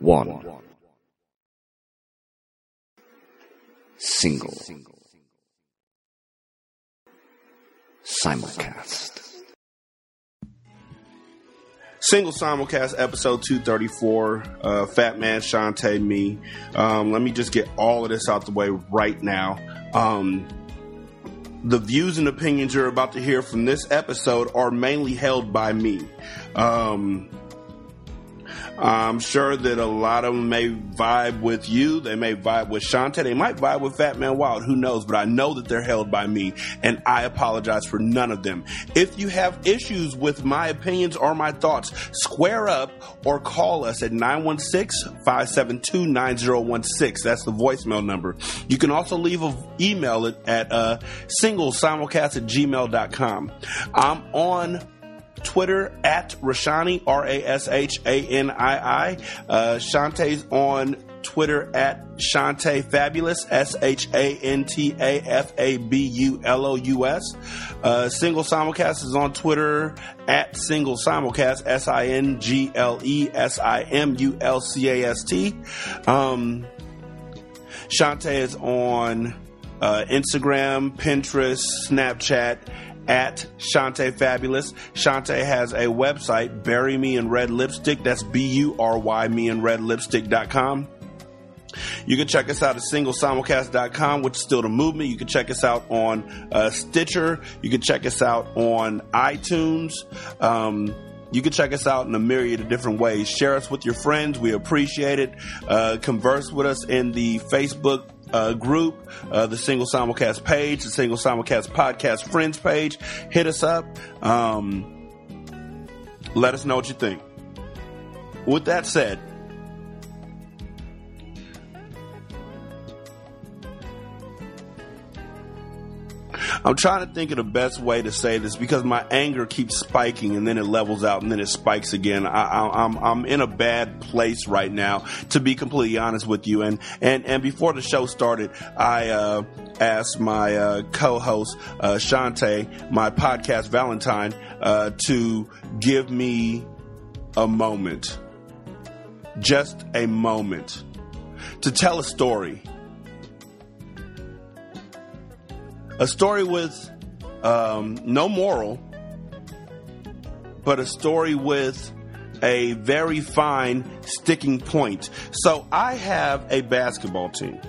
one. Single. Simulcast. Single simulcast episode 234. Uh, Fat Man, Shanta, me. Um, let me just get all of this out the way right now. Um, the views and opinions you're about to hear from this episode are mainly held by me. Um, I'm sure that a lot of them may vibe with you. They may vibe with Shanta. They might vibe with Fat Man Wild. Who knows? But I know that they're held by me and I apologize for none of them. If you have issues with my opinions or my thoughts, square up or call us at 916-572-9016. That's the voicemail number. You can also leave an email at, at uh, singlesimulcast at gmail.com. I'm on Twitter at Rashanii, R A S H A N I I. Uh, Shanta's on Twitter at Shanta Fabulous, S H A N T A F A B U L O U S. Uh, Single Simulcast is on Twitter at Single Simulcast, S I N G L E S I M U L C A S T. Um, Shanta is on uh, Instagram, Pinterest, Snapchat, at Shanta Fabulous. Shanta has a website, Bury Me in Red Lipstick. That's B U R Y me in red lipstick.com. You can check us out at singlesimulcast.com, which is still the movement. You can check us out on uh, Stitcher. You can check us out on iTunes. Um, you can check us out in a myriad of different ways. Share us with your friends. We appreciate it. Uh, converse with us in the Facebook uh, group, uh, the Single Simulcast page, the Single Simulcast podcast friends page. Hit us up. Um, let us know what you think. With that said, I'm trying to think of the best way to say this because my anger keeps spiking and then it levels out and then it spikes again. I, am I'm, I'm in a bad place right now, to be completely honest with you. And and and before the show started, I uh, asked my uh, co-host uh, Shanta, my podcast Valentine, uh, to give me a moment, just a moment, to tell a story a story with um, no moral, but a story with a very fine sticking point. So I have a basketball team.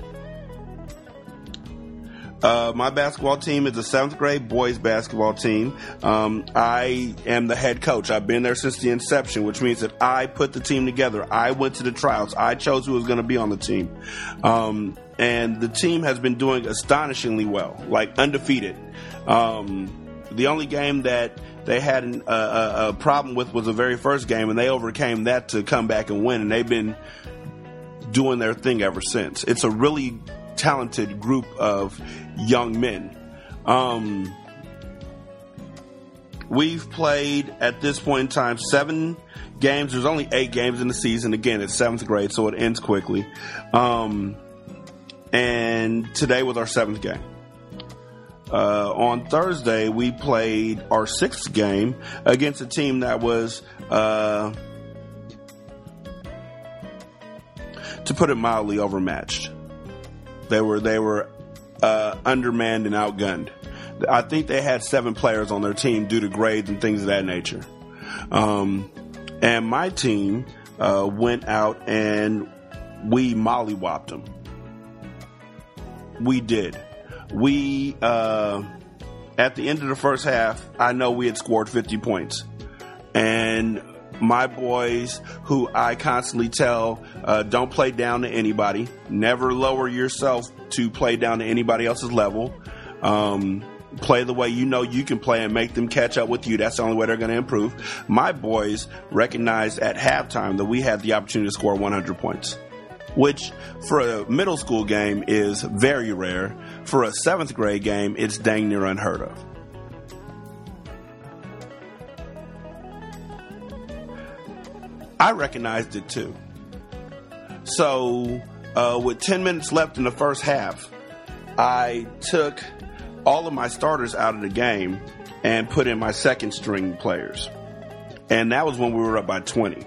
Uh, my basketball team is a seventh grade boys basketball team. Um, I am the head coach. I've been there since the inception, which means that I put the team together. I went to the tryouts. I chose who was going to be on the team. Um, and the team has been doing astonishingly well, like undefeated. Um, the only game that they had an, a problem with was the very first game, and they overcame that to come back and win, and they've been doing their thing ever since. It's a really talented group of young men. Um, we've played at this point in time seven games. There's only eight games in the season. Again, it's seventh grade, so it ends quickly. Um, and today was our seventh game. Uh, on Thursday, we played our sixth game against a team that was, uh, to put it mildly, overmatched. They were they were uh, undermanned and outgunned. I think they had seven players on their team due to grades and things of that nature. Um, and my team uh, went out and we mollywopped them. We did. We uh, at the end of the first half, I know we had scored 50 points, and my boys who I constantly tell uh, don't play down to anybody. Never lower yourself to play down to anybody else's level. Um, play the way you know you can play and make them catch up with you. That's the only way they're going to improve. My boys recognized at halftime that we had the opportunity to score 100 points, which for a middle school game is very rare. For a seventh grade game, it's dang near unheard of. I recognized it too. So, uh, with 10 minutes left in the first half, I took all of my starters out of the game and put in my second string players. And that was when we were up by 20.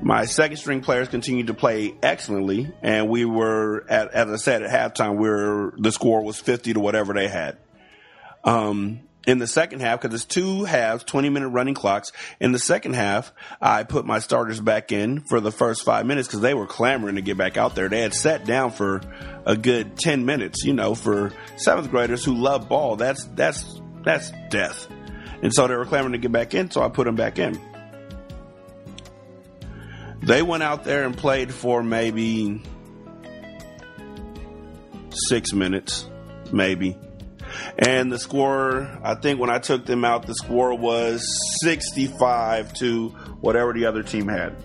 My second string players continued to play excellently, and we were at, as I said at halftime, we were the score was fifty to whatever they had. Um, in the second half, because it's two halves, 20 minute running clocks. In the second half, I put my starters back in for the first five minutes because they were clamoring to get back out there. They had sat down for a good 10 minutes, you know, for seventh graders who love ball. That's, that's, that's death. And so they were clamoring to get back in, so I put them back in. They went out there and played for maybe six minutes, maybe and the score, I think when I took them out, the score was 65 to whatever the other team had.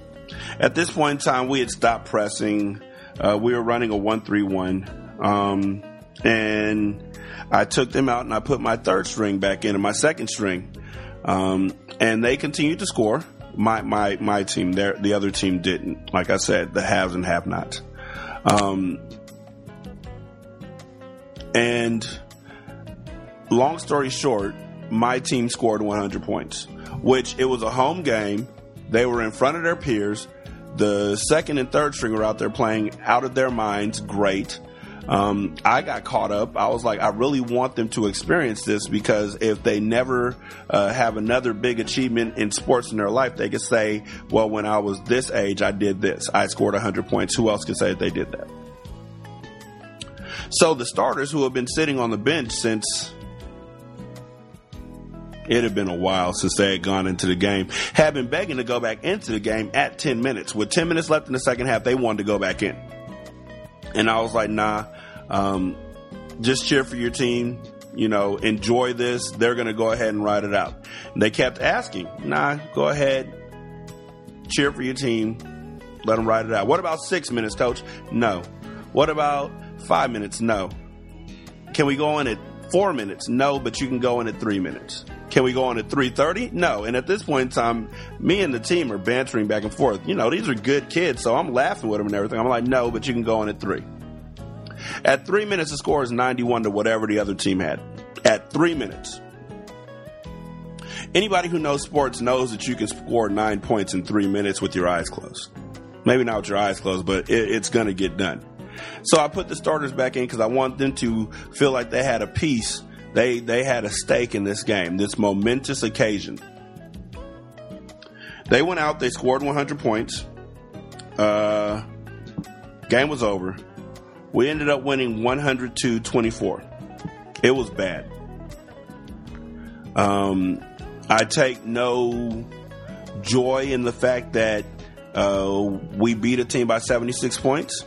At this point in time, we had stopped pressing. Uh, we were running a 1 3 1. Um, and I took them out and I put my third string back into my second string. Um, and they continued to score. My, my, my team, there, the other team didn't. Like I said, the haves and have nots. Um, and long story short, my team scored 100 points, which it was a home game. They were in front of their peers. The second and third string were out there playing out of their minds. Great. Um, I got caught up. I was like, I really want them to experience this because if they never uh, have another big achievement in sports in their life, they could say, well, when I was this age, I did this. I scored 100 points. Who else could say that they did that? So the starters who have been sitting on the bench since it had been a while since they had gone into the game. Had been begging to go back into the game at 10 minutes. With 10 minutes left in the second half, they wanted to go back in. And I was like, nah, um, just cheer for your team. You know, enjoy this. They're going to go ahead and ride it out. And they kept asking, nah, go ahead, cheer for your team. Let them ride it out. What about six minutes, coach? No. What about five minutes? No. Can we go in at four minutes? No, but you can go in at three minutes. Can we go on at 3:30? No. And at this point in time, me and the team are bantering back and forth. You know, these are good kids, so I'm laughing with them and everything. I'm like, no, but you can go in at three. At three minutes, the score is 91 to whatever the other team had. At three minutes. Anybody who knows sports knows that you can score nine points in three minutes with your eyes closed. Maybe not with your eyes closed, but it, it's going to get done. So I put the starters back in because I want them to feel like they had a piece they they had a stake in this game, this momentous occasion. They went out, they scored 100 points. Uh, game was over. We ended up winning 102 24. It was bad. Um, I take no joy in the fact that uh, we beat a team by 76 points.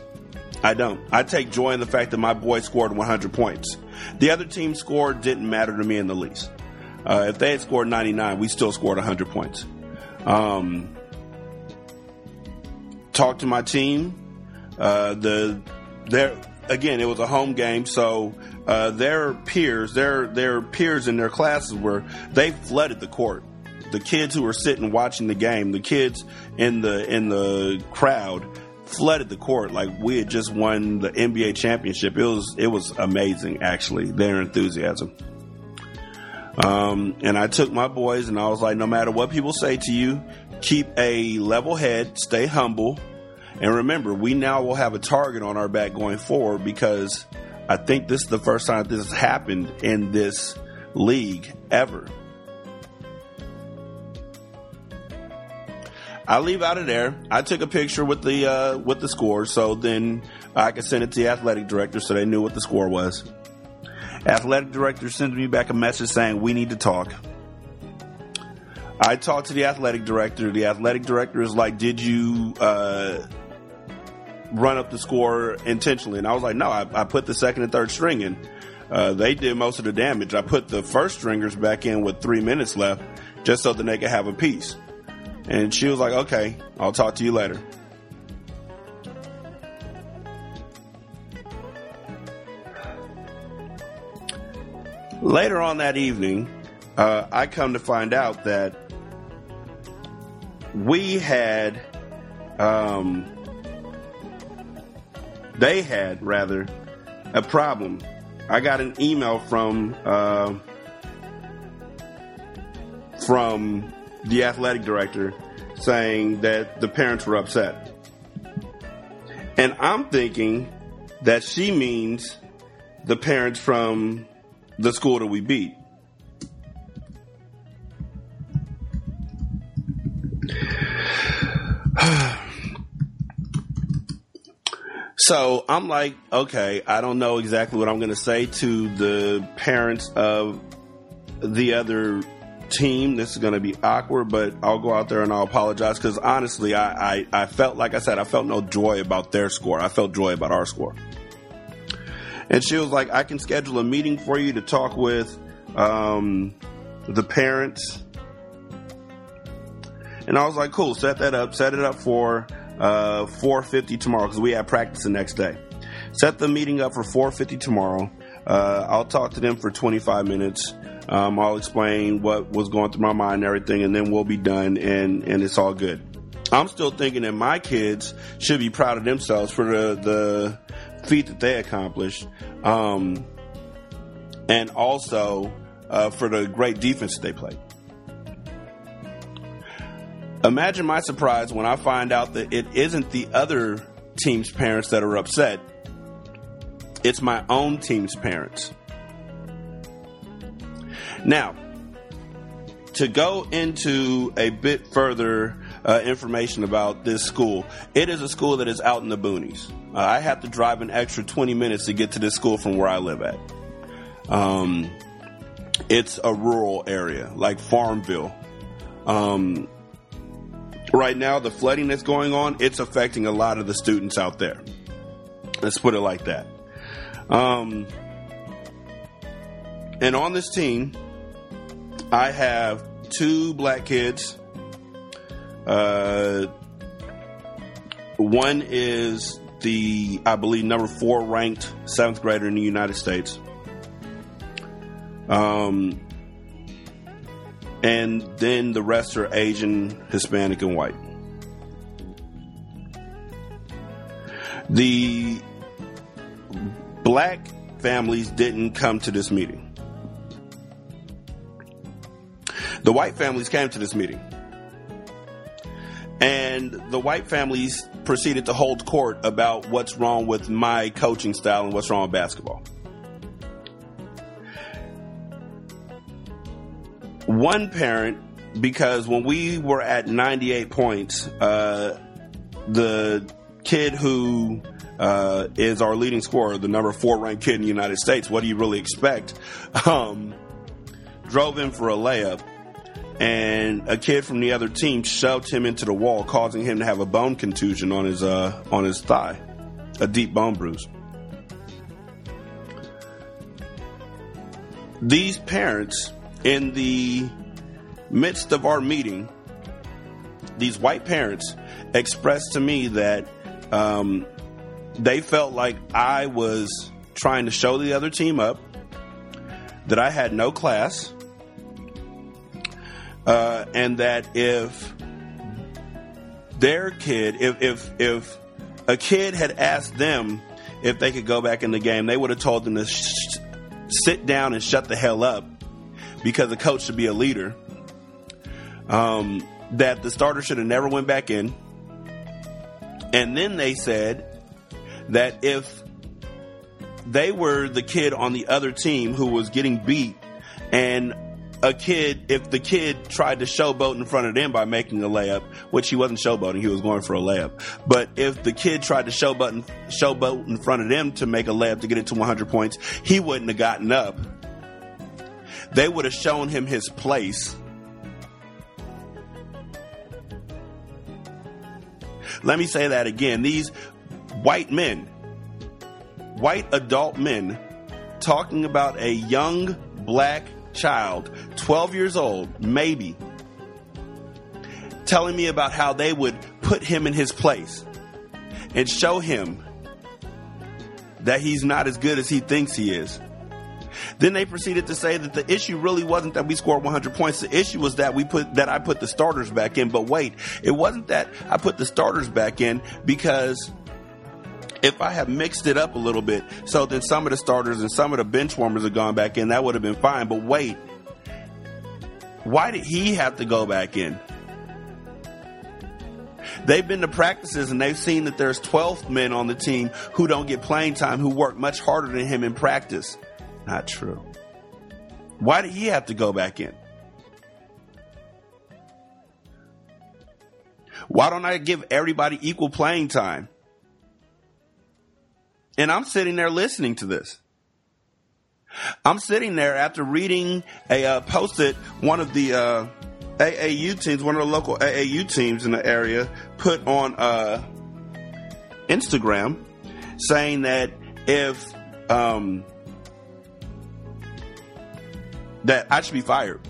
I don't. I take joy in the fact that my boy scored 100 points. The other team score didn't matter to me in the least. Uh, if they had scored 99, we still scored 100 points. Um, talk to my team. Uh, the their again, it was a home game, so uh, their peers, their their peers in their classes were they flooded the court. The kids who were sitting watching the game, the kids in the in the crowd, flooded the court like we had just won the NBA championship. It was it was amazing actually their enthusiasm. Um, and I took my boys and I was like, no matter what people say to you, keep a level head, stay humble, and remember, we now will have a target on our back going forward because I think this is the first time this has happened in this league ever. I leave out of there. I took a picture with the uh, with the score, so then I could send it to the athletic director, so they knew what the score was. Athletic director sends me back a message saying we need to talk. I talked to the athletic director. The athletic director is like, "Did you uh, run up the score intentionally?" And I was like, "No, I, I put the second and third string in. Uh, they did most of the damage. I put the first stringers back in with three minutes left, just so that they could have a piece." And she was like, okay, I'll talk to you later. Later on that evening, uh, I come to find out that we had, um, they had rather, a problem. I got an email from, uh, from the athletic director saying that the parents were upset. And I'm thinking that she means the parents from the school that we beat. So I'm like, okay, I don't know exactly what I'm going to say to the parents of the other team. This is going to be awkward, but I'll go out there and I'll apologize because honestly, I, I, I, felt, like I said, I felt no joy about their score. I felt joy about our score. And she was like, I can schedule a meeting for you to talk with um, the parents. And I was like, cool, set that up, set it up for uh, 4.50 tomorrow because we have practice the next day. Set the meeting up for 4.50 tomorrow. Uh, I'll talk to them for 25 minutes. Um, I'll explain what was going through my mind and everything, and then we'll be done, and, and it's all good. I'm still thinking that my kids should be proud of themselves for the, the feat that they accomplished, um, and also uh, for the great defense that they played. Imagine my surprise when I find out that it isn't the other team's parents that are upset. It's my own team's parents. Now, to go into a bit further uh, information about this school, it is a school that is out in the boonies. Uh, I have to drive an extra 20 minutes to get to this school from where I live at. Um, it's a rural area, like Farmville. Um, right now, the flooding that's going on, it's affecting a lot of the students out there. Let's put it like that. Um, and on this team, I have two black kids. Uh, one is the, I believe, number four ranked seventh grader in the United States. Um, and then the rest are Asian, Hispanic, and white. The black families didn't come to this meeting. The white families came to this meeting. And the white families proceeded to hold court about what's wrong with my coaching style and what's wrong with basketball. One parent, because when we were at 98 points, uh, the kid who uh, is our leading scorer, the number four ranked kid in the United States, what do you really expect? Um, drove in for a layup and a kid from the other team shoved him into the wall, causing him to have a bone contusion on his uh, on his thigh, a deep bone bruise. These parents, in the midst of our meeting, these white parents expressed to me that um, they felt like I was trying to show the other team up, that I had no class uh, and that if their kid, if if if a kid had asked them if they could go back in the game, they would have told them to sh- sit down and shut the hell up because the coach should be a leader. Um, that the starter should have never went back in. And then they said that if they were the kid on the other team who was getting beat and a kid, if the kid tried to showboat in front of them by making a layup, which he wasn't showboating, he was going for a layup. But if the kid tried to showboat in, showboat in front of them to make a layup to get it to 100 points, he wouldn't have gotten up. They would have shown him his place. Let me say that again. These white men, white adult men, talking about a young black child, 12 years old, maybe, telling me about how they would put him in his place and show him that he's not as good as he thinks he is. Then they proceeded to say that the issue really wasn't that we scored 100 points. The issue was that we put that I put the starters back in. But wait, it wasn't that I put the starters back in because if I have mixed it up a little bit, so then some of the starters and some of the bench warmers have gone back in, that would have been fine. But wait, why did he have to go back in? They've been to practices and they've seen that there's 12 men on the team who don't get playing time, who work much harder than him in practice. Not true. Why did he have to go back in? Why don't I give everybody equal playing time? And I'm sitting there listening to this. I'm sitting there after reading a uh, post that one of the uh, AAU teams, one of the local AAU teams in the area, put on uh, Instagram saying that if um, that I should be fired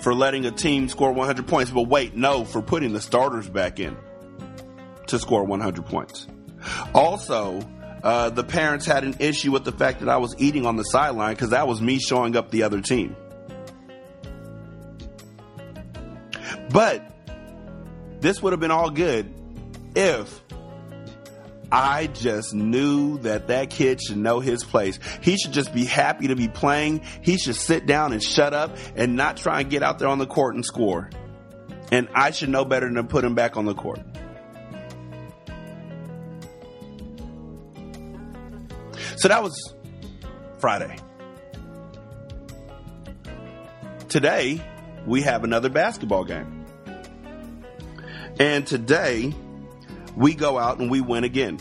for letting a team score 100 points, but wait, no, for putting the starters back in to score 100 points. Also, uh, the parents had an issue with the fact that I was eating on the sideline because that was me showing up the other team. But this would have been all good if I just knew that that kid should know his place. He should just be happy to be playing. He should sit down and shut up and not try and get out there on the court and score. And I should know better than to put him back on the court. So that was Friday. Today, we have another basketball game. And today, we go out and we win again.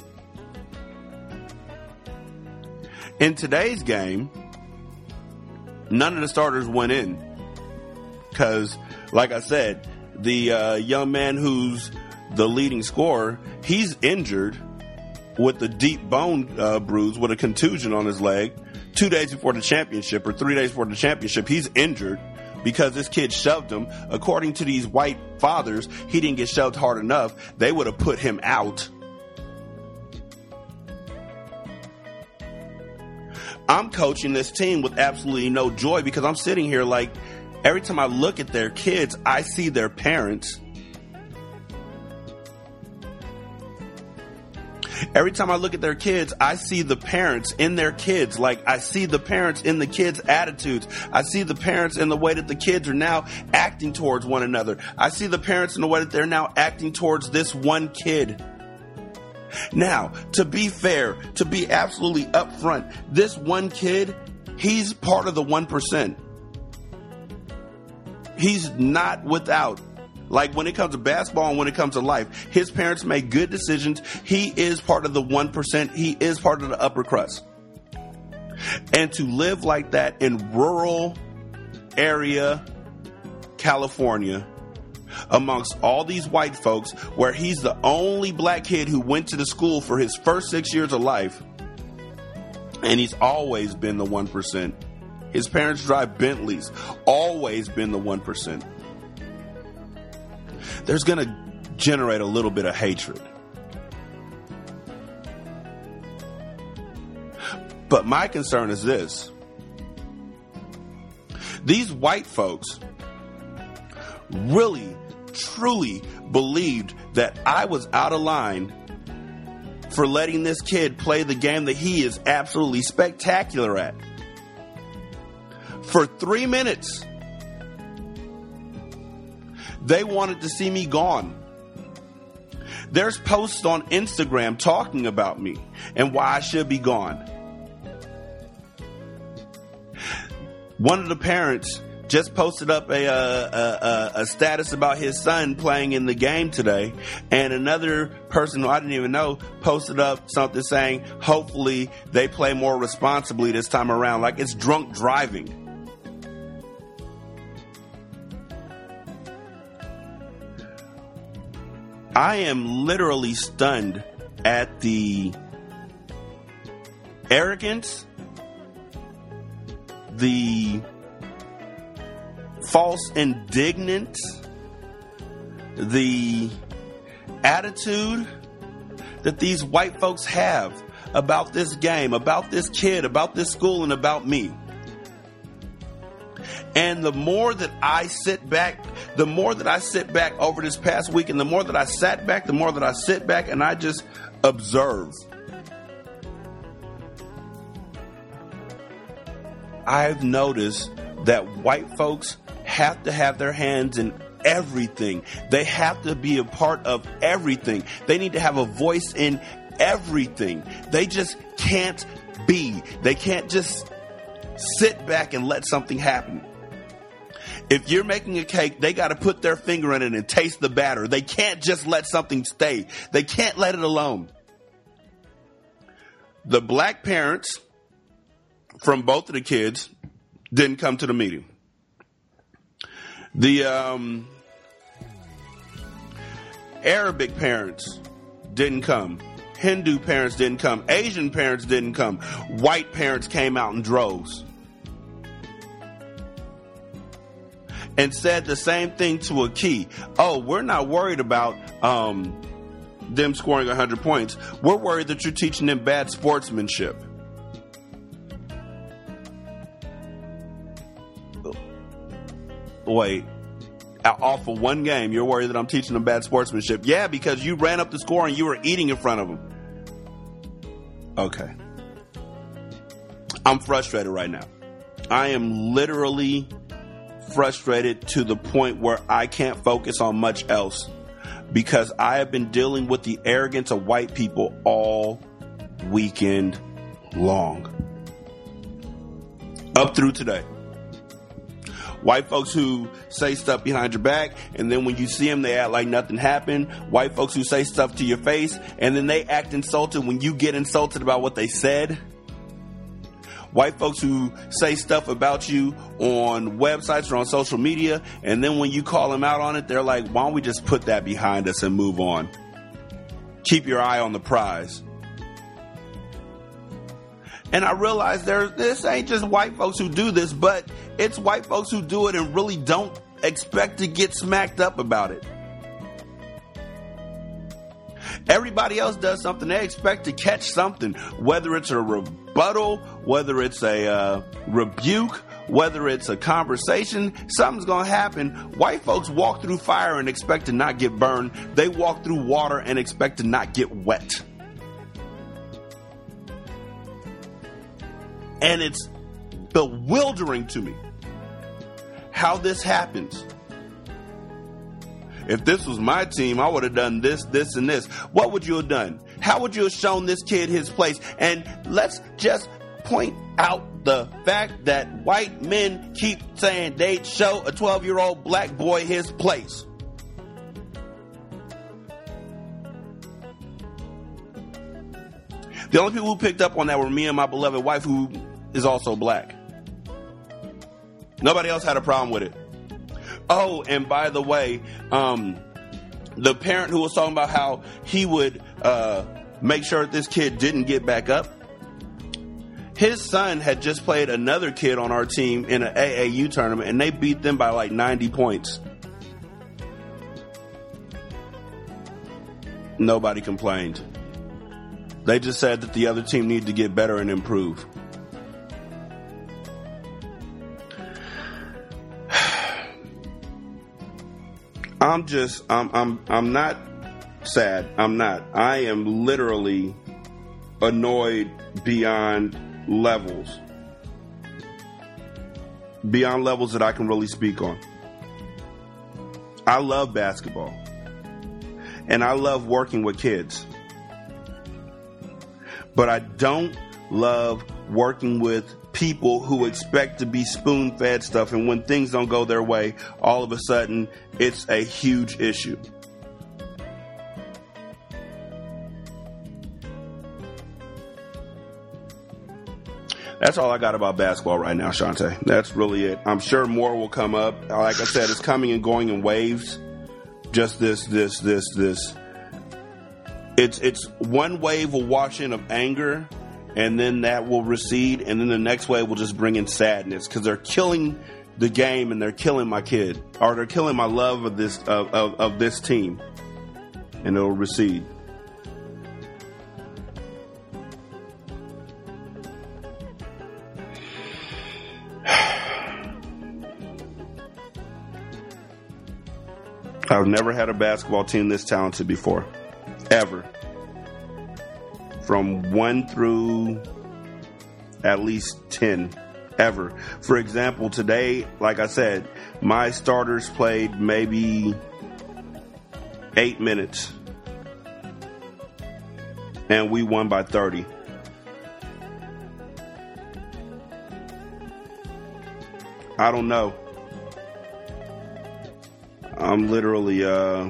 In today's game, none of the starters went in. Because, like I said, the uh, young man who's the leading scorer, he's injured with a deep bone uh, bruise with a contusion on his leg two days before the championship or three days before the championship. He's injured because this kid shoved him. According to these white fathers, he didn't get shoved hard enough. They would have put him out. I'm coaching this team with absolutely no joy because I'm sitting here like every time I look at their kids, I see their parents Every time I look at their kids, I see the parents in their kids. Like I see the parents in the kids' attitudes. I see the parents in the way that the kids are now acting towards one another. I see the parents in the way that they're now acting towards this one kid. Now, to be fair, to be absolutely upfront, this one kid, he's part of the 1%. He's not without like when it comes to basketball and when it comes to life, his parents made good decisions. He is part of the 1%. He is part of the upper crust. And to live like that in rural area California amongst all these white folks where he's the only black kid who went to the school for his first 6 years of life and he's always been the 1%. His parents drive Bentleys, always been the 1% there's going to generate a little bit of hatred. But my concern is this these white folks really, truly believed that I was out of line for letting this kid play the game that he is absolutely spectacular at. For three minutes, they wanted to see me gone. There's posts on Instagram talking about me and why I should be gone. One of the parents just posted up a, uh, a, a, a, status about his son playing in the game today, and another person who I didn't even know posted up something saying, hopefully they play more responsibly this time around. Like it's drunk driving. I am literally stunned at the arrogance, the false indignant, the attitude that these white folks have about this game, about this kid, about this school, and about me. And the more that I sit back, the more that I sit back over this past week, and the more that I sat back, the more that I sit back and I just observe. I've noticed that white folks have to have their hands in everything. They have to be a part of everything. They need to have a voice in everything. They just can't be. They can't just sit back and let something happen. If you're making a cake, they got to put their finger in it and taste the batter. They can't just let something stay. They can't let it alone. The black parents from both of the kids didn't come to the meeting. The um, Arabic parents didn't come. Hindu parents didn't come. Asian parents didn't come. White parents came out in droves. And said the same thing to a key. Oh, we're not worried about um, them scoring 100 points. We're worried that you're teaching them bad sportsmanship. Wait, off of one game, you're worried that I'm teaching them bad sportsmanship. Yeah, because you ran up the score and you were eating in front of them. Okay. I'm frustrated right now. I am literally frustrated to the point where I can't focus on much else because I have been dealing with the arrogance of white people all weekend long. Up through today. White folks who say stuff behind your back, and then when you see them, they act like nothing happened. White folks who say stuff to your face, and then they act insulted when you get insulted about what they said. White folks who say stuff about you on websites or on social media, and then when you call them out on it, they're like, why don't we just put that behind us and move on? Keep your eye on the prize. And I realize there's this ain't just white folks who do this, but it's white folks who do it and really don't expect to get smacked up about it. Everybody else does something, they expect to catch something, whether it's a rebuttal, whether it's a uh, rebuke, whether it's a conversation, something's gonna happen. White folks walk through fire and expect to not get burned, they walk through water and expect to not get wet. And it's bewildering to me how this happens. If this was my team, I would have done this, this, and this. What would you have done? How would you have shown this kid his place? And let's just point out the fact that white men keep saying they'd show a 12 year old black boy his place. The only people who picked up on that were me and my beloved wife, who is also black. Nobody else had a problem with it. Oh, and by the way, um, the parent who was talking about how he would uh, make sure this kid didn't get back up, his son had just played another kid on our team in an AAU tournament, and they beat them by like 90 points. Nobody complained. They just said that the other team needed to get better and improve. I'm just I'm I'm I'm not sad. I'm not. I am literally annoyed beyond levels. Beyond levels that I can really speak on. I love basketball. And I love working with kids. But I don't love working with people who expect to be spoon fed stuff, and when things don't go their way, all of a sudden it's a huge issue. That's all I got about basketball right now, Shanta. That's really it. I'm sure more will come up. Like I said, it's coming and going in waves. Just this, this, this, this. It's it's one wave will wash in of anger and then that will recede, and then the next wave will just bring in sadness because they're killing the game and they're killing my kid, or they're killing my love of this of, of, of this team, and it'll recede. I've never had a basketball team this talented before, ever from one through at least 10 ever. For example, today, like I said, my starters played maybe eight minutes, and we won by 30. I don't know. I'm literally, uh,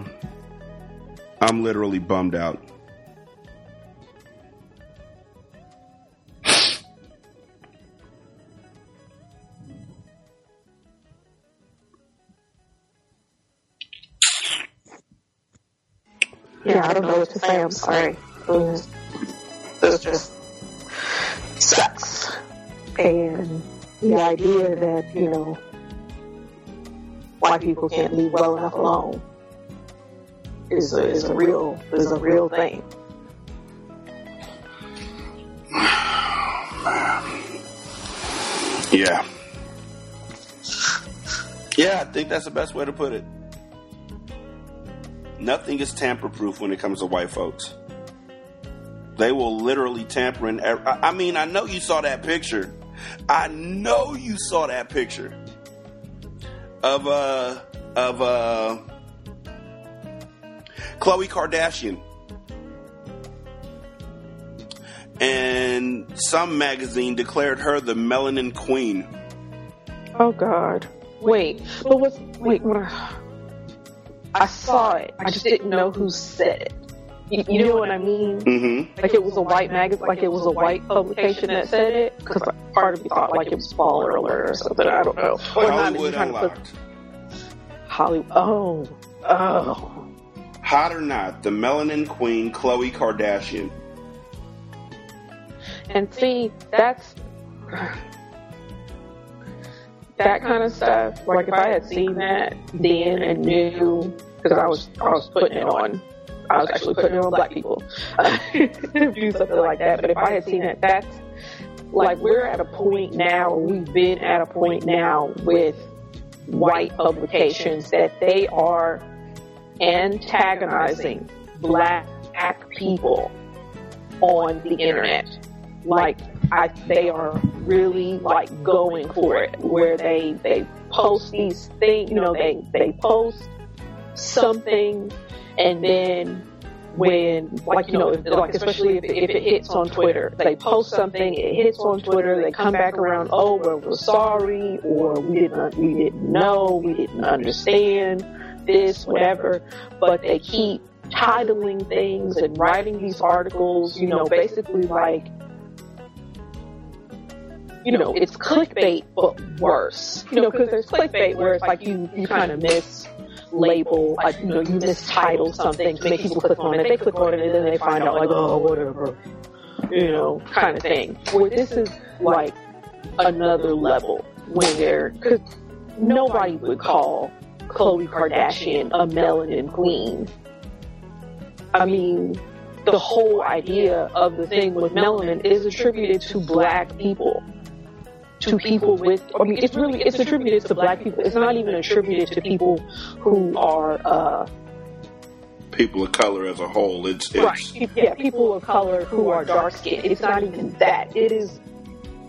I'm literally bummed out. Yeah, I don't know what to say. I'm sorry. This just sucks. And the idea that, you know, white people can't leave well enough alone is a, is a real is a real thing. Yeah. Yeah, I think that's the best way to put it. Nothing is tamper proof when it comes to white folks. They will literally tamper in. I I mean, I know you saw that picture. I know you saw that picture of uh of uh Khloe Kardashian. And some magazine declared her the melanin queen. Oh God! Wait, but what's wait? What? I saw it. I just didn't know who said it. You, you know what I mean? Mm-hmm. Like it was a white magazine, like it was a white publication that said it. Because part of me thought like it was Baller Alert or something. I don't know. Or Hollywood you're put Unlocked. Hollywood. Oh, oh. Hot or not, the melanin queen, Khloe Kardashian. And see, that's that kind of stuff. Like if I had seen that then and knew, because I was I was putting it on, I was actually putting it on black people to do something like that. But if I had seen that, that's like we're at a point now, we've been at a point now with white publications that they are antagonizing black people on the internet. Like I, they are really like going for it, where they they post these things. You know, they they post something, and then when like you know, if, like especially if, if it hits on Twitter, they post something, it hits on Twitter, they come back around. Oh, oh, well, we're sorry, or we didn't uh, we didn't know, we didn't understand this, whatever. But they keep titling things and writing these articles, you know, basically like, you know, it's clickbait, but worse. You know, because there's clickbait where it's like you, you kind of mislabel, like, you know, you mistitle something to make people click on it. They click on it and then they find out, like, oh, oh whatever, you know, kind of thing. Where this is like another level when they're, because nobody would call Khloe Kardashian a melanin queen. I mean, the whole idea of the thing with melanin is attributed to black people. To people with, I mean, it's really, it's attributed to black people. It's not even attributed to people who are, uh, People of color as a whole. It's, it's right. Yeah, people of color who are dark skinned. It's not even that. It is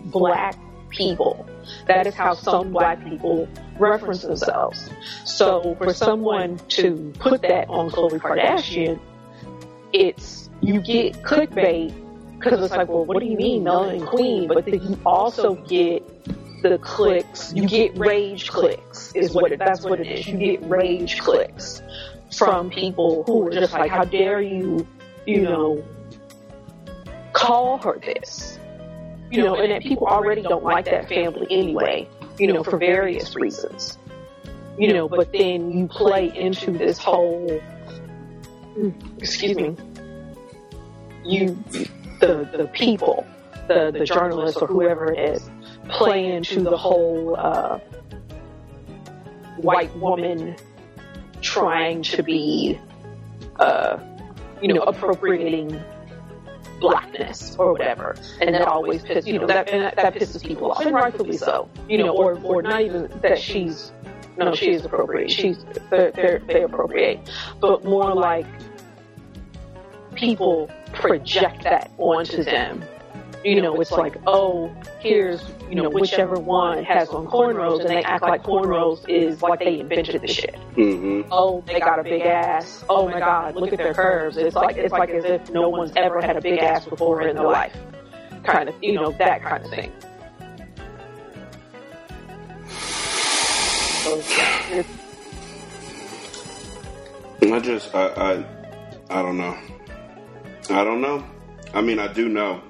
black people. That is how some black people reference themselves. So for someone to put that on Khloe Kardashian, it's you get clickbait because it's like, well, what do you mean, melanin queen? But then you also get the clicks. You get rage clicks. Is what it, that's what it is. You get rage clicks from people who are just like, how dare you, you know, call her this? You know, and that people already don't like that family anyway. You know, for various reasons. You know, but then you play into this whole mm, excuse me, you, the the people, the the journalists or whoever it is, play into the whole uh, white woman trying to be, uh, you know, appropriating blackness or whatever, and that always pisses you know that that, that pisses people off, and rightfully so. You know, or or not even that she's no, she is appropriate. She's they're, they're, they appropriate, but more like people project that onto them. you know, it's like, oh, here's, you know, whichever one has on cornrows, and they act like cornrows is like they invented the shit. Mm-hmm. Oh, they got a big ass. Oh my God, look at their curves. It's like it's like as if no one's ever had a big ass before in their life, kind of, you know, that kind of thing. So, yeah, I just, I, I, I don't know. I don't know. I mean, I do know.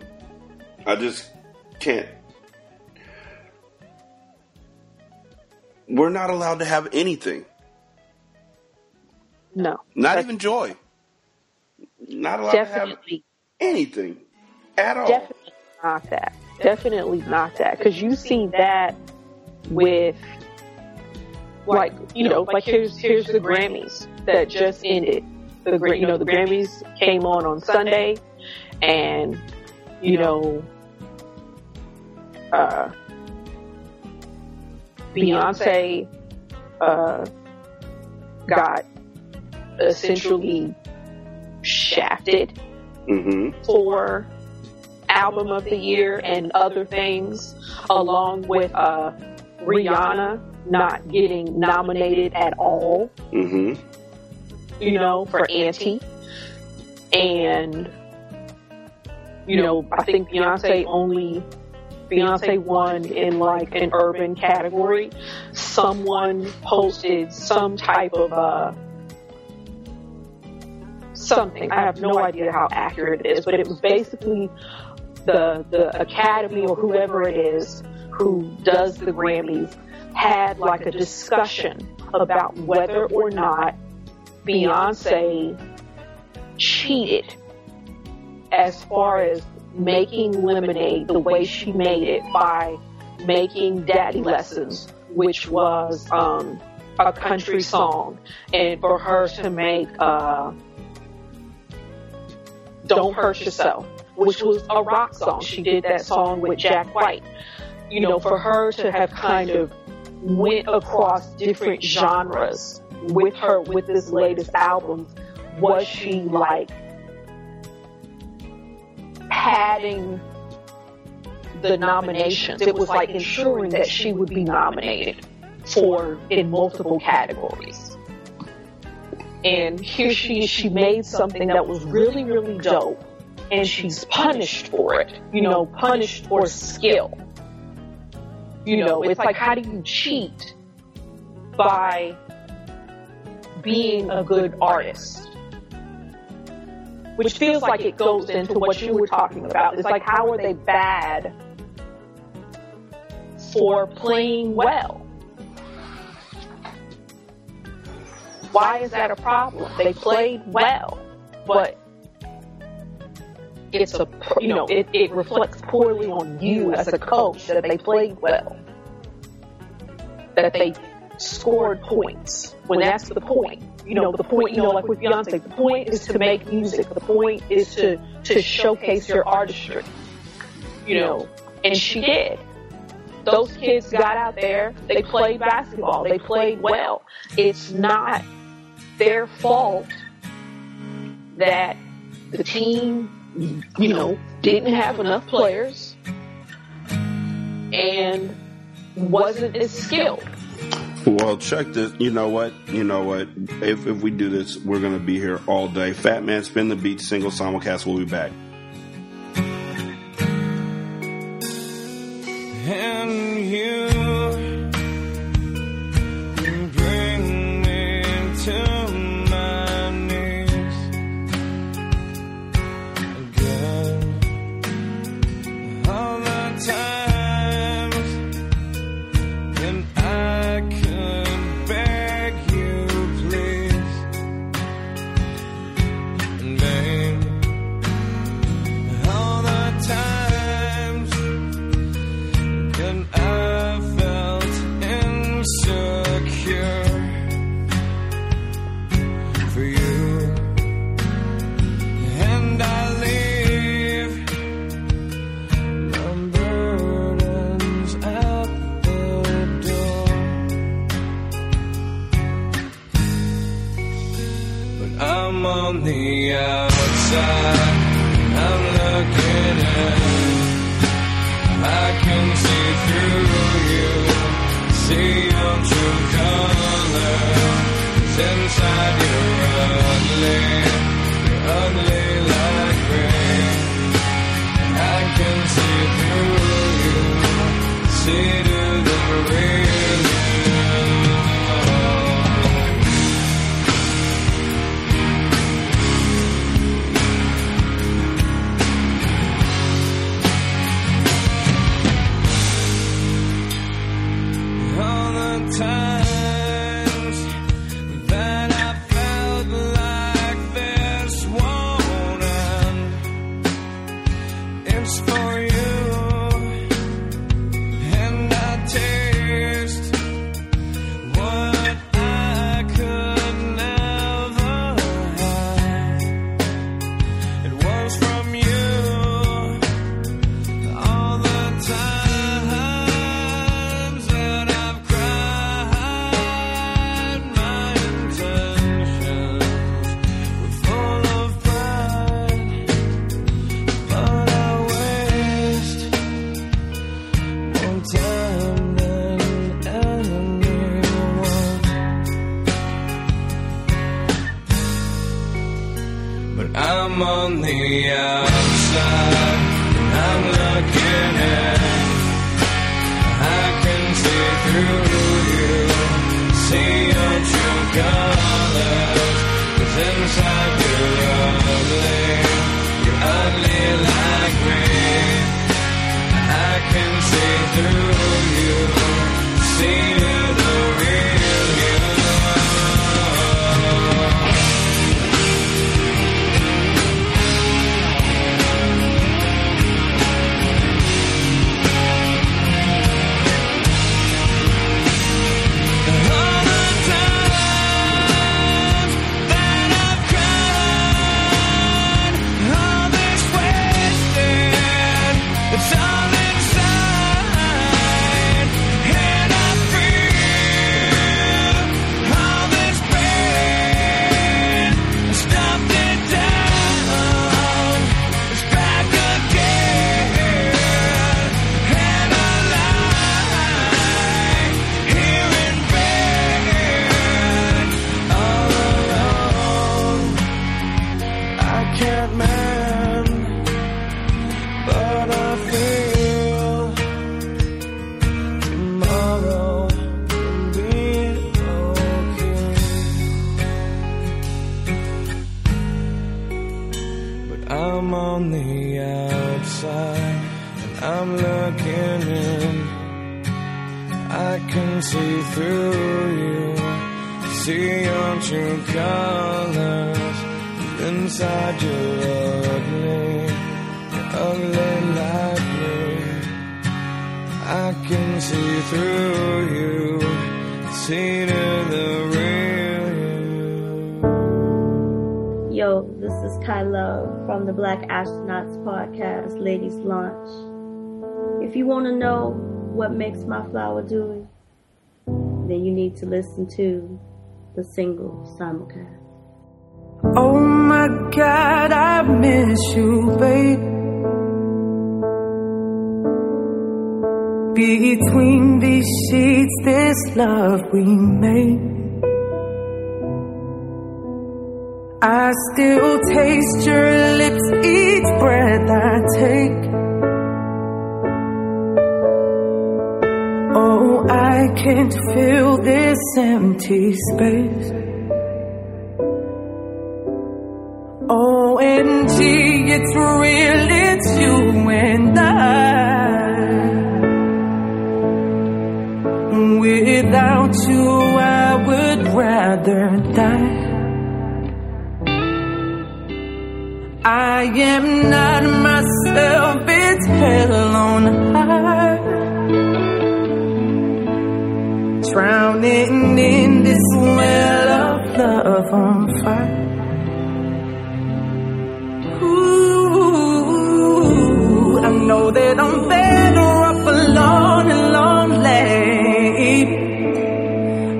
I just can't. We're not allowed to have anything. no, Not even joy. Not allowed to have anything at all. Definitely not that. Definitely not that. Because you see that with, like, you know, like here's here's the Grammys that just ended. The Gra- you know the Grammys came on on Sunday, and you know, uh, Beyonce uh, got essentially shafted Mm-hmm. for album of the year and other things, along with uh, Rihanna not getting nominated at all, Mm-hmm. You know, for Anti. And, you know, I think Beyonce only, Beyonce won in like an urban category. Someone posted some type of, uh, something. I have no idea how accurate it is, but it was basically the the academy or whoever it is who does the Grammys had like a discussion about whether or not Beyonce cheated as far as making lemonade the way she made it by making daddy lessons which was um, a country song and for her to make uh, don't Hurt Yourself, which was a rock song. She did that song with Jack White. You know, for her to have kind of went across different genres with her, with this latest album, was she like padding the nominations? It was like ensuring that she would be nominated for in multiple categories and here she is, she made something that was really, really dope, and she's punished for it. You know, punished for skill. You know, it's like how do you cheat by being a good artist? Which feels like it goes into what you were talking about. It's like how are they bad for playing well? Why is that a problem? They played well, but it's a you know it, it reflects poorly on you as a coach that they played well, that they scored points when that's the point. You know the point. You know like with Beyonce, the point is to make music. The point is to to showcase your artistry. You know, and she did. Those kids got out there. They played basketball. They played well. It's not their fault that the team, you know, didn't have enough players and wasn't as skilled. Well, check this. You know what? You know what? If, if we do this, we're going to be here all day. Fat Man, spin the beat, single simulcast. We'll be back. And you bring me to my knees again. All the times from the outside. I'm looking in. I can see through you, see your true colors inside you. On the outside, what makes my flower do, then you need to listen to the single simulcast. Oh my god, I miss you, babe. Between these sheets, this love we made. I still taste your lips each breath I take. Oh, I can't fill this empty space. Oh, OMG, it's real, it's you and I. Without you, I would rather die. I am not myself, it's hell on high. Drowning in this well of love on fire. Ooh, I know that I'm better off alone and lonely.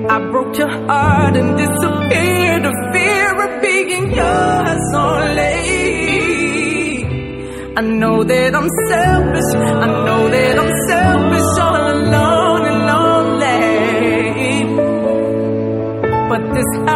I broke your heart and disappeared the fear of being yours only. I know that I'm selfish. I know that I'm selfish all alone But this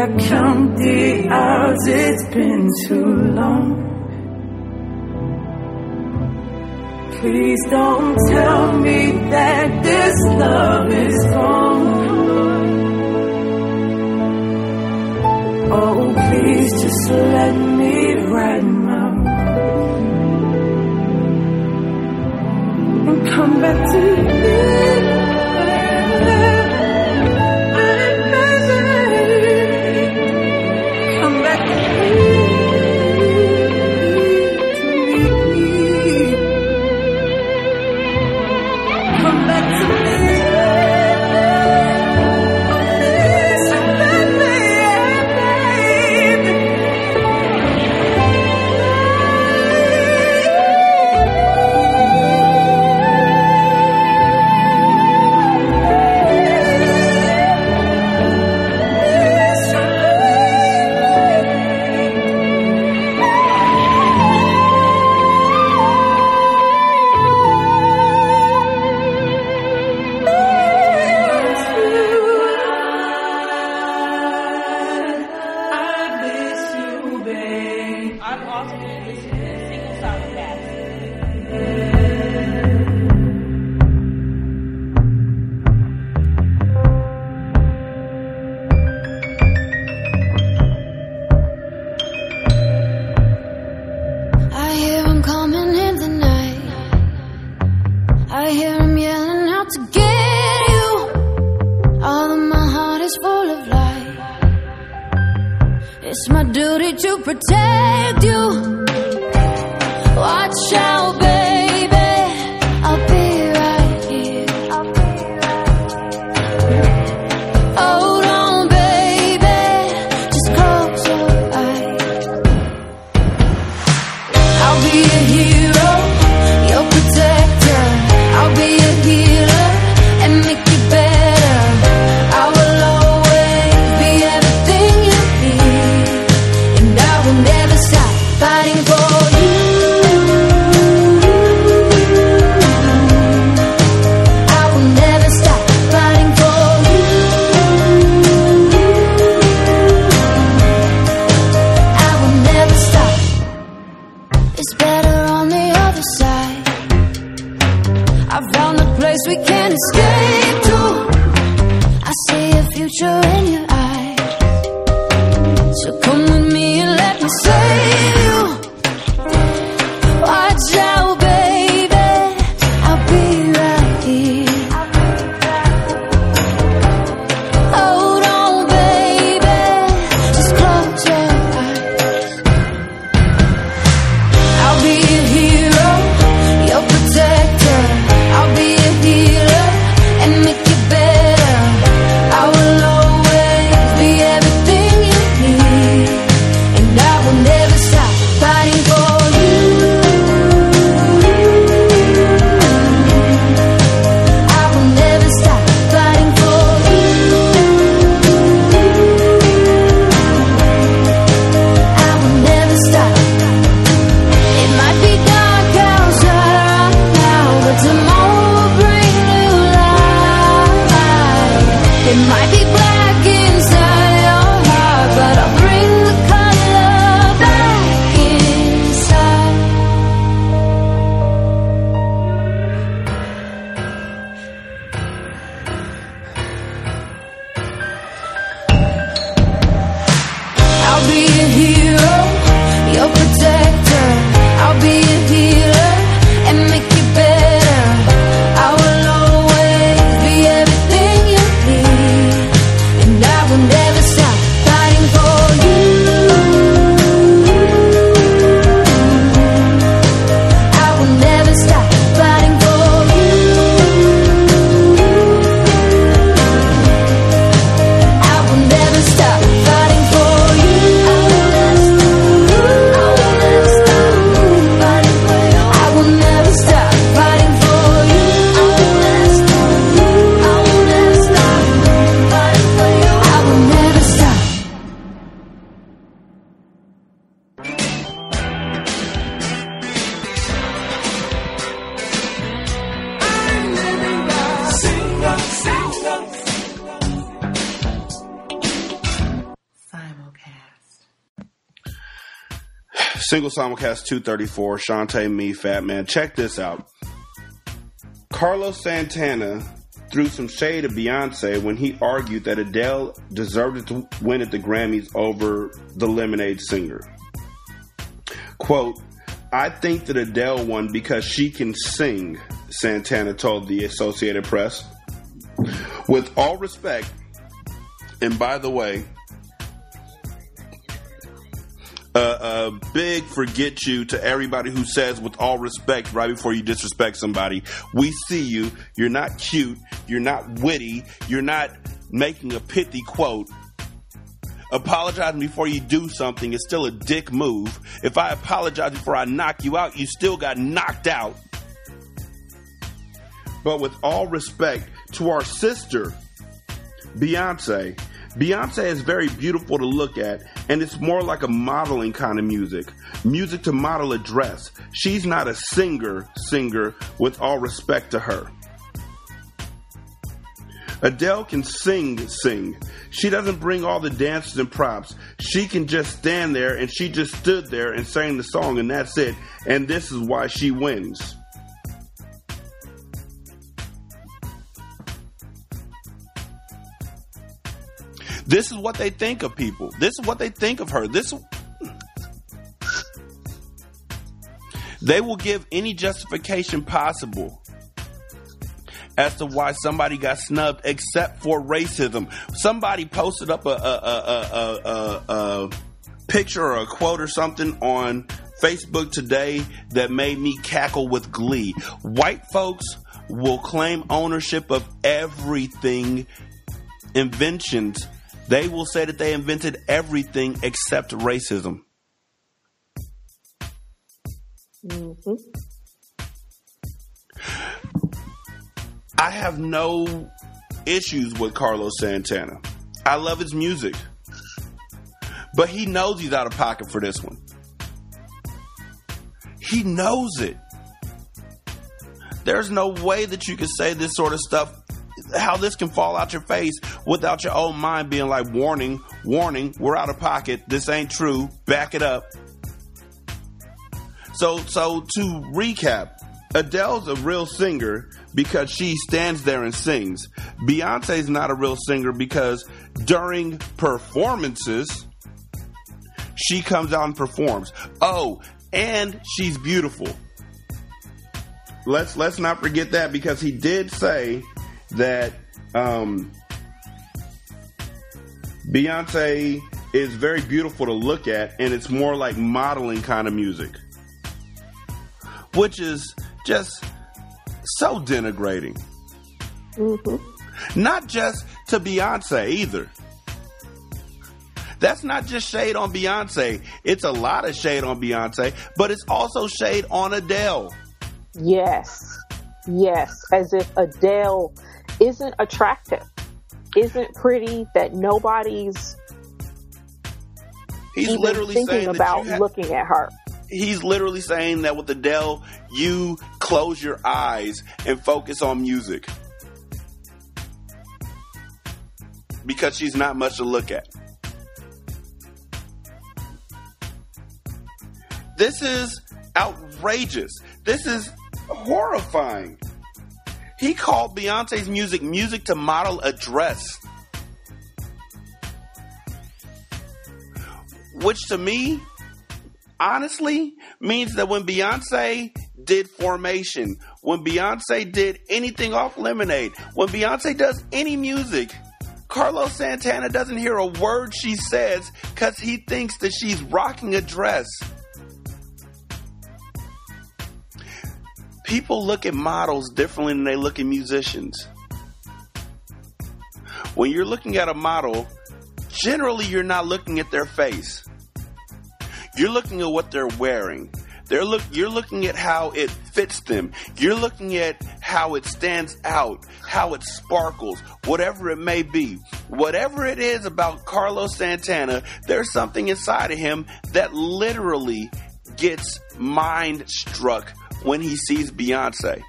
I count the hours, it's been too long. Please don't tell me that this love is gone. Oh, please just let me right now. And come back to you. Single simulcast 234, Shanta, me, Fat Man. Check this out. Carlos Santana threw some shade at Beyonce when he argued that Adele deserved to win at the Grammys over the Lemonade singer. Quote, I think that Adele won because she can sing, Santana told the Associated Press. With all respect, and by the way, uh, uh, big forget you to everybody who says with all respect right before you disrespect somebody. We see you. You're not cute. You're not witty. You're not making a pithy quote. Apologizing before you do something is still a dick move. If I apologize before I knock you out, you still got knocked out. But with all respect to our sister, Beyonce, Beyonce is very beautiful to look at, and it's more like a modeling kind of music. Music to model a dress. She's not a singer, singer, with all respect to her. Adele can sing, sing. She doesn't bring all the dances and props. She can just stand there and she just stood there and sang the song and that's it. And this is why she wins. This is what they think of people. This is what they think of her. This they will give any justification possible as to why somebody got snubbed except for racism. Somebody posted up a, a, a, a, picture or a quote or something on Facebook today that made me cackle with glee. White folks will claim ownership of everything, inventions. They will say that they invented everything except racism. Mm-hmm. I have no issues with Carlos Santana. I love his music. But he knows he's out of pocket for this one. He knows it. There's no way that you can say this sort of stuff, how this can fall out your face without your own mind being like, warning, warning, we're out of pocket. This ain't true. Back it up. So, so to recap, Adele's a real singer because she stands there and sings. Beyonce's not a real singer because during performances, she comes out and performs. Oh, and she's beautiful. Let's let's not forget that because he did say that um, Beyonce is very beautiful to look at, and it's more like modeling kind of music, which is just so denigrating. Mm-hmm. Not just to Beyonce either. That's not just shade on Beyonce. It's a lot of shade on Beyonce, but it's also shade on Adele. Yes. Yes. As if Adele isn't attractive, isn't pretty, that nobody's He's even literally thinking saying about that ha- looking at her. he's literally saying that with Adele, you close your eyes and focus on music. Because she's not much to look at. This is outrageous. This is horrifying. He called Beyonce's music music to model a dress. Which to me honestly means that when Beyonce did Formation, when Beyonce did anything off Lemonade, when Beyonce does any music, Carlos Santana doesn't hear a word she says because he thinks that she's rocking a dress. People look at models differently than they look at musicians. When you're looking at a model, generally you're not looking at their face. You're looking at what they're wearing. They're look you're looking at how it fits them. You're looking at how it stands out, how it sparkles, whatever it may be. Whatever it is about Carlos Santana, there's something inside of him that literally gets mind struck when he sees Beyonce.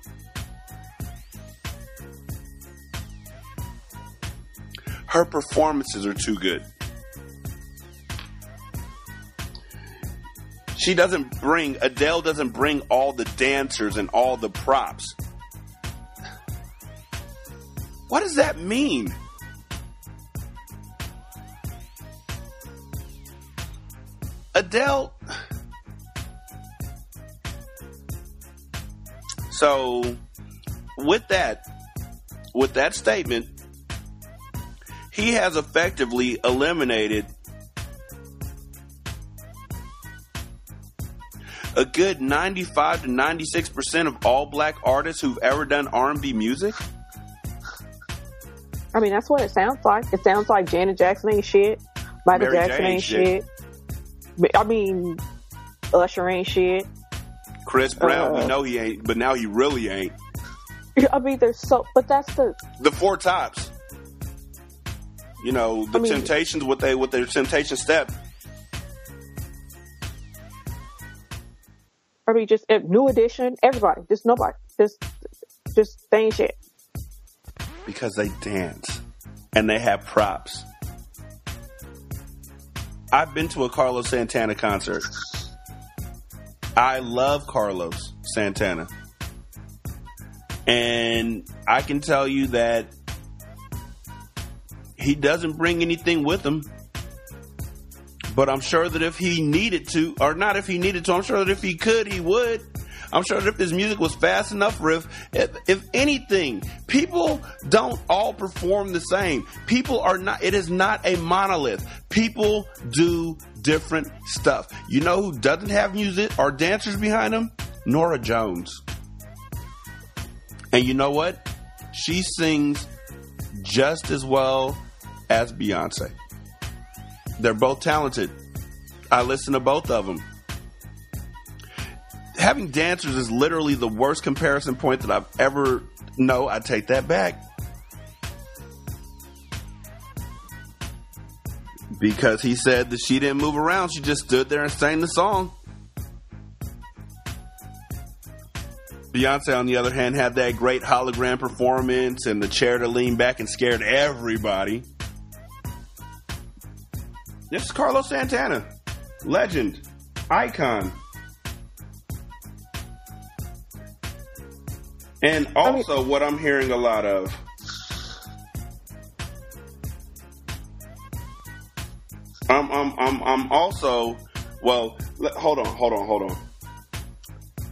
Her performances are too good. She doesn't bring Adele doesn't bring all the dancers and all the props. What does that mean? Adele So with that with that statement, he has effectively eliminated a good 95 to 96% of all black artists who've ever done R&B music. I mean, that's what it sounds like. It sounds like Janet Jackson ain't shit. Michael Mary Jackson Jane ain't shit. shit. I mean, Usher ain't shit. Chris Brown, we Uh. know he ain't, but now he really ain't. I mean, there's so, but that's the, The Four Tops. You know, the I mean- Temptations with they with their Temptation step. I mean, just New Edition, everybody, just nobody, just, just they ain't shit. because they dance and they have props. I've been to a Carlos Santana concert. I love Carlos Santana. And I can tell you that he doesn't bring anything with him. But I'm sure that if he needed to, or not if he needed to, I'm sure that if he could, he would. I'm sure that if his music was fast enough, or if, if, if anything, people don't all perform the same. People are not, it is not a monolith. People do different stuff. You know who doesn't have music or dancers behind them? Norah Jones. And you know what? She sings just as well as Beyonce. They're both talented. I listen to both of them. Having dancers is literally the worst comparison point that I've ever. No, I take that back. Because he said that she didn't move around, she just stood there and sang the song. Beyonce, on the other hand, had that great hologram performance and the chair to lean back and scared everybody. This is Carlos Santana, legend, icon. And also, what I'm hearing a lot of. I'm, I'm, I'm, I'm also, well, le- hold on, hold on, hold on.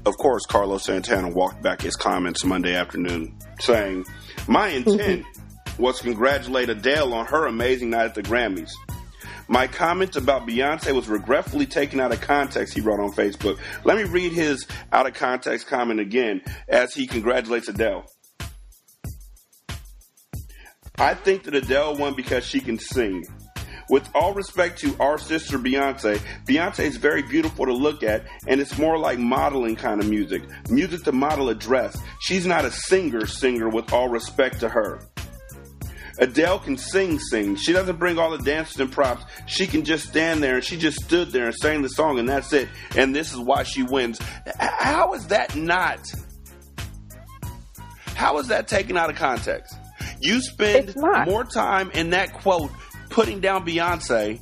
Of course, Carlos Santana walked back his comments Monday afternoon, saying, My intent was to congratulate Adele on her amazing night at the Grammys. My comment about Beyonce was regretfully taken out of context, he wrote on Facebook. Let me read his out of context comment again as he congratulates Adele. I think that Adele won because she can sing. With all respect to our sister Beyonce, Beyonce is very beautiful to look at, and it's more like modeling kind of music. Music to model a dress. She's not a singer singer with all respect to her. Adele can sing, sing. She doesn't bring all the dancers and props. She can just stand there and she just stood there and sang the song and that's it. And this is why she wins. How is that not? How is that taken out of context? You spend more time in that quote putting down Beyonce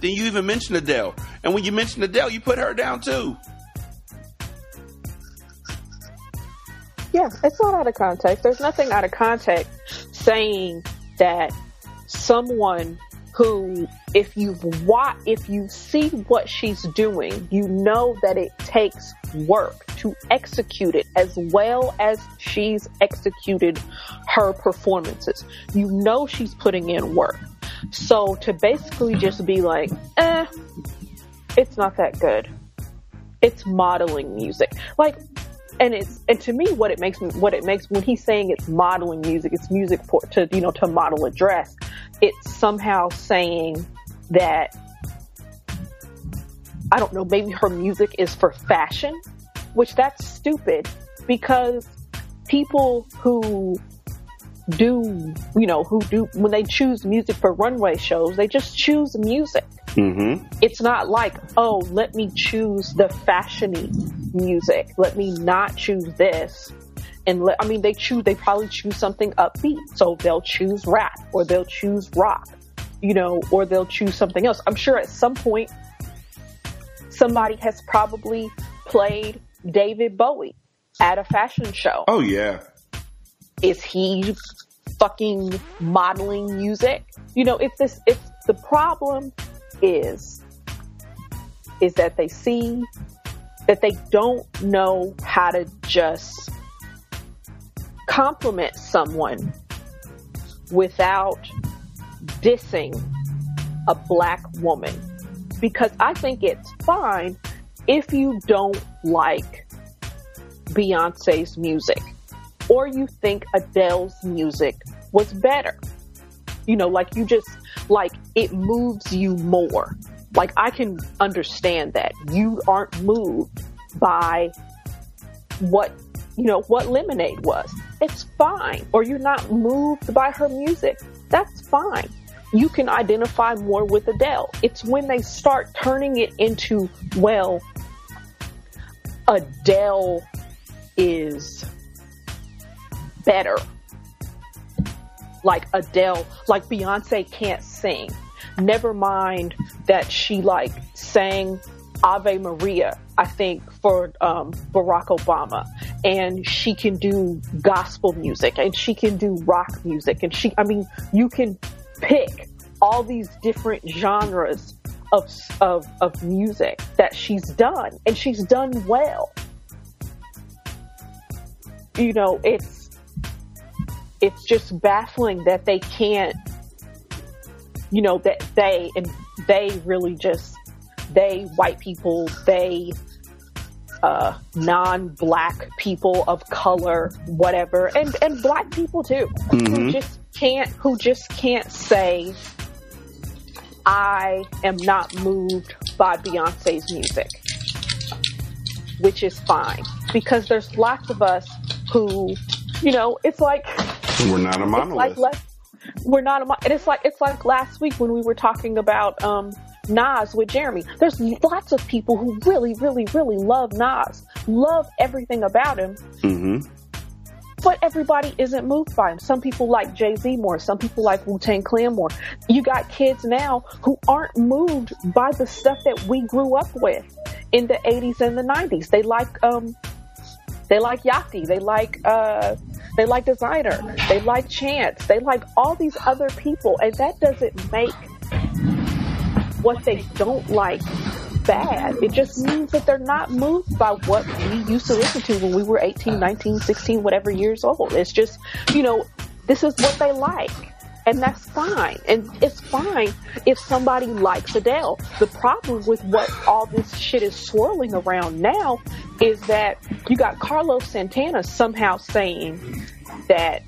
then you even mention Adele. And when you mention Adele, you put her down too. Yeah, it's not out of context. There's nothing out of context saying that someone who, if you wa if you see what she's doing, you know that it takes work to execute it as well as she's executed her performances. You know she's putting in work. So to basically just be like, eh, it's not that good. It's modeling music. Like, and it's and to me what it makes what it makes when he's saying it's modeling music it's music for to you know to model a dress it's somehow saying that i don't know maybe her music is for fashion which that's stupid because people who do you know who do when they choose music for runway shows they just choose music Mm-hmm. it's not like, oh, let me choose the fashiony music. Let me not choose this. And let, I mean, they choose, they probably choose something upbeat. So they'll choose rap or they'll choose rock, you know, or they'll choose something else. I'm sure at some point somebody has probably played David Bowie at a fashion show. Oh yeah. Is he fucking modeling music? You know, if this, if the problem is, is that they see that they don't know how to just compliment someone without dissing a black woman. Because I think it's fine if you don't like Beyonce's music or you think Adele's music was better. You know, like you just, like it moves you more. Like I can understand that. You aren't moved by what, you know, what Lemonade was. It's fine. Or you're not moved by her music. That's fine. You can identify more with Adele. It's when they start turning it into, well, Adele is better. Like Adele, like Beyonce can't sing. Never mind that she like sang Ave Maria, I think, for um, Barack Obama. And she can do gospel music and she can do rock music. And she, I mean, you can pick all these different genres of, of, of music that she's done and she's done well. You know, it's, it's just baffling that they can't, you know, that they, and they really just, they, white people, they, uh, non-black people of color, whatever, and, and black people too, who just can't, who just can't say, I am not moved by Beyonce's music, which is fine because there's lots of us who, you know, it's like We're not a monolith. like less, we're not a mo- and it's like it's like last week when we were talking about um Nas with Jeremy. There's lots of people who really, really, really love Nas, love everything about him, hmm but everybody isn't moved by him. Some people like Jay Z more. Some people like Wu Tang Clan more. You got kids now who aren't moved by the stuff that we grew up with in the 80s and the 90s. They like, um, they like Yachty. They like, uh, they like Desiigner. They like Chance. They like all these other people. And that doesn't make what they don't like bad. It just means that they're not moved by what we used to listen to when we were 18, 19, 16, whatever years old. It's just, you know, this is what they like. And that's fine. And it's fine if somebody likes Adele. The problem with what all this shit is swirling around now is that you got Carlos Santana somehow saying that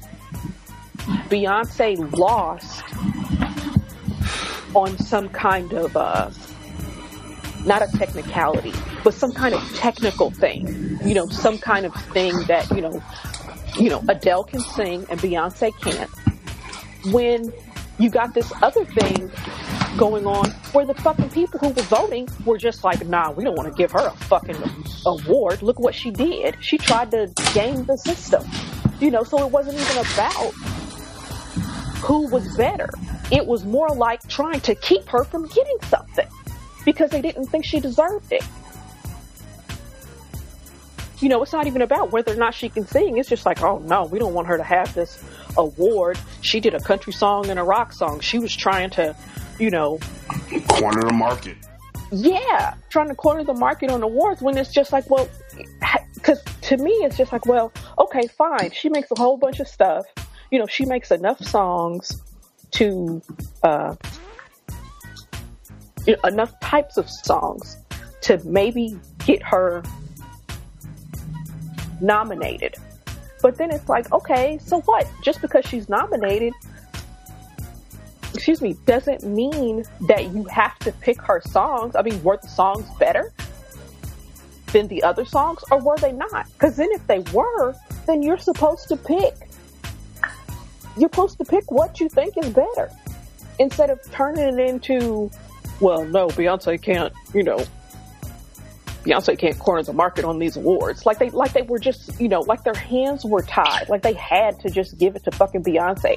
Beyonce lost on some kind of uh not a technicality, but some kind of technical thing. You know, some kind of thing that, you know, you know, Adele can sing and Beyonce can't. When you got this other thing going on where the fucking people who were voting were just like, nah, we don't want to give her a fucking award. Look what she did. She tried to game the system. You know, so it wasn't even about who was better. It was more like trying to keep her from getting something because they didn't think she deserved it. You know, it's not even about whether or not she can sing. It's just like, oh no, we don't want her to have this award. She did a country song and a rock song. She was trying to, you know, Corner the market. yeah, trying to corner the market on awards when it's just like, well, because to me, it's just like, well, okay, fine. She makes a whole bunch of stuff. You know, she makes enough songs to, uh, enough types of songs to maybe get her nominated. But then it's like, okay, so what? Just because she's nominated, excuse me, doesn't mean that you have to pick her songs. I mean, were the songs better than the other songs or were they not? Because then if they were, then you're supposed to pick. You're supposed to pick what you think is better instead of turning it into, well, no, Beyonce can't, you know, Beyonce can't corner the market on these awards. Like they, like they were just, you know, like their hands were tied. Like they had to just give it to fucking Beyonce.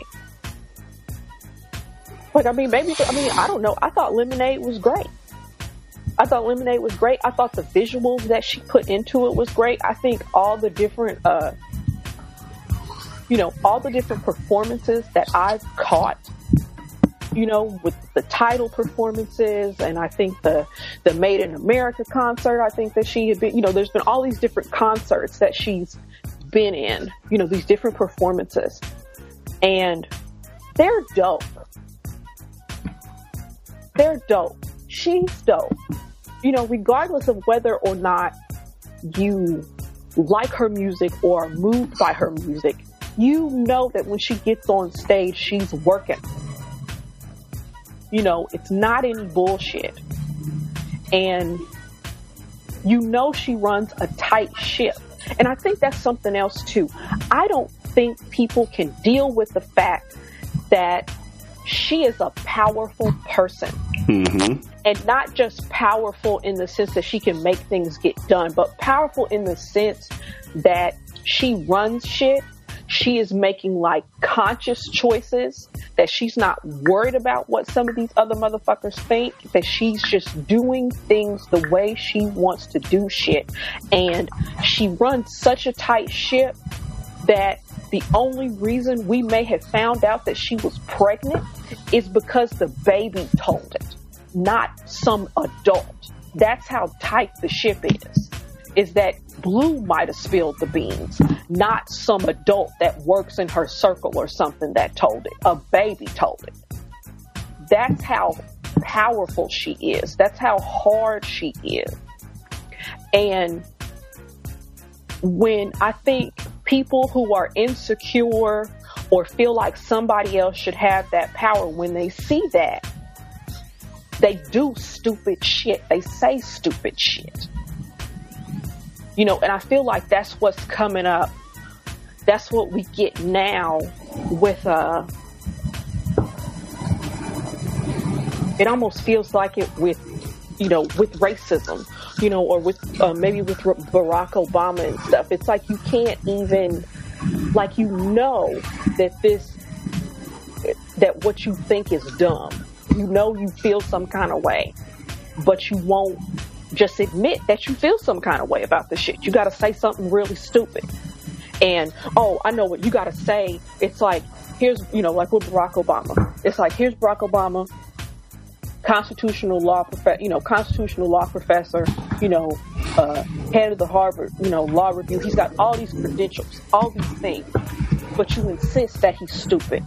Like I mean, maybe I mean I don't know. I thought Lemonade was great. I thought Lemonade was great. I thought the visuals that she put into it was great. I think all the different, uh, you know, all the different performances that I've caught, you know, with the title performances, and I think the the Made in America concert. I think that she had been, you know, there's been all these different concerts that she's been in, you know, these different performances, and they're dope. They're dope. She's dope. You know, regardless of whether or not you like her music or are moved by her music, you know that when she gets on stage, she's working. You know, it's not any bullshit. And you know she runs a tight ship. And I think that's something else too. I don't think people can deal with the fact that she is a powerful person. Mm-hmm. And not just powerful in the sense that she can make things get done, but powerful in the sense that she runs shit. She is making like conscious choices that she's not worried about what some of these other motherfuckers think, that she's just doing things the way she wants to do shit. And she runs such a tight ship that the only reason we may have found out that she was pregnant is because the baby told it, not some adult. That's how tight the ship is. Is that Blue might have spilled the beans, not some adult that works in her circle or something that told it. A baby told it. That's how powerful she is. That's how hard she is. And when I think people who are insecure or feel like somebody else should have that power, when they see that, they do stupid shit. They say stupid shit. You know, and I feel like that's what's coming up. That's what we get now with, uh, it almost feels like it with, you know, with racism, you know, or with, uh, maybe with Barack Obama and stuff. It's like you can't even, like, you know that this, that what you think is dumb. You know you feel some kind of way, but you won't just admit that you feel some kind of way about the shit. You got to say something really stupid. And, oh, I know what you got to say. It's like, here's, you know, like with Barack Obama. It's like, here's Barack Obama, constitutional law professor, you know, constitutional law professor, you know, uh, head of the Harvard, you know, law review. He's got all these credentials, all these things, but you insist that he's stupid.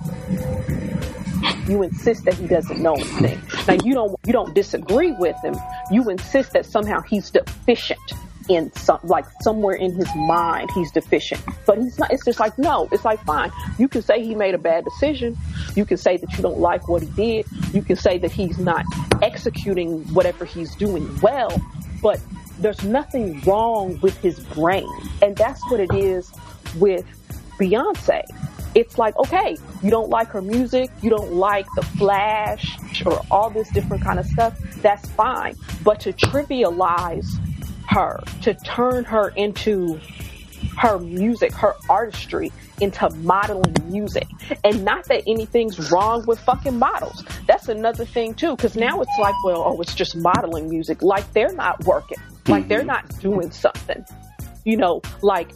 You insist that he doesn't know anything. Now you don't you don't disagree with him. You insist that somehow he's deficient in some like somewhere in his mind he's deficient. But he's not it's just like no, it's like fine. You can say he made a bad decision. You can say that you don't like what he did. You can say that he's not executing whatever he's doing well, but there's nothing wrong with his brain. And that's what it is with Beyonce it's like, okay, you don't like her music, you don't like the flash or all this different kind of stuff, that's fine. But to trivialize her, to turn her into her music, her artistry into modeling music. And not that anything's wrong with fucking models. That's another thing too, because now it's like, well, oh, it's just modeling music. Like they're not working. Like they're mm-hmm. not doing something. You know, like,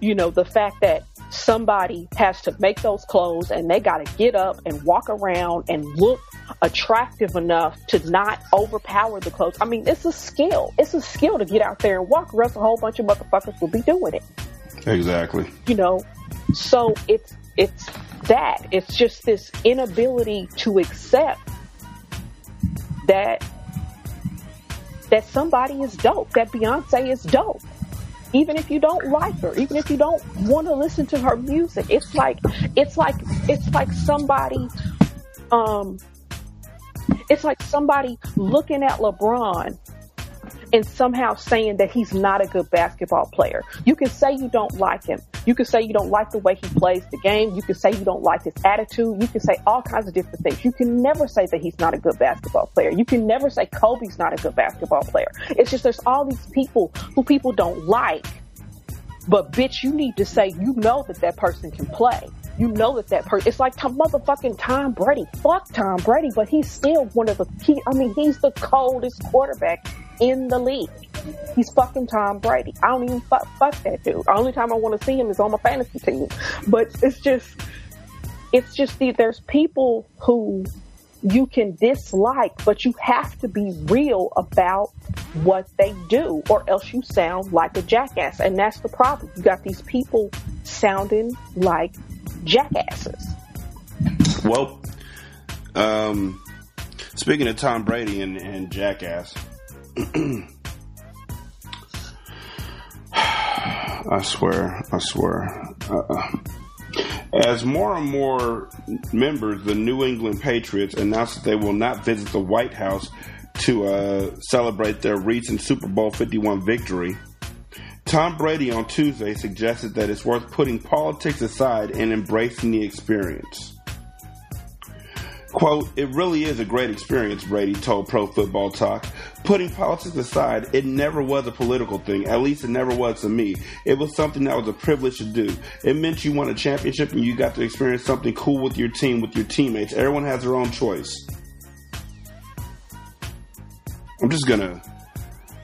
you know, the fact that somebody has to make those clothes and they got to get up and walk around and look attractive enough to not overpower the clothes. I mean, it's a skill. It's a skill to get out there and walk. Or else a whole bunch of motherfuckers will be doing it. Exactly. You know, so it's it's that. It's just this inability to accept that that somebody is dope. That Beyonce is dope even if you don't like her, even if you don't want to listen to her music. It's like it's like it's like somebody um it's like somebody looking at LeBron and somehow saying that he's not a good basketball player. You can say you don't like him. You can say you don't like the way he plays the game. You can say you don't like his attitude. You can say all kinds of different things. You can never say that he's not a good basketball player. You can never say Kobe's not a good basketball player. It's just there's all these people who people don't like. But bitch, you need to say you know that that person can play. You know that that person, it's like Tom, motherfucking Tom Brady. Fuck Tom Brady, but he's still one of the key. I mean, he's the coldest quarterback in the league. He's fucking Tom Brady. I don't even fuck, fuck that dude. The only time I want to see him is on my fantasy team. But it's just, it's just the, there's people who you can dislike, but you have to be real about what they do, or else you sound like a jackass. And that's the problem. You got these people sounding like jackasses. Well, um, speaking of Tom Brady and, and Jackass, I swear, I swear. Uh, as more and more members of the New England Patriots announced that they will not visit the White House to uh, celebrate their recent Super Bowl 51 victory, Tom Brady on Tuesday suggested that it's worth putting politics aside and embracing the experience. Quote, it really is a great experience, Brady told Pro Football Talk. Putting politics aside, it never was a political thing. At least it never was to me. It was something that was a privilege to do. It meant you won a championship and you got to experience something cool with your team, with your teammates. Everyone has their own choice. I'm just gonna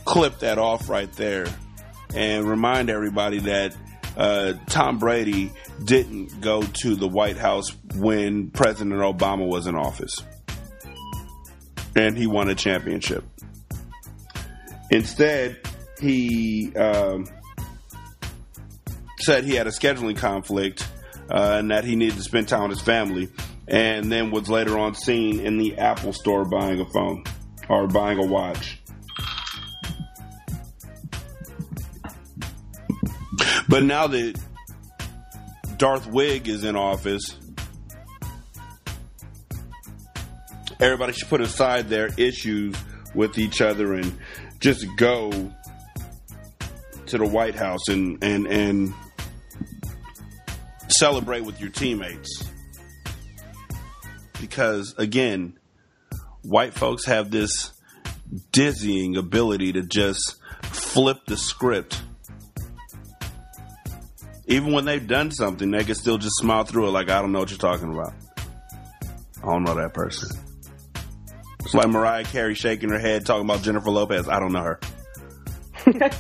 clip that off right there and remind everybody that uh, Tom Brady didn't go to the White House when President Obama was in office. And he won a championship. Instead, he um, said he had a scheduling conflict uh, and that he needed to spend time with his family, and then was later on seen in the Apple store buying a phone or buying a watch. But now that Darth Wig is in office, everybody should put aside their issues with each other and just go to the White House and and and celebrate with your teammates. Because again, white folks have this dizzying ability to just flip the script. Even when they've done something, they can still just smile through it like, I don't know what you're talking about. I don't know that person. It's like Mariah Carey shaking her head talking about Jennifer Lopez. I don't know her.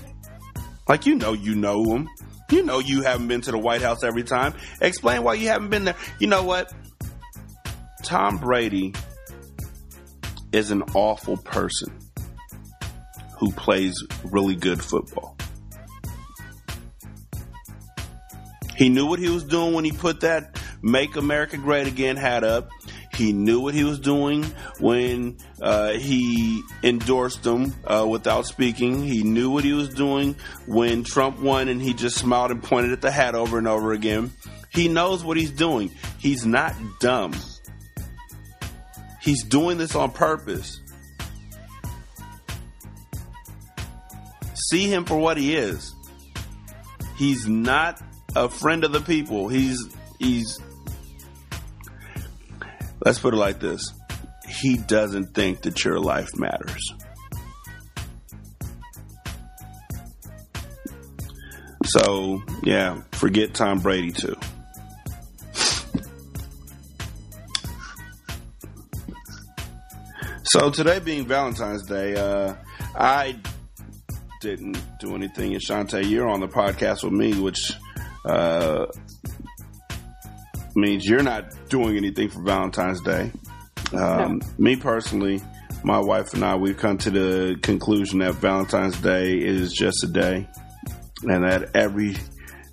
like, you know, you know them. You know, you haven't been to the White House every time. Explain why you haven't been there. You know what? Tom Brady is an awful person who plays really good football. He knew what he was doing when he put that Make America Great Again hat up. He knew what he was doing when uh, he endorsed them uh, without speaking. He knew what he was doing when Trump won and he just smiled and pointed at the hat over and over again. He knows what he's doing. He's not dumb. He's doing this on purpose. See him for what he is. He's not a friend of the people. He's he's let's put it like this. He doesn't think that your life matters. So, yeah, forget Tom Brady too. So today being Valentine's Day, uh, I didn't do anything. And Shanta, you're on the podcast with me, which uh, means you're not doing anything for Valentine's Day. Um, No. Me personally, my wife and I, we've come to the conclusion that Valentine's Day is just a day, and that every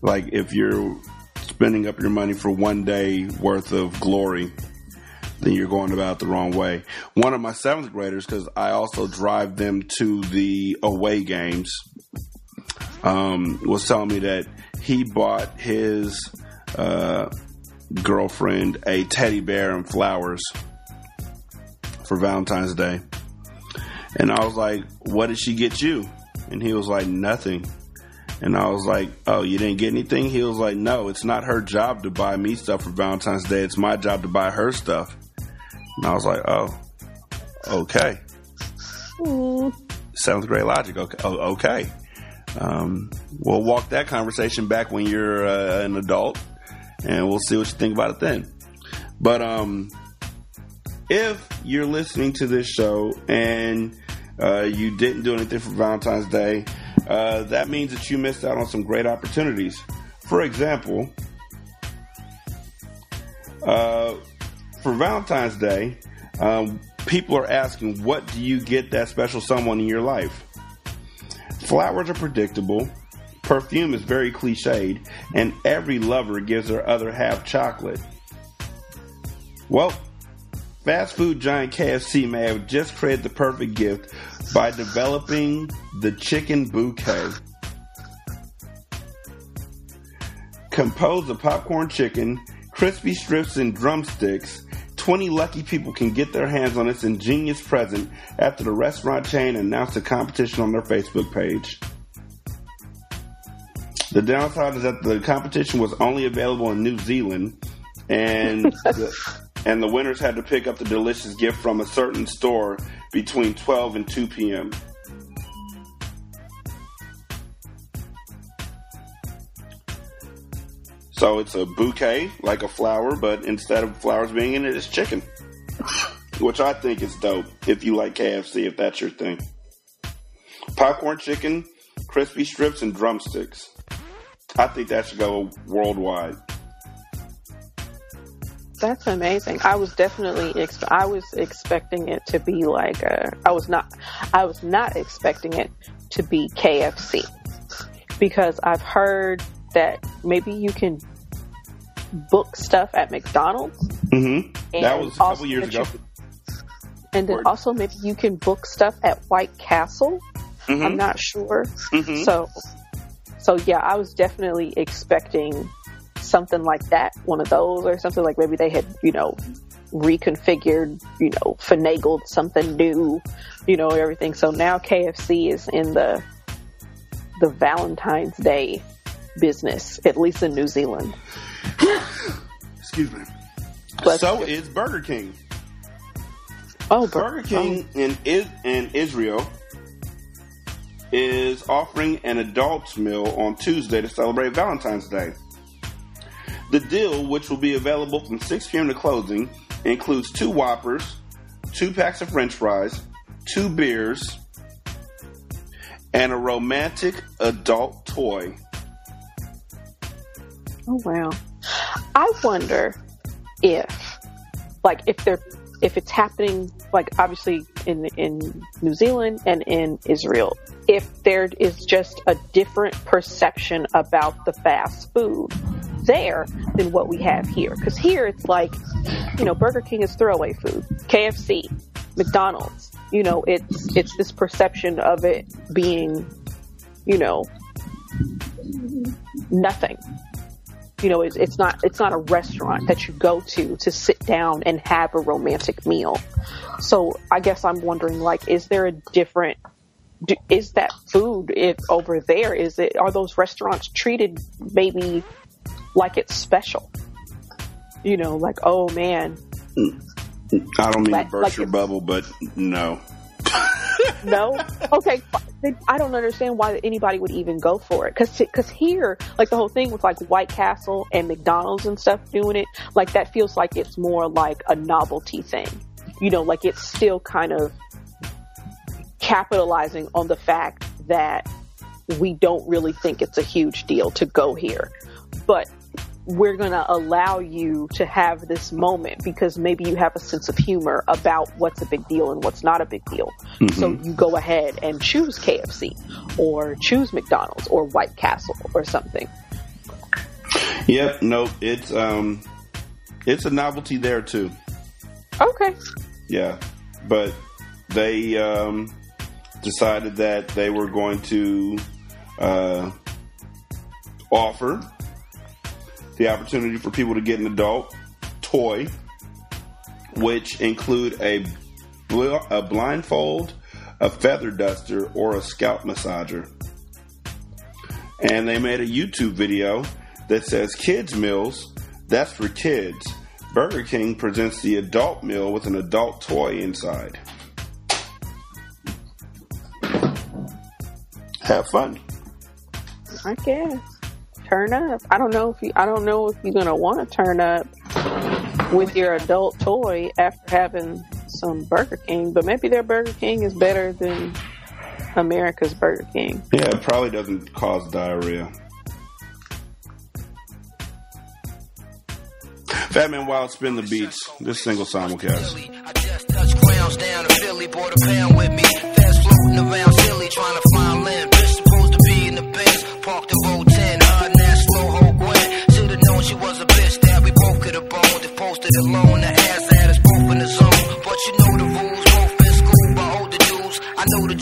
like if you're spending up your money for one day worth of glory, then you're going about it the wrong way. One of my seventh graders, because I also drive them to the away games, um, was telling me that he bought his uh, girlfriend a teddy bear and flowers for Valentine's Day. And I was like, What did she get you? And he was like, Nothing. And I was like, Oh, you didn't get anything? He was like, No, it's not her job to buy me stuff for Valentine's Day. It's my job to buy her stuff. And I was like, Oh, okay. Seventh grade logic. Okay. Oh, okay. Um, we'll walk that conversation back when you're uh, an adult and we'll see what you think about it then. But um, if you're listening to this show and uh, you didn't do anything for Valentine's Day, uh, that means that you missed out on some great opportunities. For example, uh, for Valentine's Day, um, people are asking, what do you get that special someone in your life? Flowers are predictable, perfume is very cliched, and every lover gives their other half chocolate. Well, fast food giant KFC may have just created the perfect gift by developing the chicken bouquet. Composed of popcorn chicken, crispy strips, and drumsticks, 20 lucky people can get their hands on this ingenious present after the restaurant chain announced a competition on their Facebook page. The downside is that the competition was only available in New Zealand, and the, and the winners had to pick up the delicious gift from a certain store between 12 and 2 p.m. So it's a bouquet, like a flower, but instead of flowers being in it, it's chicken. Which I think is dope if you like KFC, if that's your thing. Popcorn chicken, crispy strips, and drumsticks. I think that should go worldwide. That's amazing. I was definitely ex- I was expecting it to be like a, I was not I was not expecting it to be KFC because I've heard that maybe you can book stuff at McDonald's. Mm-hmm. That was a couple years that you ago. And then Word. also maybe you can book stuff at White Castle. I'm Mhm. not sure. Mhm. So, so yeah, I was definitely expecting something like that, one of those or something like maybe they had, you know, reconfigured, you know, finagled something new, you know, everything. So now KFC is in the the Valentine's Day business, at least in New Zealand. Excuse me. Bless so you. is Burger King. Oh, Bur- Burger King oh. in, is, in Israel is offering an adults meal on Tuesday to celebrate Valentine's Day. The deal, which will be available from 6 p.m. to closing, includes two Whoppers, two packs of French fries, two beers, and a romantic adult toy. Oh wow. I wonder if like if they're if it's happening like obviously in in New Zealand and in Israel, if there is just a different perception about the fast food there than what we have here. Because here it's like, you know, Burger King is throwaway food, KFC, McDonald's. You know, it's it's this perception of it being, you know, nothing you know, it's, it's not it's not a restaurant that you go to to sit down and have a romantic meal. So I guess I'm wondering, like, is there a different? Do, is that food it over there? Is it are those restaurants treated maybe like it's special? You know, like oh man, mm. I don't mean Like- to burst like your bubble, but no. no, okay. I don't understand why anybody would even go for it. Cause, cause here, like the whole thing with like White Castle and McDonald's and stuff doing it, like that feels like it's more like a novelty thing. You know, like it's still kind of capitalizing on the fact that we don't really think it's a huge deal to go here. But we're going to allow you to have this moment because maybe you have a sense of humor about what's a big deal and what's not a big deal. So you go ahead and choose KFC or choose McDonald's or White Castle or something. Yep, nope. It's um, it's a novelty there too. Okay. Yeah, but they um, decided that they were going to uh, offer the opportunity for people to get an adult toy, which include a bl- a blindfold, a feather duster, or a scalp massager. And they made a YouTube video that says "Kids meals, that's for kids." Burger King presents the adult meal with an adult toy inside. Have fun. I guess turn up. I don't know if you, I don't know if you're gonna want to turn up with your adult toy after having some Burger King, but maybe their Burger King is better than America's Burger King. Yeah, it probably doesn't cause diarrhea. Fat Man Wild spin the beats. This single simulcast. I just down to Philly, bought a pound with me. Fast floating around Philly, trying to find limb. posted alone. The ass had us both in the zone. But you know the rules, both in school by older dudes. I know the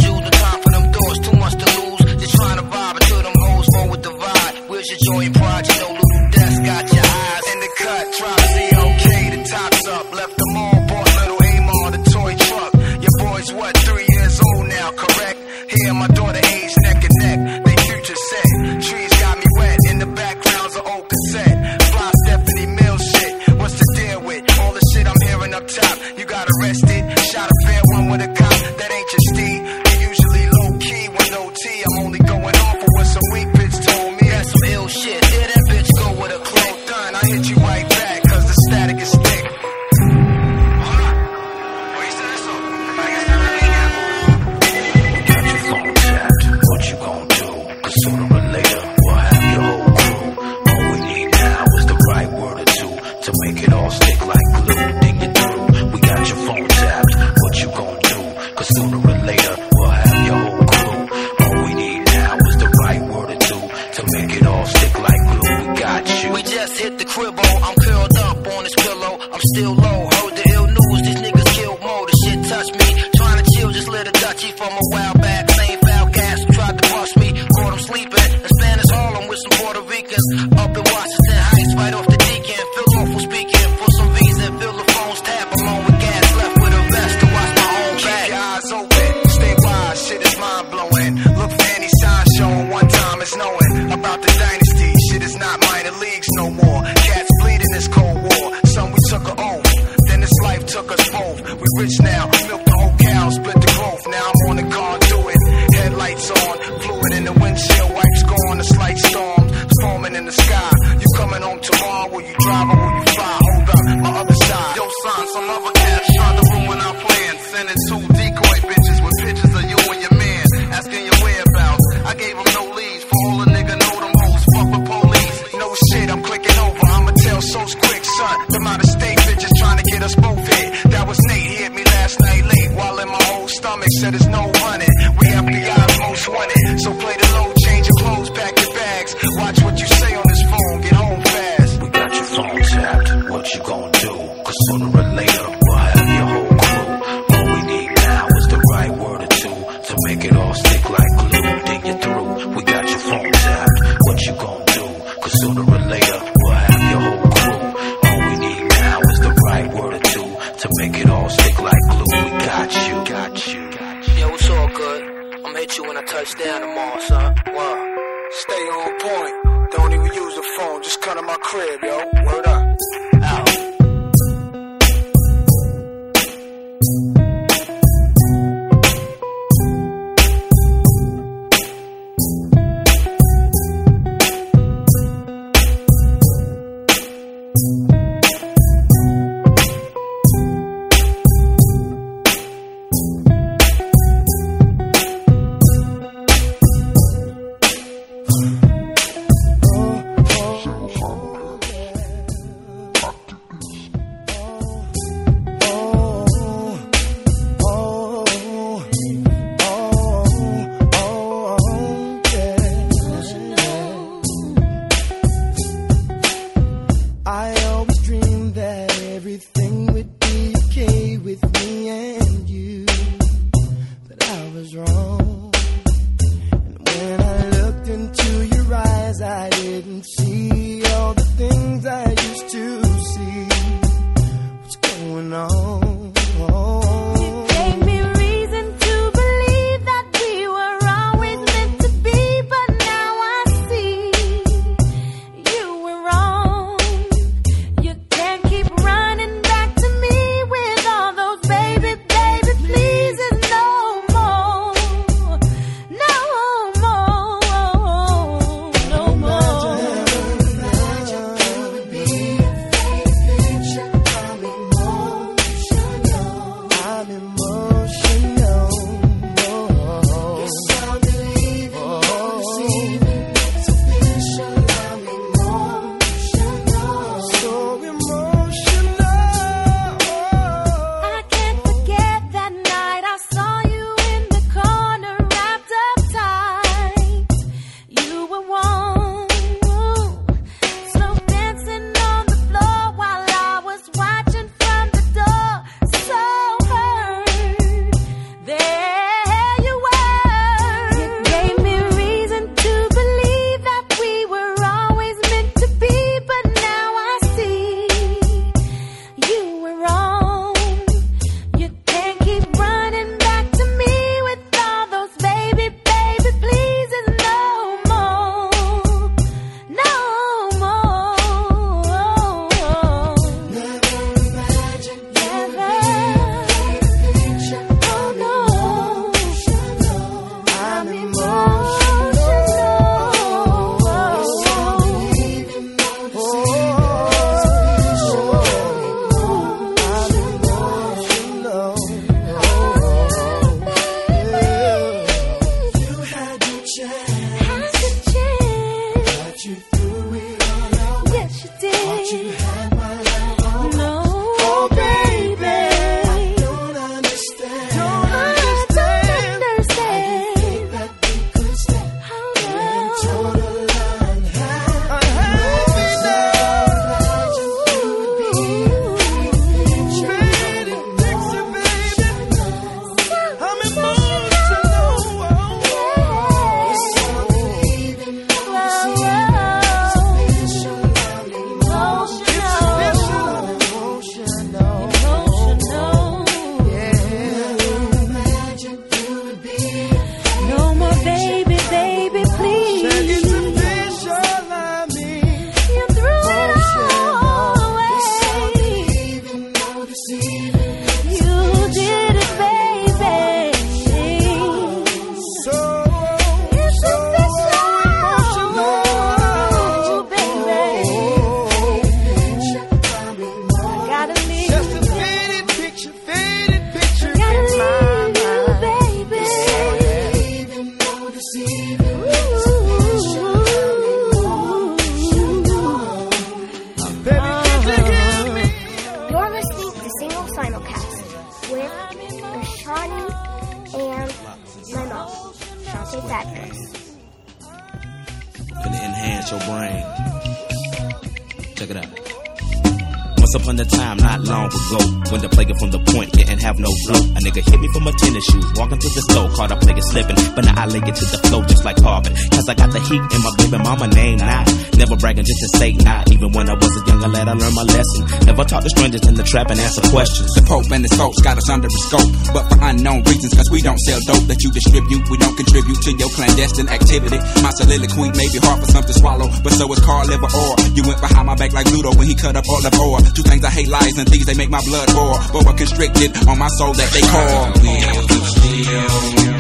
trap and answer questions. The Pope and his folks got us under the scope, but for unknown reasons, cause we don't sell dope that you distribute. We don't contribute to your clandestine activity. My soliloquy may be hard for some to swallow, but so is Carl Liver you went behind my back like Ludo when he cut up all of ore. Two things I hate lies and things they make my blood boil, but were constricted on my soul that they call. Wheels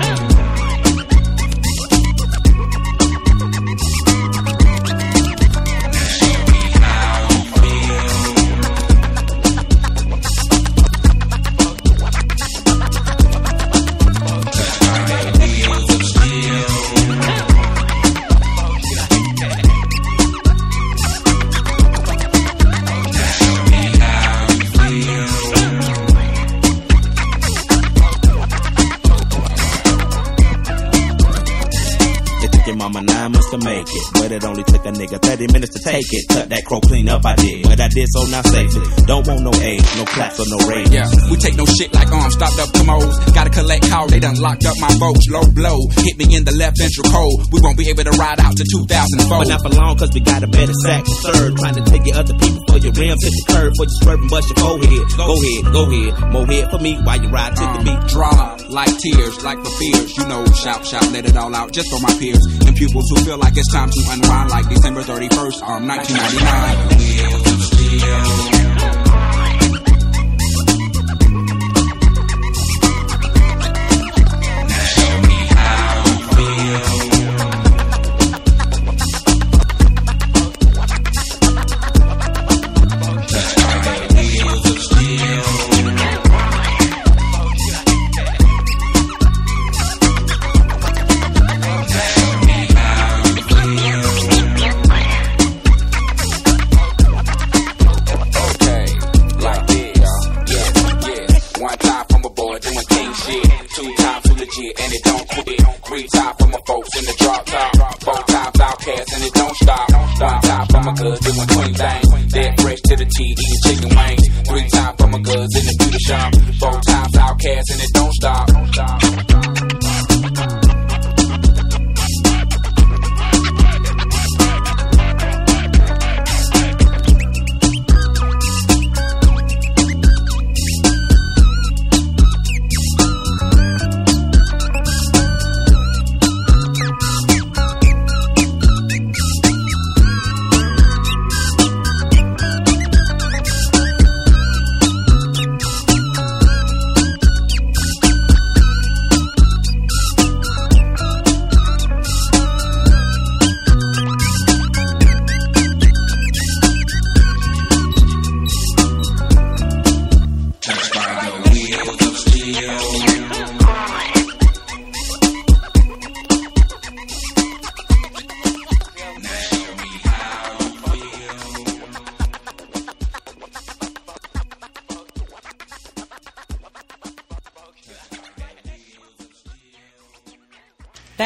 30 take it. Cut that crow clean up, I did, but I did so now safely. Don't want no aid, no claps or no rage. Yeah, we take no shit like arms stopped up commodes. Gotta collect call, they done locked up my votes. Low blow, hit me in the left ventral cold. We won't be able to ride out to 2004. But not for long, cause we got a better sack. Third, trying to take your other people for your rims, hit the curb for you swerving, bust your forehead. Go ahead, go ahead, more head for me while you ride to the uh, beat. Drama, like tears, like for fears. You know, shout, shout, let it all out just for my peers and pupils who feel like it's time to unwind, like December 31st, um, 1999.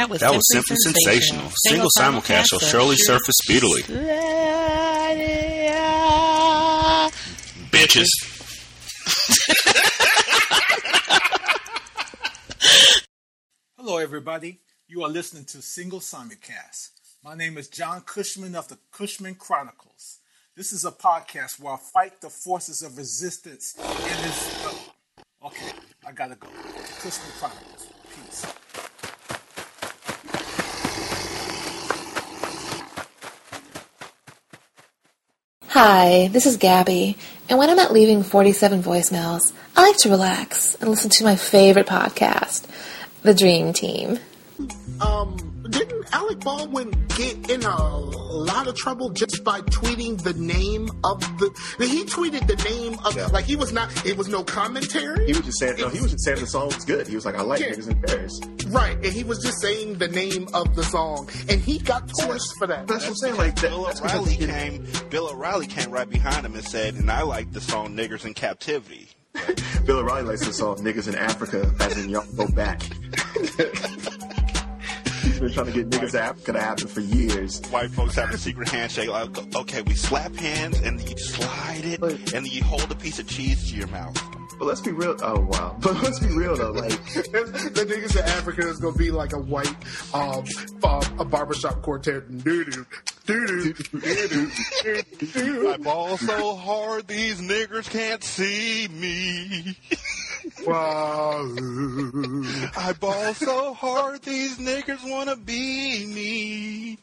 That was That was simply simply sensational. Single simulcast shall surely surface speedily. Bitches. Hello, everybody. You are listening to Single Simulcast. My name is John Cushman of the Cushman Chronicles. This is a podcast where I fight the forces of resistance in this. oh, okay, I gotta go. The Cushman Chronicles. Peace. Hi, this is Gabby, and when I'm not leaving 47 voicemails, I like to relax and listen to my favorite podcast, The Dream Team. Um, didn't Alec Baldwin get in a lot of trouble just by tweeting the name of the? He tweeted the name of like he was not. It was no commentary. He was just saying. No, he was just saying the song was good. He was like, I like Yeah. niggas in Paris. Right, and he was just saying the name of the song, and he got torched for that. That's what I'm saying. Like that, Bill that's O'Reilly came. Bill O'Reilly came right behind him and said, "And I like the song "Niggers in Captivity." Bill O'Reilly likes the song "Niggas in Africa," as in y'all go back. He's been trying to get niggas to Africa to happen for years. White folks have a secret handshake. Like, okay, we slap hands and you slide it, and you hold a piece of cheese to your mouth. But let's be real. Oh wow. But let's be real though. Like the niggas in Africa is gonna be like a white um, um a barbershop quartet. Doo doo doo doo I ball so hard these niggers can't see me. Wow. I ball so hard these niggers wanna be me.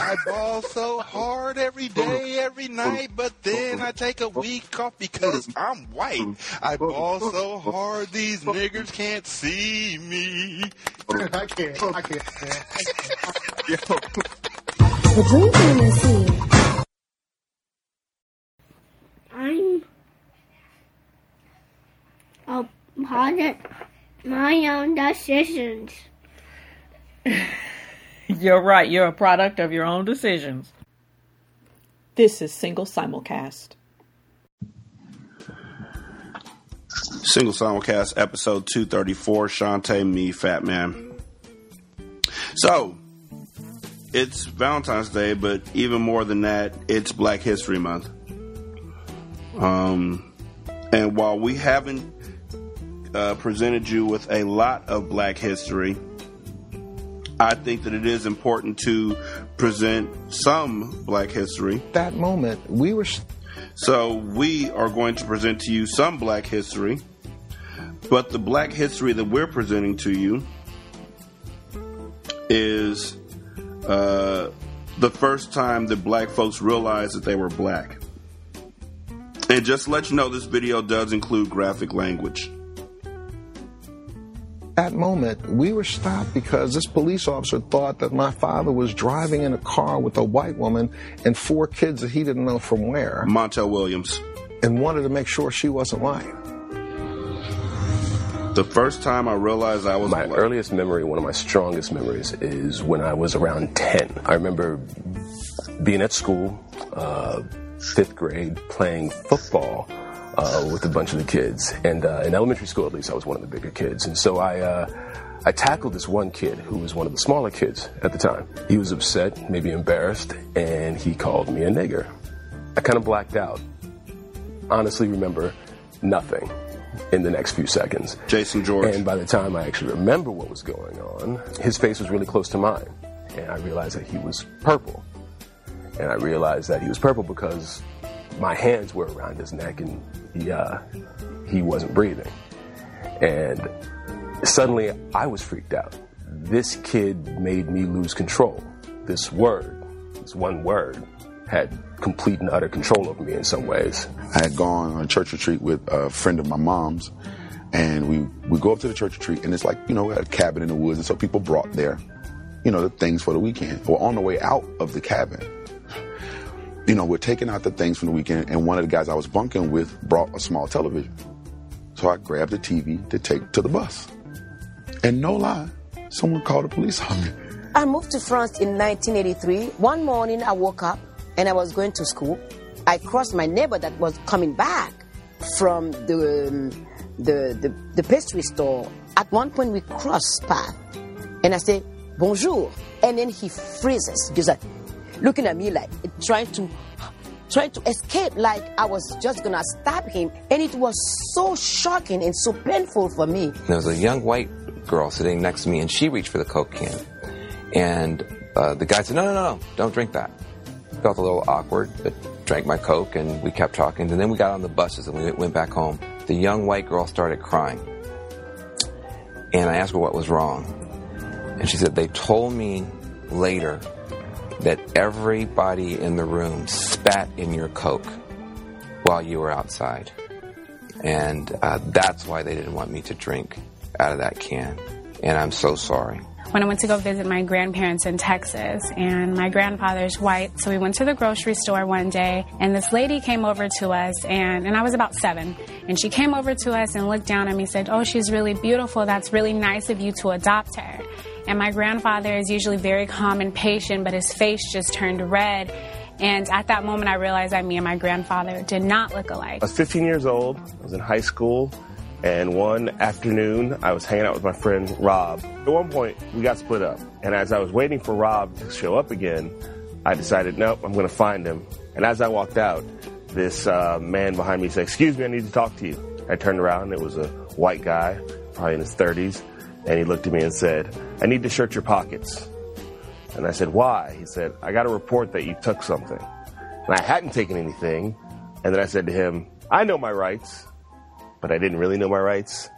I ball so hard every day, every night, but then I take a week off because I'm white. I ball so hard these niggers can't see me. I can't. I can't. The Dream Team is here. I'm a product my own decisions. You're right. You're a product of your own decisions. This is single simulcast. Single simulcast episode 234, Shanta, me, Fat Man. So, it's Valentine's Day, but even more than that, it's Black History Month. Um, and while we haven't uh, presented you with a lot of Black history, I think that it is important to present some Black history. That moment, we were. So we are going to present to you some Black history, but the Black history that we're presenting to you is uh, the first time that Black folks realized that they were Black. And just to let you know, this video does include graphic language. That moment, we were stopped because this police officer thought that my father was driving in a car with a white woman and four kids that he didn't know from where. Montel Williams. And wanted to make sure she wasn't white. The first time I realized I was my earliest memory, one of my strongest memories, is when I was around 10. I remember being at school, uh, fifth grade, playing football uh, with a bunch of the kids. And uh, in elementary school, at least, I was one of the bigger kids. And so I, uh, I tackled this one kid who was one of the smaller kids at the time. He was upset, maybe embarrassed, and he called me a nigger. I kind of blacked out. Honestly, remember nothing in the next few seconds. Jason George. And by the time I actually remember what was going on, his face was really close to mine. And I realized that he was purple. And I realized that he was purple because my hands were around his neck and he, uh, he wasn't breathing. And suddenly I was freaked out. This kid made me lose control. This word, this one word, had complete and utter control over me in some ways. I had gone on a church retreat with a friend of my mom's, and we we go up to the church retreat, and it's like you know a cabin in the woods, and so people brought their, you know, the things for the weekend. Well, on the way out of the cabin, you know, we're taking out the things from the weekend, and one of the guys I was bunking with brought a small television, so I grabbed the TV to take to the bus, and no lie, someone called the police on me. I moved to France in 1983. One morning I woke up and I was going to school. I crossed my neighbor that was coming back from the, um, the, the, the pastry store. At one point we crossed path and I say, bonjour. And then he freezes, just like looking at me like trying to trying to escape like I was just gonna stab him. And it was so shocking and so painful for me. There was a young white girl sitting next to me, and she reached for the Coke can. And uh, the guy said, No, no, no, no, don't drink that. Felt a little awkward, but drank my Coke, and we kept talking. And then we got on the buses and we went- went back home. The young white girl started crying. And I asked her what was wrong. And she said, They told me later that everybody in the room spat in your Coke while you were outside. And uh, that's why they didn't want me to drink out of that can. And I'm so sorry. when I went to go visit my grandparents in Texas, and my grandfather's white. So we went to the grocery store one day, and this lady came over to us, and, and I was about seven. And she came over to us and looked down at me and said, Oh, she's really beautiful. That's really nice of you to adopt her. And my grandfather is usually very calm and patient, but his face just turned red. And at that moment, I realized that me and my grandfather did not look alike. I was 15 years old. I was in high school. And one afternoon, I was hanging out with my friend Rob. At one point, we got split up. And as I was waiting for Rob to show up again, I decided, nope, I'm going to find him. And as I walked out, this uh, man behind me said, Excuse me, I need to talk to you. I turned around. It was a white guy, probably in his 30s. And he looked at me and said, I need to search your pockets. And I said, Why? He said, I got a report that you took something. And I hadn't taken anything. And then I said to him, I know my rights but I didn't really know my rights.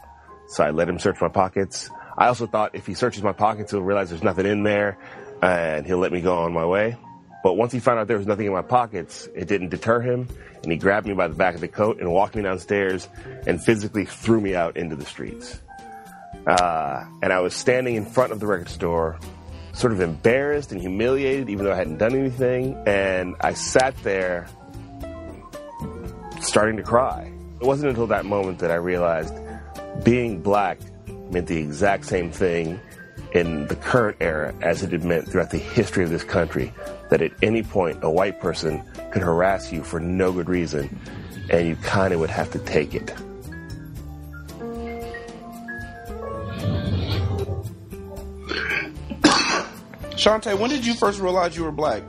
So I let him search my pockets. I also thought if he searches my pockets, he'll realize there's nothing in there and he'll let me go on my way. But once he found out there was nothing in my pockets, it didn't deter him. And he grabbed me by the back of the coat and walked me downstairs and physically threw me out into the streets. Uh, and I was standing in front of the record store, sort of embarrassed and humiliated, even though I hadn't done anything. And I sat there starting to cry. It wasn't until that moment that I realized being black meant the exact same thing in the current era as it had meant throughout the history of this country. That at any point, a white person could harass you for no good reason, and you kind of would have to take it. Shanta, when did you first realize you were black?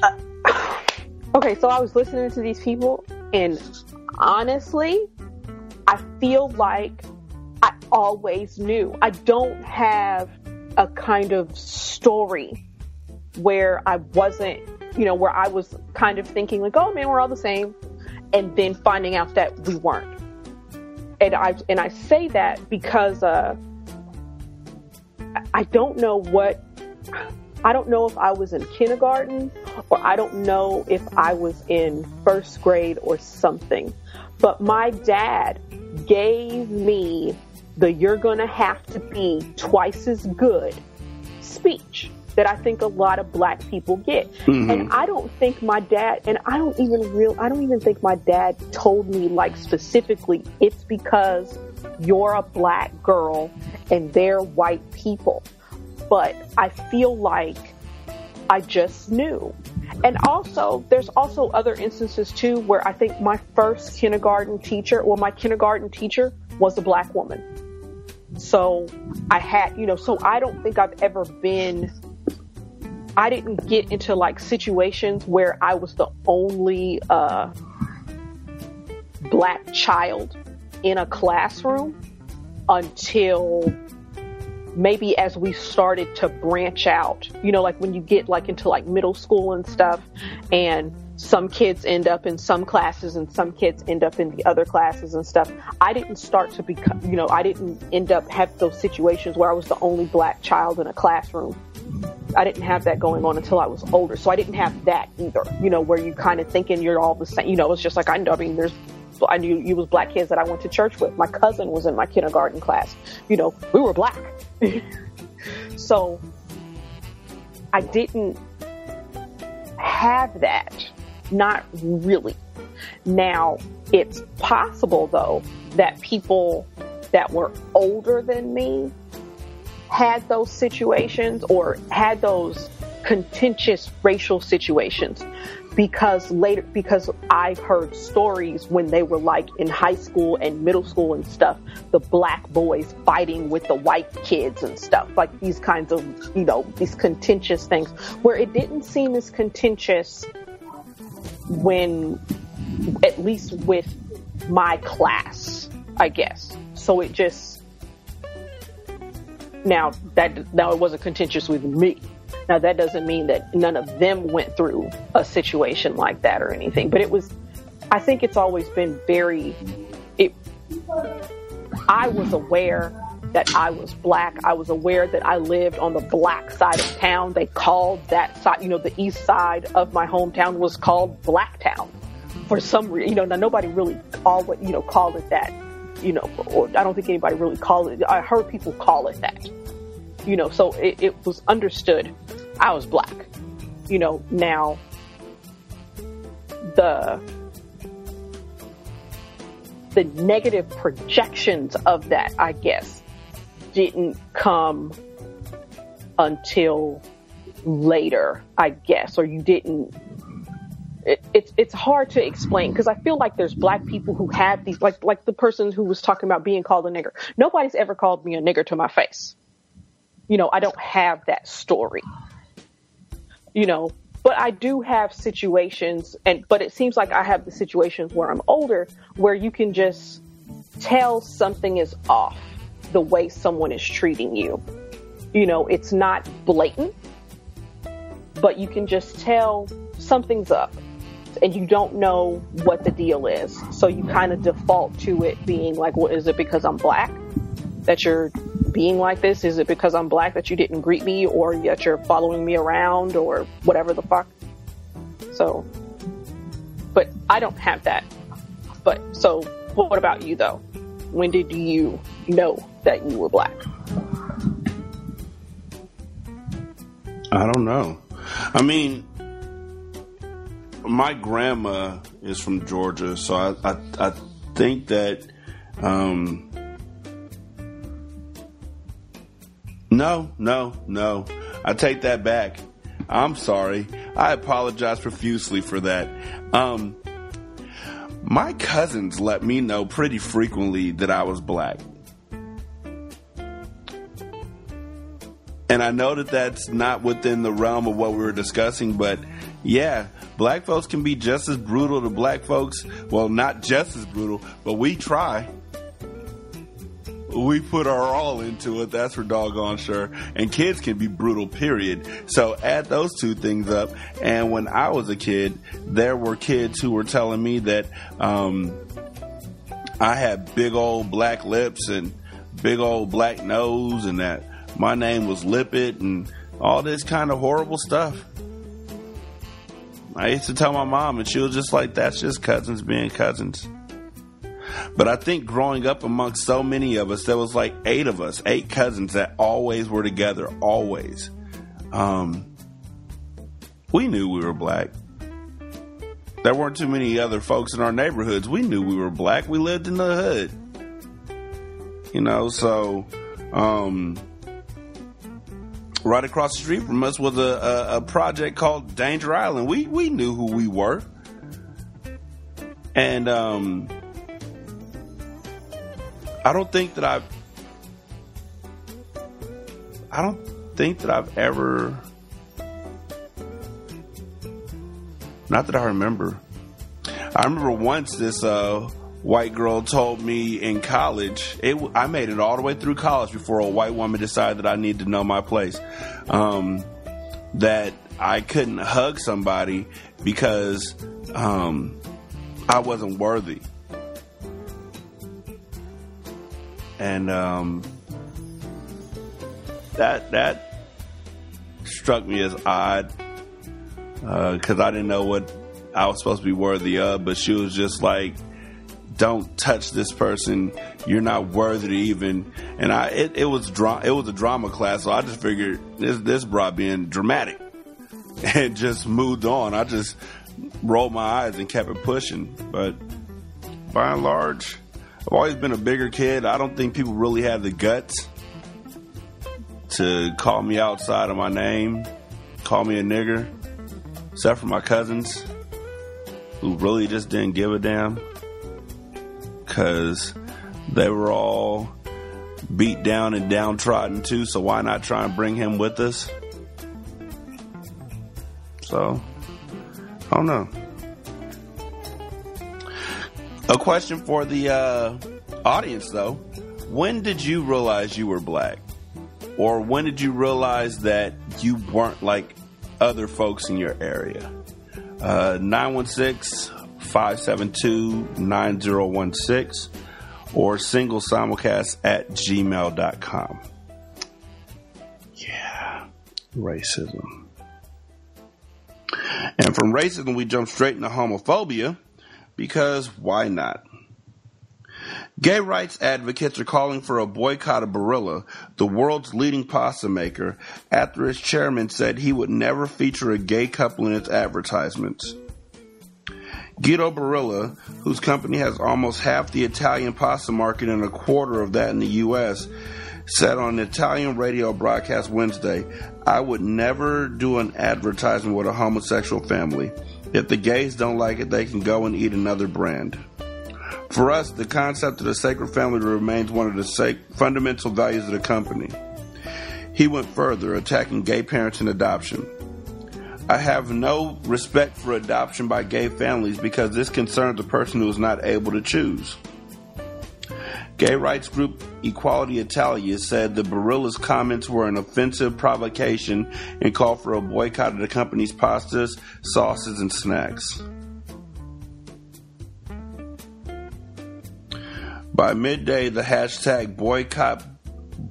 Okay, so I was listening to these people, and honestly, I feel like I always knew. I don't have a kind of story where I wasn't, you know, where I was kind of thinking like, oh man, we're all the same, and then finding out that we weren't. And I and I say that because uh, I don't know what I don't know if I was in kindergarten or I don't know if I was in first grade or something. But my dad gave me the you're gonna have to be twice as good speech that I think a lot of black people get. Mhm. And I don't think my dad and I don't even real I don't even think my dad told me like specifically it's because you're a black girl and they're white people but I feel like I just knew. And also, there's also other instances too where I think my first kindergarten teacher, well, my kindergarten teacher was a black woman. So I had, you know, so I don't think I've ever been, I didn't get into like situations where I was the only, uh, black child in a classroom until maybe as we started to branch out you know like when you get like into like middle school and stuff and some kids end up in some classes and some kids end up in the other classes and stuff i didn't start to become you know i didn't end up have those situations where i was the only black child in a classroom. I didn't have that going on until i was older so i didn't have that either you know where you kind of thinking you're all the same you know it's just like i know i mean there's I knew you was black kids that I went to church with. My cousin was in my kindergarten class. You know, we were black. so I didn't have that. Not really. Now, it's possible though that people that were older than me had those situations or had those contentious racial situations because later because I've heard stories when they were like in high school and middle school and stuff, the black boys fighting with the white kids and stuff, like these kinds of you know, these contentious things where it didn't seem as contentious when at least with my class, I guess. So it just now that now it wasn't contentious with me. Now that doesn't mean that none of them went through a situation like that or anything, but it was I think it's always been very it I was aware that I was black. I was aware that I lived on the black side of town. They called that side, you know, the east side of my hometown was called Blacktown for some reason. You know, now nobody really it, you know, called it that. You know, or I don't think anybody really called it. I heard people call it that. You know, so it, it was understood I was black. You know, now the the negative projections of that, I guess, didn't come until later, I guess, or you didn't. It, it's it's hard to explain because I feel like there's black people who have these like like the person who was talking about being called a nigger. Nobody's ever called me a nigger to my face. You know, I don't have that story. You know, but I do have situations, and but it seems like I have the situations where I'm older, where you can just tell something is off the way someone is treating you. You know, it's not blatant, but you can just tell something's up and you don't know what the deal is. So you kind of default to it being like, well, is it because I'm black that you're being like this? Is it because I'm black that you didn't greet me or that you're following me around or whatever the fuck? So, but I don't have that. But so, what about you though? When did you know that you were black? I don't know. I mean, my grandma is from Georgia, so I I, I think that um, no, no, no. I take that back. I'm sorry. I apologize profusely for that. Um, my cousins let me know pretty frequently that I was black. And I know that that's not within the realm of what we were discussing, but yeah, black folks can be just as brutal to black folks. Well, not just as brutal, but we try. We put our all into it, that's for doggone sure. And kids can be brutal, period. So add those two things up. And when I was a kid, there were kids who were telling me that um, I had big old black lips and big old black nose and that my name was Lipid and all this kind of horrible stuff. I used to tell my mom, and she was just like, that's just cousins being cousins. But I think growing up amongst so many of us, there was like eight of us, eight cousins that always were together, always. Um, we knew we were black. There weren't too many other folks in our neighborhoods. We knew we were black. We lived in the hood. You know, so um, right across the street from us was a, a, a, project called Danger Island. We we knew who we were, and um, I don't think that I've I don't think that I've ever not that I remember. I remember once this uh, white girl told me in college. It, I made it all the way through college before a white woman decided that I needed to know my place. Um, that I couldn't hug somebody because um, I wasn't worthy. And um, that that struck me as odd because uh, I didn't know what I was supposed to be worthy of. But she was just like, "Don't touch this person. You're not worthy to even." And I, it, it was dra- it was a drama class, so I just figured this this brought being dramatic, and just moved on. I just rolled my eyes and kept it pushing. But by and large, I've always been a bigger kid. I don't think people really have the guts to call me outside of my name, call me a nigger, except for my cousins who really just didn't give a damn because they were all beat down and downtrodden too. So why not try and bring him with us? So I don't know. A question for the uh, audience though: When did you realize you were black, or when did you realize that you weren't like other folks in your area? Uh, 916 572 9016 or singlesimulcast at gmail.com. Yeah, racism. And from racism, we jump straight into homophobia because why not? Gay rights advocates are calling for a boycott of Barilla, the world's leading pasta maker, after its chairman said he would never feature a gay couple in its advertisements. Guido Barilla, whose company has almost half the Italian pasta market and a quarter of that in the U.S., said on an Italian radio broadcast Wednesday, I would never do an advertisement with a homosexual family. If the gays don't like it, they can go and eat another brand. For us, the concept of the sacred family remains one of the sac- fundamental values of the company. He went further, attacking gay parents and adoption. I have no respect for adoption by gay families because this concerns a person who is not able to choose. Gay rights group Equality Italia said the Barilla's comments were an offensive provocation and called for a boycott of the company's pastas, sauces, and snacks. By midday, the hashtag boycott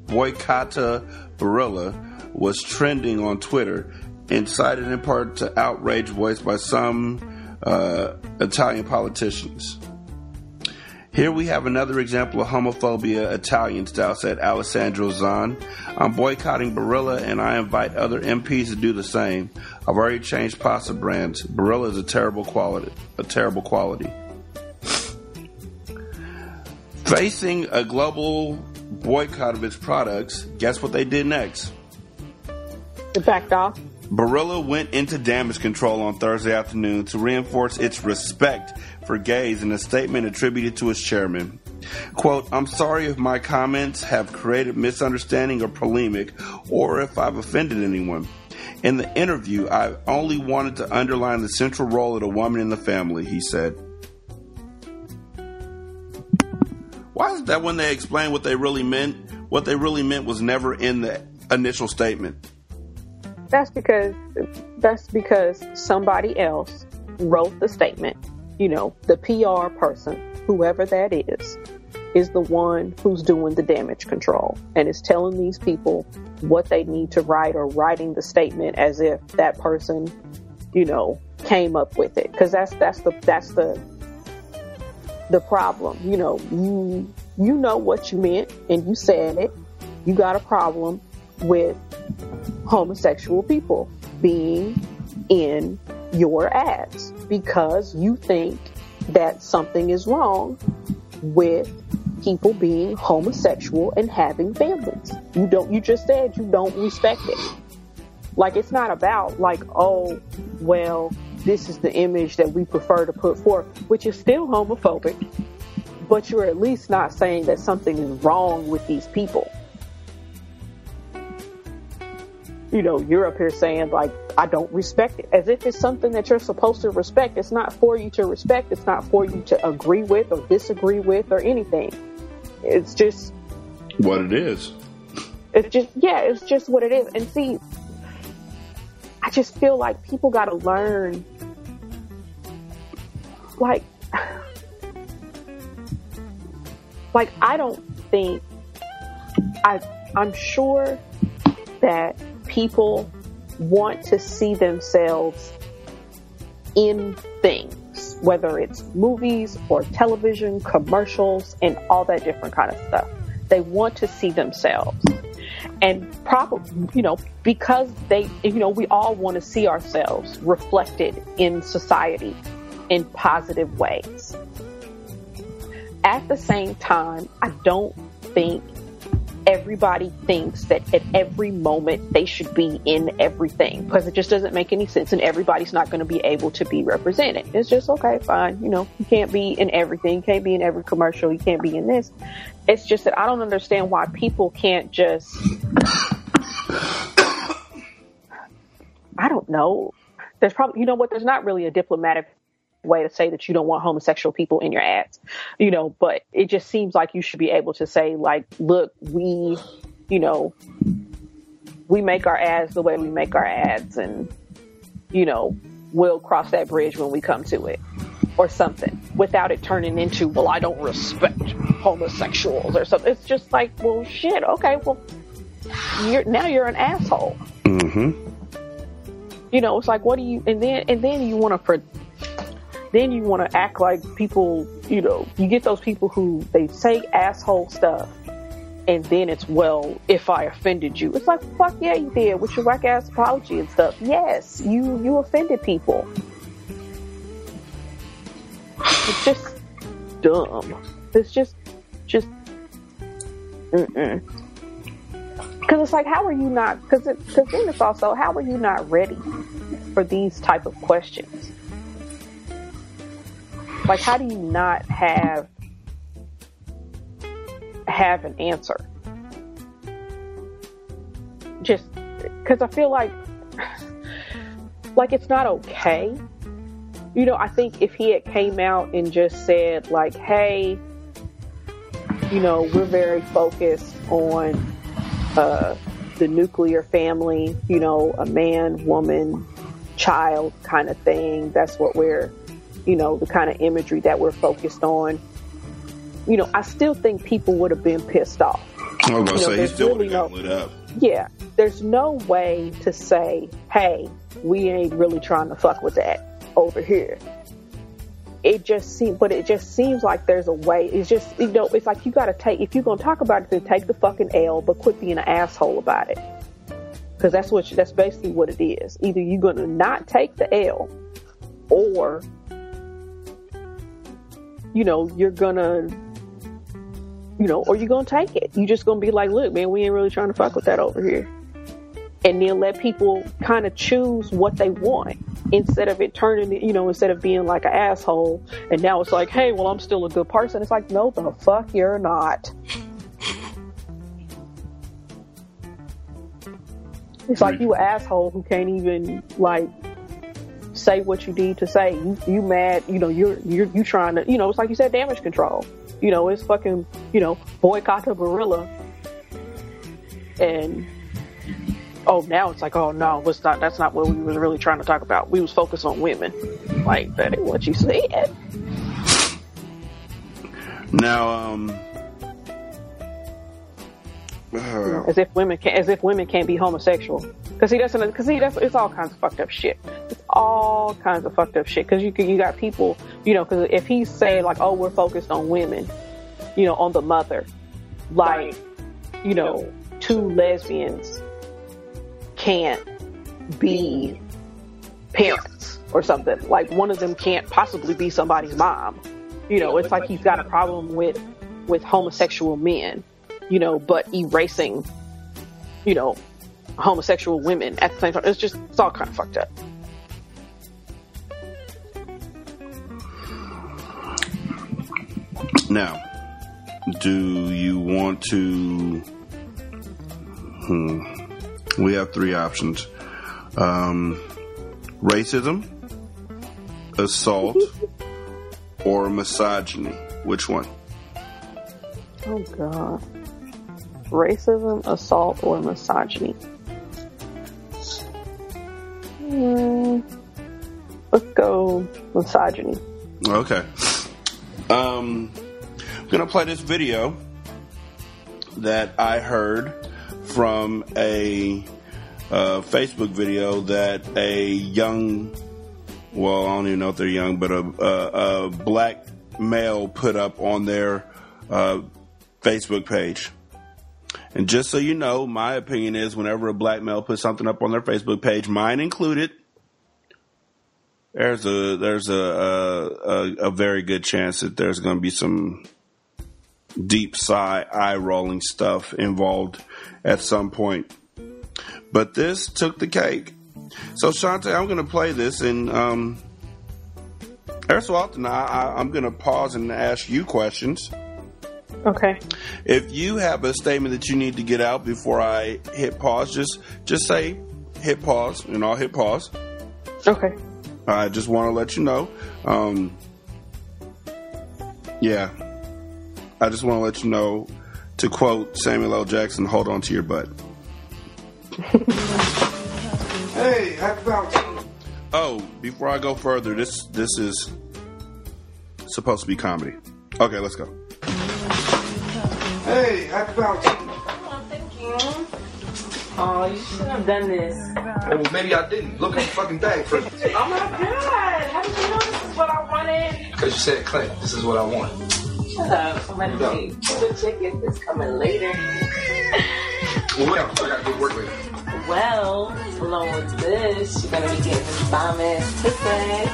boycotta Barilla was trending on Twitter, incited in part to outrage voiced by some uh, Italian politicians. Here we have another example of homophobia Italian style, said Alessandro Zan. I'm boycotting Barilla and I invite other MPs to do the same. I've already changed pasta brands. Barilla is a terrible quality. A terrible quality. Facing a global boycott of its products, guess what they did next? It backed off. Barilla went into damage control on Thursday afternoon to reinforce its respect for gays in a statement attributed to its chairman. Quote, I'm sorry if my comments have created misunderstanding or polemic or if I've offended anyone. In the interview, I only wanted to underline the central role of the woman in the family, he said. Why is that when they explain what they really meant, what they really meant was never in the initial statement? That's because that's because somebody else wrote the statement. You know, the PR person, whoever that is, is the one who's doing the damage control and is telling these people what they need to write or writing the statement as if that person, you know, came up with it. Cause that's, that's the, that's the, the problem. You know, you, you know what you meant and you said it. You got a problem with homosexual people being in your ads because you think that something is wrong with people being homosexual and having families. You don't, you just said you don't respect it. Like it's not about like, oh, well, this is the image that we prefer to put forth, which is still homophobic, but you're at least not saying that something is wrong with these people. You know, you're up here saying like, I don't respect it, as if it's something that you're supposed to respect. It's not for you to respect. It's not for you to agree with or disagree with or anything. It's just What it is. it's just yeah, it's just what it is. And see, I just feel like people got to learn, like, like I don't think I I'm sure that people want to see themselves in things, whether it's movies or television, commercials, and all that different kind of stuff. They want to see themselves. And probably, you know, because they, you know, we all want to see ourselves reflected in society in positive ways. At the same time, I don't think everybody thinks that at every moment they should be in everything because it just doesn't make any sense and everybody's not going to be able to be represented. It's just okay, fine. You know, you can't be in everything. You can't be in every commercial. You can't be in this. It's just that I don't understand why people can't just, I don't know. There's probably, you know what? There's not really a diplomatic way to say that you don't want homosexual people in your ads, you know, but it just seems like you should be able to say like, look, we, you know, we make our ads the way we make our ads and, you know, we'll cross that bridge when we come to it or something without it turning into, well, I don't respect homosexuals or something. It's just like, well, shit. Okay, well, you're now you're an asshole. Mm-hmm. You know, it's like, what do you? And then and then you want to for. Then you want to act like people, you know, you get those people who they say asshole stuff, and then it's well, if I offended you, it's like fuck yeah, you did with your whack ass apology and stuff. Yes, you you offended people. It's just dumb. It's just just mm Because it's like, how are you not? Because it, because then it's also, how are you not ready for these type of questions? Like, how do you not have have an answer? Just because I feel like like it's not okay. You know, I think if he had came out and just said like, "Hey, you know, we're very focused on uh, the nuclear family, you know, a man, woman, child kind of thing. That's what we're, you know, the kind of imagery that we're focused on. You know, I still think people would have been pissed off. I was gonna You know, say he still really would have got lit up. Yeah, there's no way to say, hey, we ain't really trying to fuck with that over here. It just seems, but it just seems like there's a way. It's just, you know, it's like you gotta take, if you're gonna talk about it, then take the fucking L, but quit being an asshole about it. Cause that's what, that's basically what it is. Either you're gonna not take the L, or, you know, you're gonna, you know, or you're gonna take it. You're just gonna be like, look, man, we ain't really trying to fuck with that over here. And then let people kind of choose what they want instead of it turning, you know, instead of being like an asshole. And now it's like, hey, well, I'm still a good person. It's like, no, the fuck you're not. It's like you an asshole who can't even like say what you need to say. You you mad, you know, you're you're you trying to you know, it's like you said damage control. You know, it's fucking, you know, boycott the Barilla. And oh now it's like, oh no, it's not that's not what we was really trying to talk about. We was focused on women. Like that ain't what you said. Now, um, uh, As if women can as if women can't be homosexual. Cause he doesn't, cause he, that's, it's all kinds of fucked up shit. It's all kinds of fucked up shit. Cause you, you got people, you know, cause if he's saying like, oh, we're focused on women, you know, on the mother, like, you know, two lesbians can't be parents or something. Like one of them can't possibly be somebody's mom. You know, it's like he's got a problem with, with homosexual men, you know, but erasing, you know, homosexual women at the same time. It's just, it's all kind of fucked up. now, do you want to? Hmm. We have three options: um, racism, assault, or misogyny. Which one? Oh god. Racism, assault, or misogyny. Hmm. let's go misogyny. Okay. Um, I'm gonna play this video that I heard from a uh, Facebook video that a young, well, I don't even know if they're young, but a, a, a black male put up on their uh, Facebook page. And just so you know, my opinion is whenever a black male puts something up on their Facebook page, mine included, there's a there's a a, a, very good chance that there's going to be some deep sigh eye rolling stuff involved at some point. But this took the cake. So Shanta, I'm going to play this, and um, every so often I, I, I'm going to pause and ask you questions. Okay. If you have a statement that you need to get out before I hit pause, just just say hit pause, and I'll hit pause. Okay. I just want to let you know. Um, yeah, I just want to let you know. To quote Samuel L. Jackson, "Hold on to your butt." Hey, how about Oh, before I go further, this this is supposed to be comedy. Okay, let's go. Hey, happy Valentine's. Oh, you Oh, you shouldn't have done this. Well, maybe I didn't. Look at the fucking bag first. Oh my god! How did you know this is what I wanted? Because you said, Clint, this is what I want. Shut up. I'm gonna see. The check if it's coming later. Well, yeah, I got good work later. Well, along with this, you're gonna be getting this bomb ass pussy.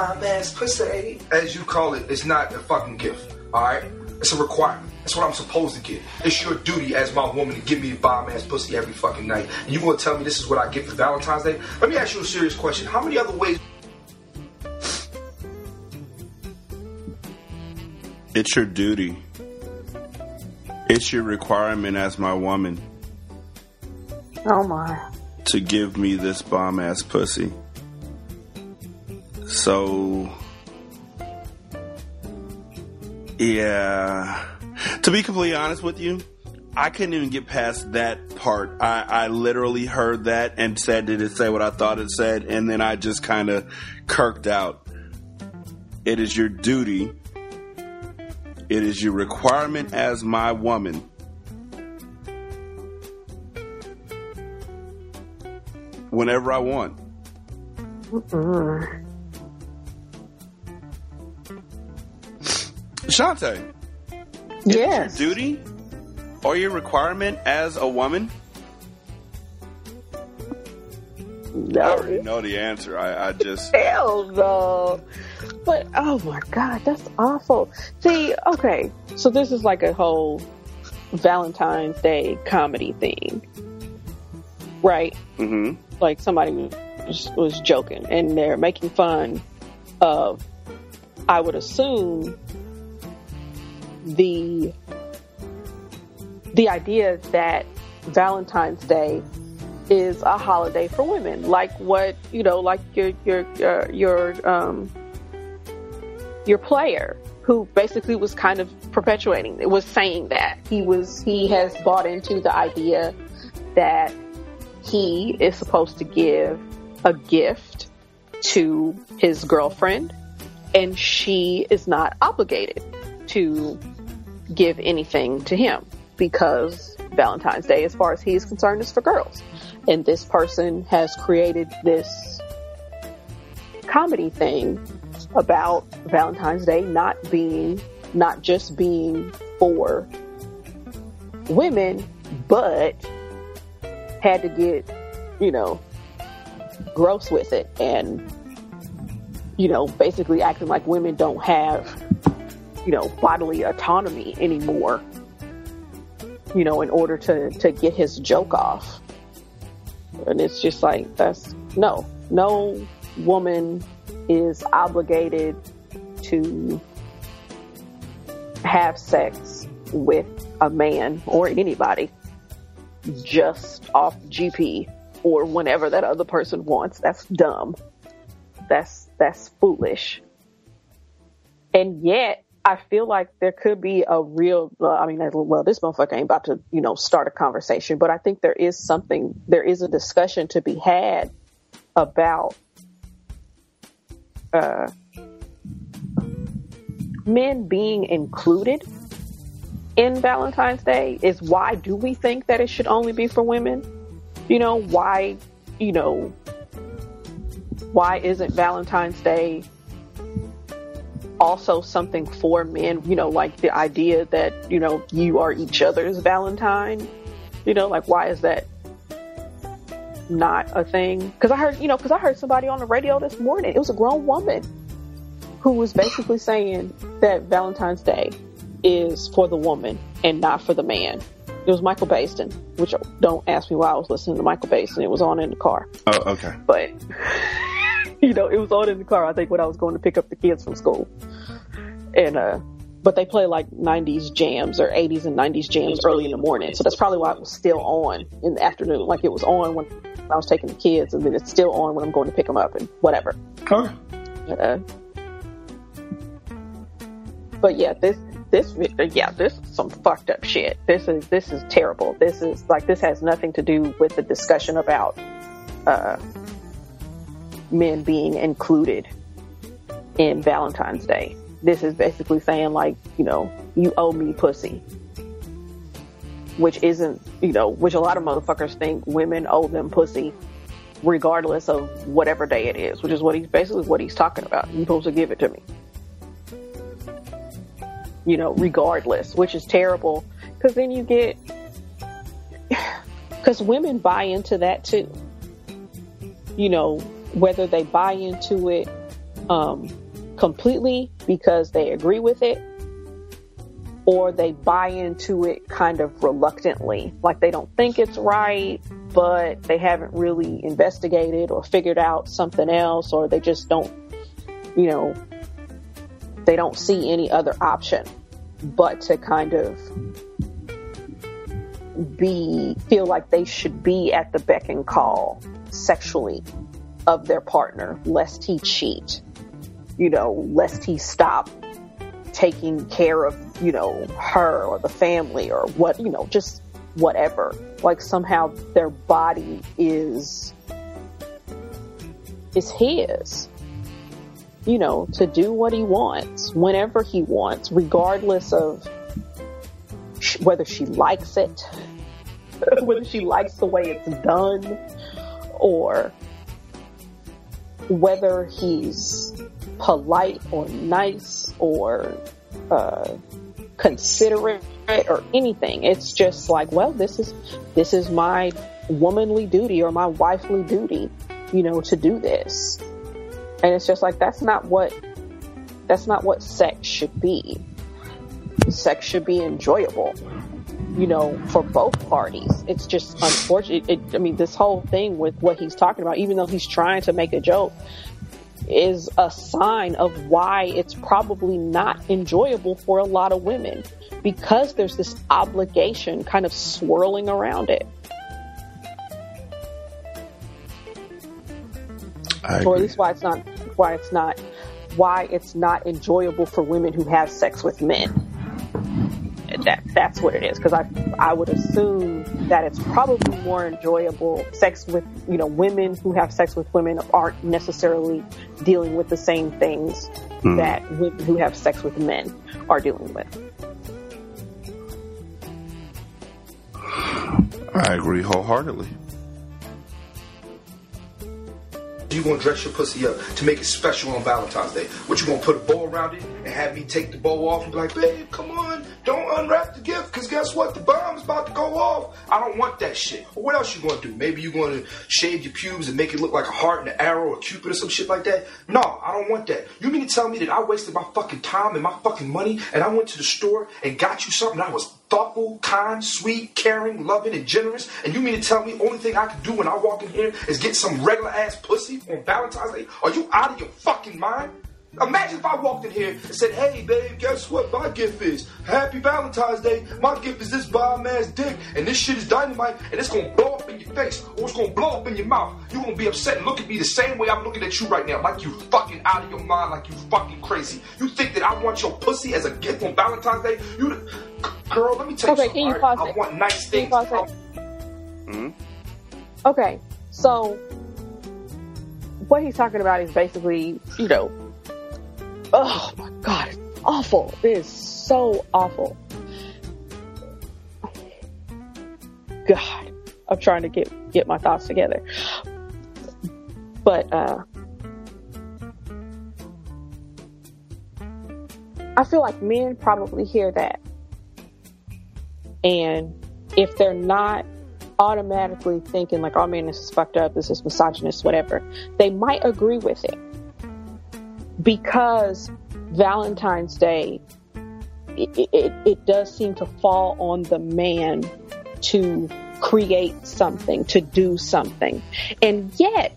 This bomb ass pussy, as you call it, it, is not a fucking gift. Alright? It's a requirement. That's what I'm supposed to get. It's your duty as my woman to give me a bomb ass pussy every fucking night. And you gonna tell me this is what I get for Valentine's Day? Let me ask you a serious question. How many other ways It's your duty. It's your requirement as my woman Oh my. to give me this bomb ass pussy. So, yeah. To be completely honest with you, I couldn't even get past that part. I, I literally heard that and said, did it say what I thought it said? And then I just kind of kirked out. It is your duty. It is your requirement as my woman whenever I want. Mm-mm. Shanta, Yes. your duty or your requirement as a woman? No. I already know the answer. I, I just Hell no. But oh my god, that's awful. See, okay, so this is like a whole Valentine's Day comedy thing, right? hmm Like somebody was, was joking and they're making fun of, I would assume, the the idea that Valentine's Day is a holiday for women, like what you know, like your your your, your um your player who basically was kind of perpetuating it was saying that he was he has bought into the idea that he is supposed to give a gift to his girlfriend and she is not obligated to give anything to him because Valentine's Day, as far as he is concerned, is for girls. And this person has created this comedy thing about Valentine's Day not being, not just being for women, but had to get, you know, gross with it and, you know, basically acting like women don't have, you know, bodily autonomy anymore, you know, in order to, to get his joke off. And it's just like, that's no, no woman is obligated to have sex with a man or anybody just off GP or whenever that other person wants. That's dumb. That's that's foolish. And yet, I feel like there could be a real. Uh, I mean, well, this motherfucker ain't about to, you know, start a conversation, but I think there is something. There is a discussion to be had about uh, men being included in Valentine's Day is why do we think that it should only be for women? You know, why, you know, why isn't Valentine's Day also something for men? You know, like the idea that, you know, you are each other's Valentine. You know, like why is that not a thing? Because I heard, you know, because I heard somebody on the radio this morning. It was a grown woman who was basically saying that Valentine's Day is for the woman and not for the man. It was Michael Baisden, which don't ask me why I was listening to Michael Baisden. It was on in the car, Oh, okay. but you know, it was on in the car. I think when I was going to pick up the kids from school, and uh, but they play like '90s jams or '80s and '90s jams early in the morning, so that's probably why it was still on in the afternoon. Like it was on when I was taking the kids, and then it's still on when I'm going to pick them up and whatever. Okay. Uh, but yeah, this this yeah, this is some fucked up shit. This is this is terrible. This is like this has nothing to do with the discussion about uh men being included in Valentine's Day. This is basically saying like, you know, you owe me pussy. Which isn't, you know, which a lot of motherfuckers think women owe them pussy regardless of whatever day it is, which is what he's basically what he's talking about. You're supposed to give it to me. You know, regardless, which is terrible because then you get, because women buy into that too. You know, whether they buy into it um, completely because they agree with it or they buy into it kind of reluctantly, like they don't think it's right, but they haven't really investigated or figured out something else, or they just don't, you know, they don't see any other option but to kind of be feel like they should be at the beck and call sexually of their partner, lest he cheat, you know, lest he stop taking care of, you know, her or the family or what, you know, just whatever. Like somehow their body is is his. You know, to do what he wants whenever he wants, regardless of sh- whether she likes it, whether she likes the way it's done, or whether he's polite or nice or uh, considerate or anything. It's just like, well, this is this is my womanly duty or my wifely duty, you know, to do this. And it's just like that's not what that's not what sex should be. Sex should be enjoyable, you know, for both parties. It's just unfortunate. It, I mean, this whole thing with what he's talking about, even though he's trying to make a joke, is a sign of why it's probably not enjoyable for a lot of women because there's this obligation kind of swirling around it. Or at least why it's not why it's not why it's not enjoyable for women who have sex with men. That that's what it is because I I would assume that it's probably more enjoyable sex with you know women who have sex with women aren't necessarily dealing with the same things Hmm. that women who have sex with men are dealing with. I agree wholeheartedly. You gonna dress your pussy up to make it special on Valentine's Day? What you gonna put a bow around it and have me take the bow off and be like, babe, come on, don't unwrap the gift, cause guess what? The bomb's about to go off. I don't want that shit. What else you gonna do? Maybe you're gonna shave your pubes and make it look like a heart and an arrow or cupid or some shit like that? No, I don't want that. You mean to tell me that I wasted my fucking time and my fucking money and I went to the store and got you something that was thoughtful, kind, sweet, caring, loving, and generous. And you mean to tell me the only thing I can do when I walk in here is get some regular ass pussy on Valentine's Day? Are you out of your fucking mind? Imagine if I walked in here and said, hey, babe, guess what my gift is? Happy Valentine's Day. My gift is this bomb ass dick, and this shit is dynamite, and it's gonna blow up in your face, or it's gonna blow up in your mouth. You're gonna be upset and look at me the same way I'm looking at you right now, like you fucking out of your mind, like you fucking crazy. You think that I want your pussy as a gift on Valentine's Day? You, girl, let me tell Okay, you can you something. pause right? it? I want nice things. Hmm? Okay, so what he's talking about is basically, you know, oh my god, it's awful. It is so awful. God, I'm trying to get get my thoughts together, but uh, I feel like men probably hear that, and if they're not automatically thinking like, "Oh man, this is fucked up. This is misogynist, whatever," they might agree with it because Valentine's Day it, it, it does seem to fall on the man to create something, to do something. And yet,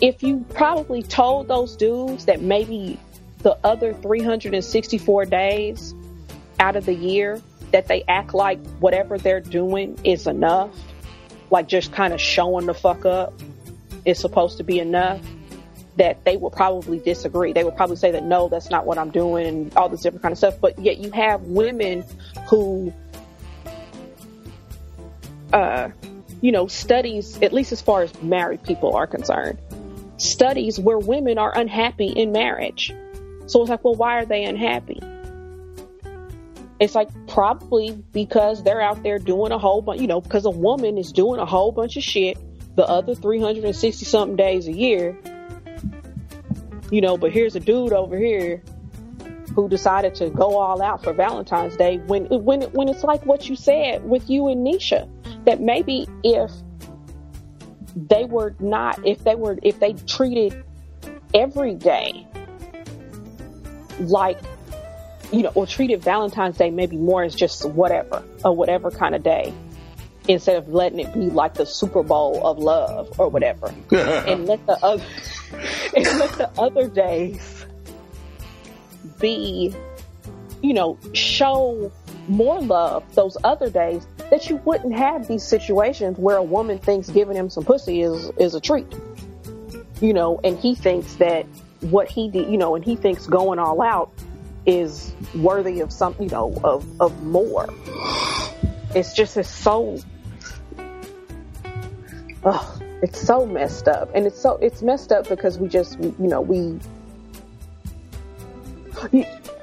if you probably told those dudes that maybe the other 364 days out of the year that they act like whatever they're doing is enough, like just kind of showing the fuck up is supposed to be enough, that they will probably disagree. They will probably say that no, that's not what I'm doing and all this different kind of stuff. But yet you have women who, uh, you know, studies, at least as far as married people are concerned, studies where women are unhappy in marriage So it's like, well, why are they unhappy? It's like probably because they're out there doing a whole bunch, you know, because a woman is doing a whole bunch of shit the other 360 something days a year. You know, but here's a dude over here who decided to go all out for Valentine's Day when when when it's like what you said with you and Nisha that maybe if they were not if they were if they treated every day like you know or treated Valentine's Day maybe more as just whatever a whatever kind of day instead of letting it be like the Super Bowl of love or whatever and let the other and let the other days be you know show more love those other days that you wouldn't have these situations where a woman thinks giving him some pussy is is a treat. You know, and he thinks that what he did, you know, and he thinks going all out is worthy of some, you know, of of more. It's just it's so oh, it's so messed up. And it's so it's messed up because we just you know, we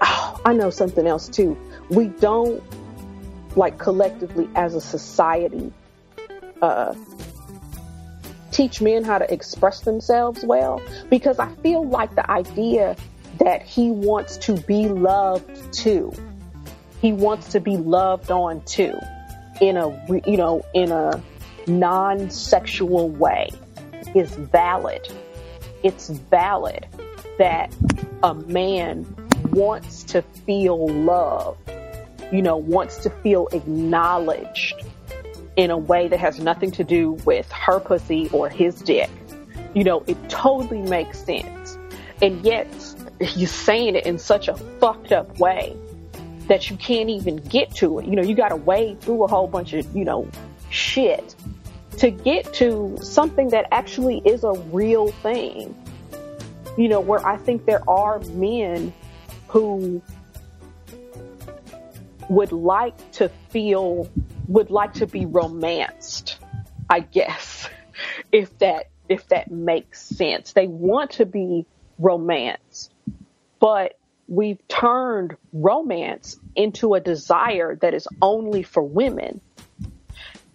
oh, I know something else too. We don't like collectively as a society uh, teach men how to express themselves well because I feel like the idea that he wants to be loved too. He wants to be loved on too in a you know in a non-sexual way is valid. It's valid that a man wants to feel love you know, wants to feel acknowledged in a way that has nothing to do with her pussy or his dick. You know, it totally makes sense. And yet, you're saying it in such a fucked up way that you can't even get to it. You know, you gotta wade through a whole bunch of, you know, shit to get to something that actually is a real thing. You know, where I think there are men who would like to feel, would like to be romanced, I guess, if that, if that makes sense. They want to be romanced, but we've turned romance into a desire that is only for women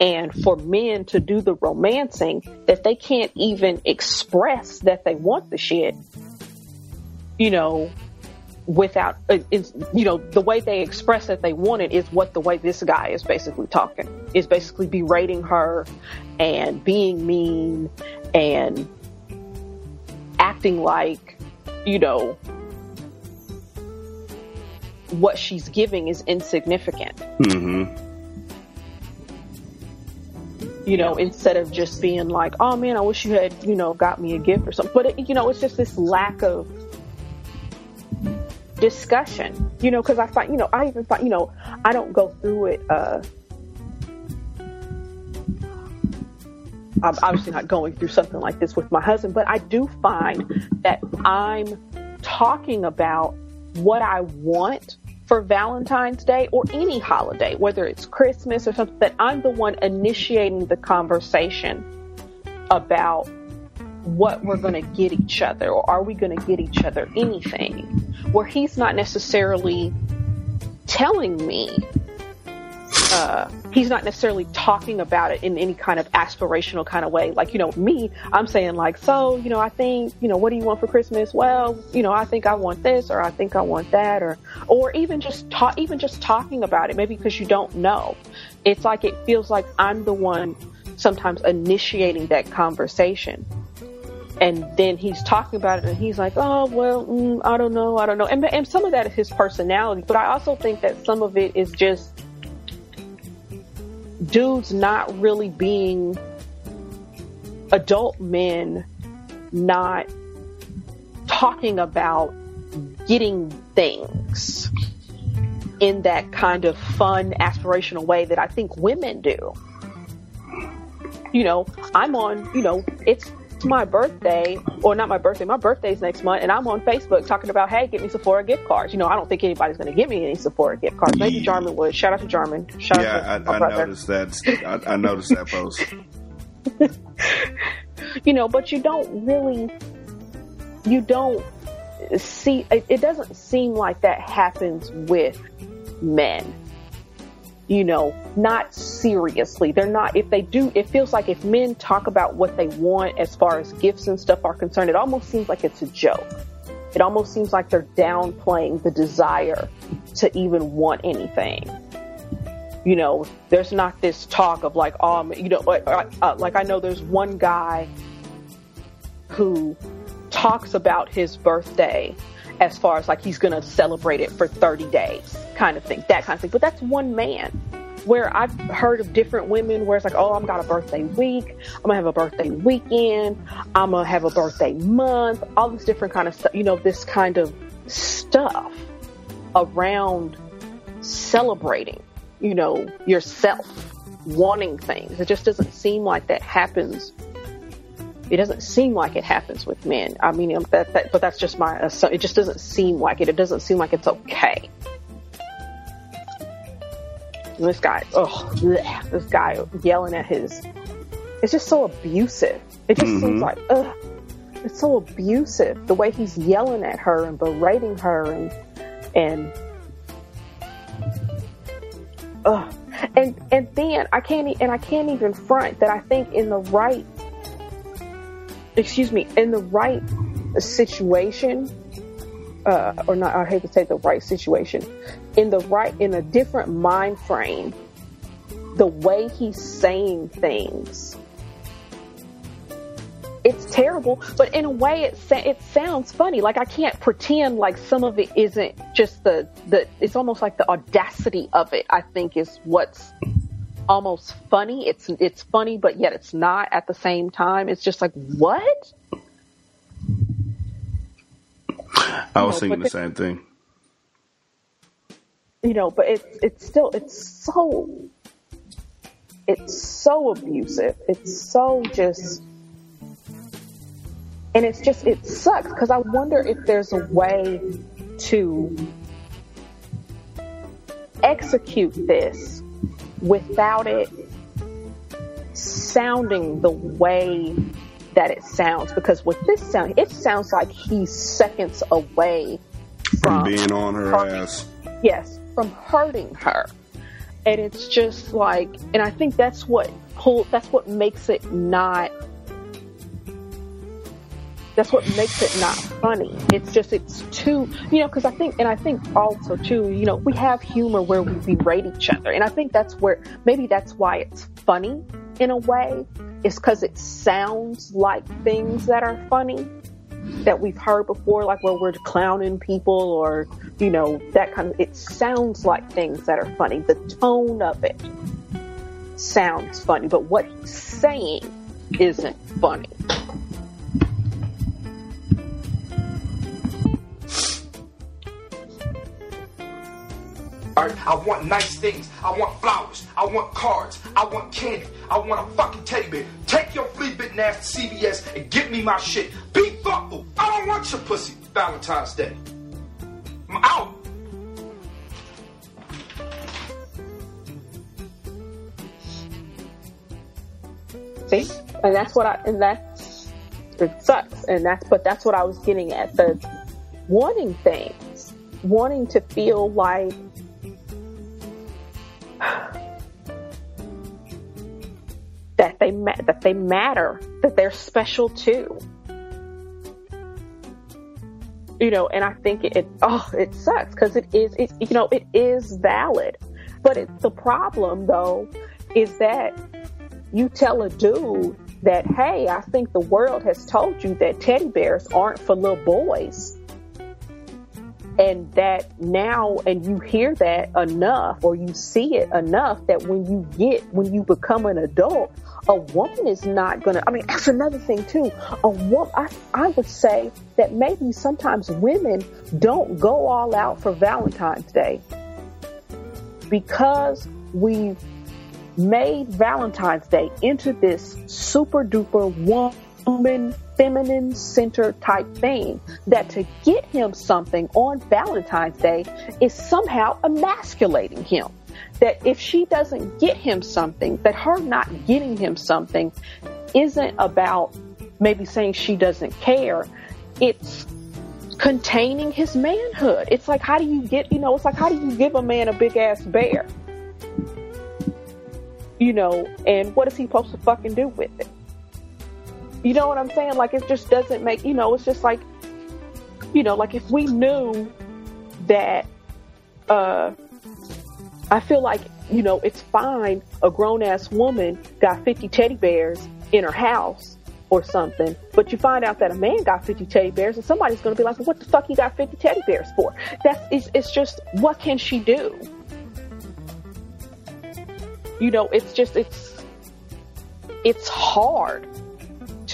and for men to do the romancing that they can't even express that they want the shit, you know, without uh, it's you know the way they express that they want it is what the way this guy is basically talking is basically berating her and being mean and acting like you know what she's giving is insignificant Mm-hmm. You know instead of just being like oh man i wish you had you know got me a gift or something but it, you know it's just this lack of discussion, you know, because I find, you know, I even find, you know, I don't go through it. Uh, I'm obviously not going through something like this with my husband, but I do find that I'm talking about what I want for Valentine's Day or any holiday, whether it's Christmas or something, that I'm the one initiating the conversation about what we're going to get each other or are we going to get each other anything where he's not necessarily telling me uh, he's not necessarily talking about it in any kind of aspirational kind of way. Like, you know, me, I'm saying like, so, you know, I think, you know, what do you want for Christmas? Well, you know, I think I want this or I think I want that or, or even just talk, even just talking about it, maybe because you don't know. It's like, it feels like I'm the one sometimes initiating that conversation and then he's talking about it and he's like oh well mm, i don't know i don't know and, and some of that is his personality but i also think that some of it is just dudes not really being adult men not talking about getting things in that kind of fun aspirational way that i think women do. You know i'm on you know it's my birthday, or not my birthday, my birthday's next month, and I'm on Facebook talking about, hey, get me Sephora gift cards. You know, I don't think anybody's going to give me any Sephora gift cards. Maybe Jarman would. Shout out to Jarman. Shout yeah, out to I, I noticed that. I, I noticed that post. you know, but you don't really, you don't, see it, it doesn't seem like that happens with men you know not seriously. They're not if they do it feels like if men talk about what they want as far as gifts and stuff are concerned it almost seems like it's a joke. It almost seems like they're downplaying the desire to even want anything. You know there's not this talk of like um you know like, uh, like i know there's one guy who talks about his birthday as far as like he's to celebrate it for 30 days kind of thing that kind of thing. But that's one man. Where i've heard of different women where it's like oh i'm got a birthday week i'm gonna have a birthday weekend i'm gonna have a birthday month all this different kind of stuff you know this kind of stuff around celebrating you know yourself wanting things. It just doesn't seem like that happens it doesn't seem like it happens with men. I mean, um, that, that, but that's just my. It just doesn't seem like it. It doesn't seem like it's okay. And this guy, oh, bleh, this guy yelling at his. It's just so abusive. It just Mm-hmm. seems like, ugh, it's so abusive. The way he's yelling at her and berating her and and ugh. And and then I can't and I can't even front that I think in the right excuse me, in the right situation, uh, or not, I hate to say the right situation, in the right, in a different mind frame, the way he's saying things, it's terrible. But in a way, it sa- it sounds funny. Like I can't pretend like some of it isn't just the the. It's almost like the audacity of it. I think is what's almost funny. It's it's funny, but yet it's not at the same time. It's just like what? I was No, thinking but the same thing. You know, but it's it's still it's so it's so abusive. It's so just and it's just it sucks because I wonder if there's a way to execute this without it sounding the way that it sounds. Because with this sound it sounds like he's seconds away From being on her hurting- ass. yes from hurting her. And it's just like and i think that's what pull that's what makes it not that's what makes it not funny. It's just it's too you know because i think and i think also too you know we have humor where we berate each other. And i think that's where maybe that's why it's funny in a way is because it sounds like things that are funny that we've heard before like where we're clowning people or you know that kind of it sounds like things that are funny. The tone of it sounds funny but what he's saying isn't funny All right, I want nice things. I want flowers. I want cards. I want candy. I want a fucking teddy bear. Take your flea bitten ass to CVS and get me my shit. Be thoughtful. I don't want your pussy Valentine's Day. I'm out. See, and that's what I and that's it sucks, and that's but that's what I was getting at the wanting things, wanting to feel like that they ma- that they matter, that they're special too. You know, and I think it, oh it sucks because it is it you know it is valid, but it, the problem though is that you tell a dude that, hey, I think the world has told you that teddy bears aren't for little boys. And that now, and you hear that enough or you see it enough that when you get, when you become an adult, a woman is not gonna, I mean, that's another thing too. A woman, I, I would say that maybe sometimes women don't go all out for Valentine's Day because we've made Valentine's Day into this super duper woman, feminine center type thing that to get him something on Valentine's Day is somehow emasculating him. That if she doesn't get him something, that her not getting him something isn't about maybe saying she doesn't care. It's containing his manhood. It's like how do you get you know, it's like how do you give a man a big ass bear? You know, and what is he supposed to fucking do with it? You know what I'm saying? Like it just doesn't make you know, it's just like you know, like if we knew that uh I feel like, you know, it's fine a grown ass woman got 50 teddy bears in her house or something, but you find out that a man got 50 teddy bears and somebody's going to be like, well, what the fuck he got 50 teddy bears for? That's, it's, it's just, what can she do? You know, it's just, it's, it's hard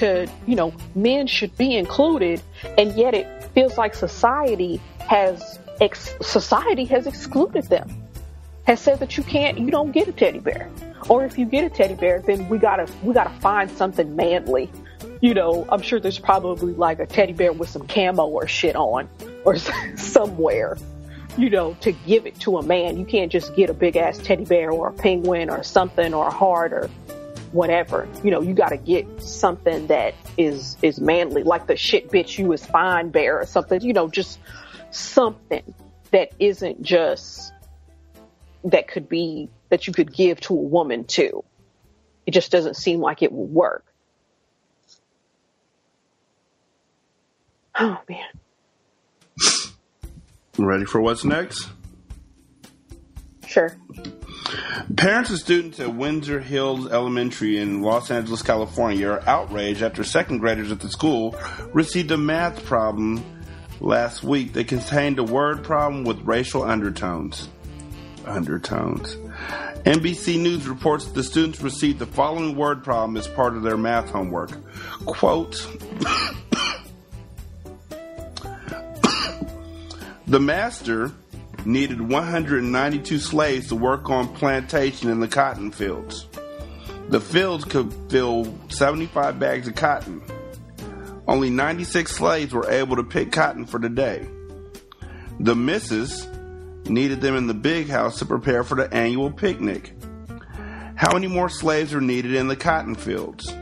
to, you know, men should be included and yet it feels like society has, ex- society has excluded them has said that you can't, you don't get a teddy bear. Or if you get a teddy bear, then we gotta, we gotta find something manly. You know, I'm sure there's probably like a teddy bear with some camo or shit on, or somewhere, you know, to give it to a man. You can't just get a big ass teddy bear or a penguin or something or a heart or whatever. You know, you gotta get something that is, is manly, like the shit bitch you is fine bear or something, you know, just something that isn't just that could be that you could give to a woman too. It just doesn't seem like it will work. Oh man. Ready for what's next? Sure. Parents and students at Windsor Hills Elementary in Los Angeles, California are outraged after second graders at the school received a math problem last week that contained a word problem with racial undertones undertones. NBC News reports the students received the following word problem as part of their math homework. Quote, The master needed 192 slaves to work on plantation in the cotton fields. The fields could fill 75 bags of cotton. Only 96 slaves were able to pick cotton for the day. The missus needed them in the big house to prepare for the annual picnic. How many more slaves are needed in the cotton fields?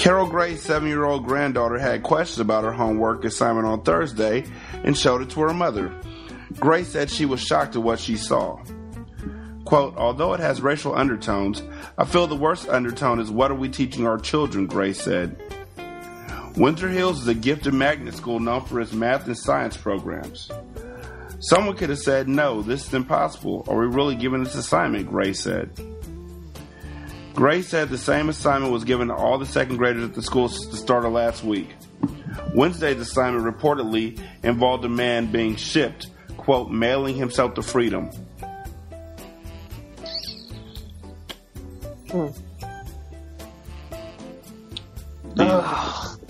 Carol Gray's seven year old granddaughter had questions about her homework assignment on Thursday and showed it to her mother. Gray said she was shocked at what she saw. Quote, although it has racial undertones, I feel the worst undertone is what are we teaching our children, Gray said. Windsor Hills is a gifted magnet school known for its math and science programs. Someone could have said, no, this is impossible. Are we really giving this assignment? Gray said. Gray said the same assignment was given to all the second graders at the school since the start of last week. Wednesday's assignment reportedly involved a man being shipped, quote, mailing himself to freedom. Mm.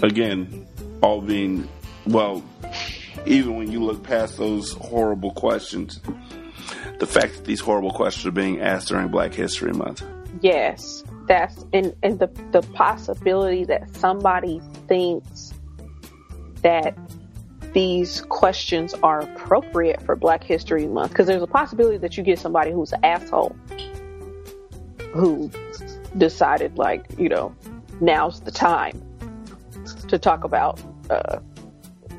again, all being, well, even when you look past those horrible questions, the fact that these horrible questions are being asked during Black History Month. Yes, that's and and the the possibility that somebody thinks that these questions are appropriate for Black History Month because there's a possibility that you get somebody who's an asshole who decided like you know now's the time to talk about uh,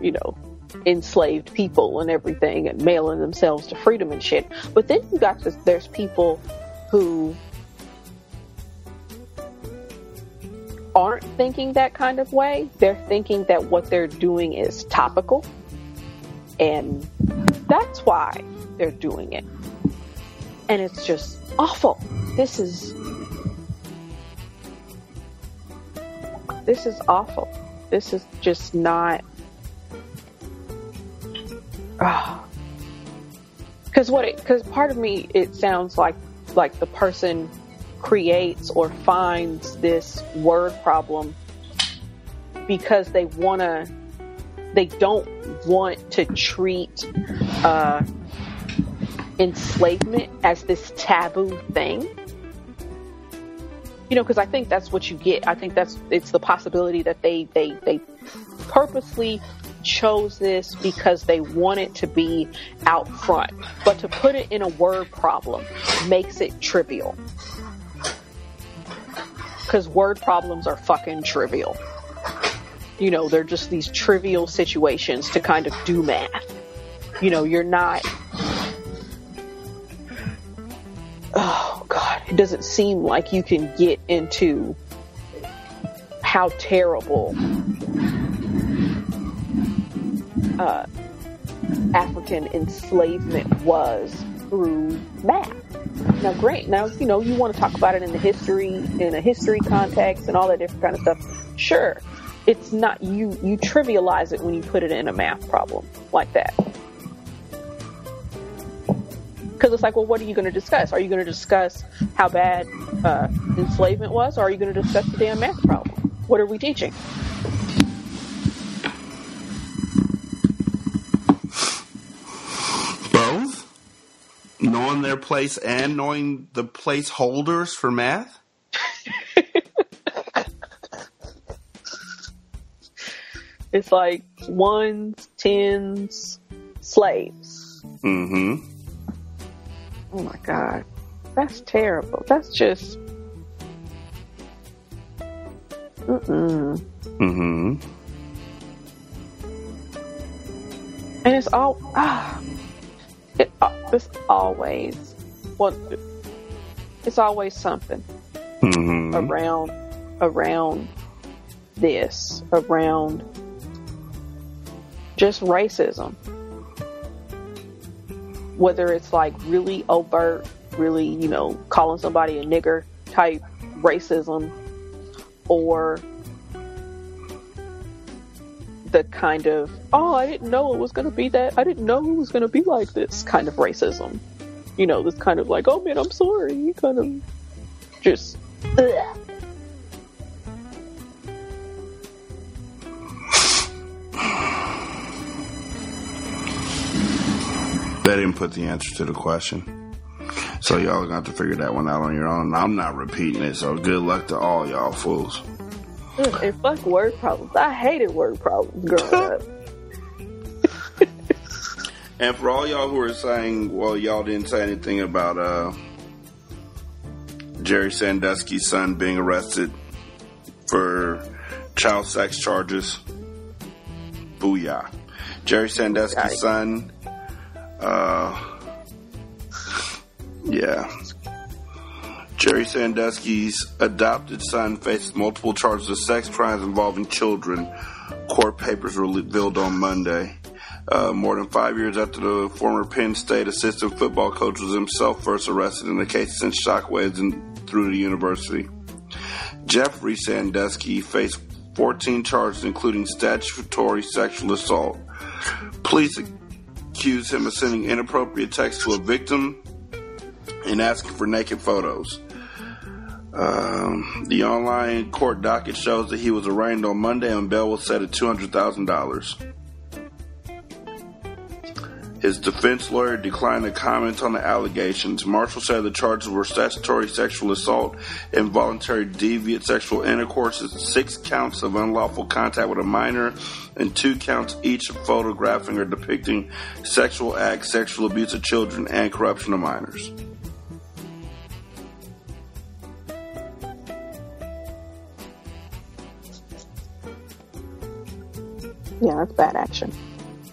you know enslaved people and everything and mailing themselves to freedom and shit. But then you got this there's people who aren't thinking that kind of way. They're thinking that what they're doing is topical. And that's why they're doing it. And it's just awful. This is. This is awful. This is just not. Ah. Because what it. Because part of me, it sounds like like the person creates or finds this word problem because they want to they don't want to treat uh, enslavement as this taboo thing. You know because i think that's what you get. I think that's it's the possibility that they they they purposely chose this because they want it to be out front. But to put it in a word problem makes it trivial because word problems are fucking trivial. You know, they're just these trivial situations to kind of do math. You know, you're not. Oh, God. It doesn't seem like you can get into how terrible uh, African enslavement was through math. Now, great. Now, you know, you want to talk about it in the history, in a history context, and all that different kind of stuff. Sure, it's not you. You trivialize it when you put it in a math problem like that. Because it's like, well, what are you going to discuss? Are you going to discuss how bad uh, enslavement was, or are you going to discuss the damn math problem? What are we teaching? Knowing their place and knowing the placeholders for math? It's like ones, tens, slaves. Mm-hmm. Oh my god. That's terrible. That's just. Mm-mm. Mm-hmm. And it's all. Ah, it, uh, it's always. Well, it's always something Mm-hmm. around around this around just racism whether it's like really overt really you know calling somebody a nigger type racism or the kind of oh i didn't know it was going to be that i didn't know it was going to be like this kind of racism you know this kind of like oh man i'm sorry kind of just ugh. They didn't put the answer to the question. So y'all have to figure that one out on your own. I'm not repeating it, so good luck to all y'all fools. Ugh, and fuck word problems. I hated word problems growing up. And for all y'all who are saying, well, y'all didn't say anything about uh, Jerry Sandusky's son being arrested for child sex charges. Booyah. Jerry Sandusky's son, uh, yeah. Jerry Sandusky's adopted son faces multiple charges of sex crimes involving children. Court papers were revealed on Monday. Uh, more than five years after the former Penn State assistant football coach was himself first arrested in the case sent shockwaves in, through the university. Jeffrey Sandusky faced 14 charges, including statutory sexual assault. Police accused him of sending inappropriate texts to a victim and asking for naked photos. Um, the online court docket shows that he was arraigned on Monday and bail was set at $200,000. His defense lawyer declined to comment on the allegations. Marshall said the charges were statutory sexual assault, involuntary deviant sexual intercourse, six counts of unlawful contact with a minor, and two counts each of photographing or depicting sexual acts, sexual abuse of children, and corruption of minors. Yeah, that's bad action.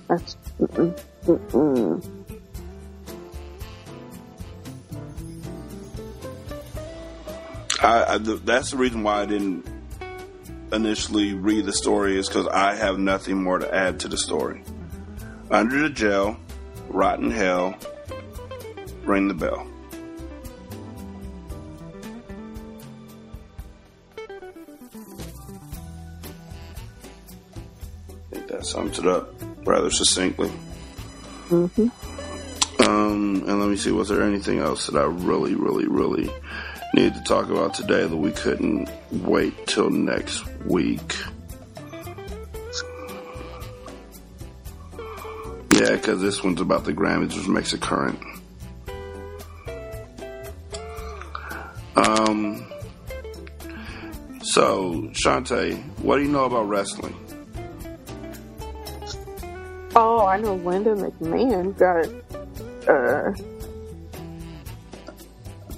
That's mm-mm, mm-mm. I, I, th- that's the reason why I didn't initially read the story is because I have nothing more to add to the story. Under the jail, rotten hell, ring the bell. That sums it up rather succinctly. Mm-hmm. Um, and let me see, was there anything else that I really, really, really needed to talk about today that we couldn't wait till next week? Yeah, because this one's about the Grammys, which makes it current. Um, so, Shanta, what do you know about wrestling? Oh, I know Linda McMahon got uh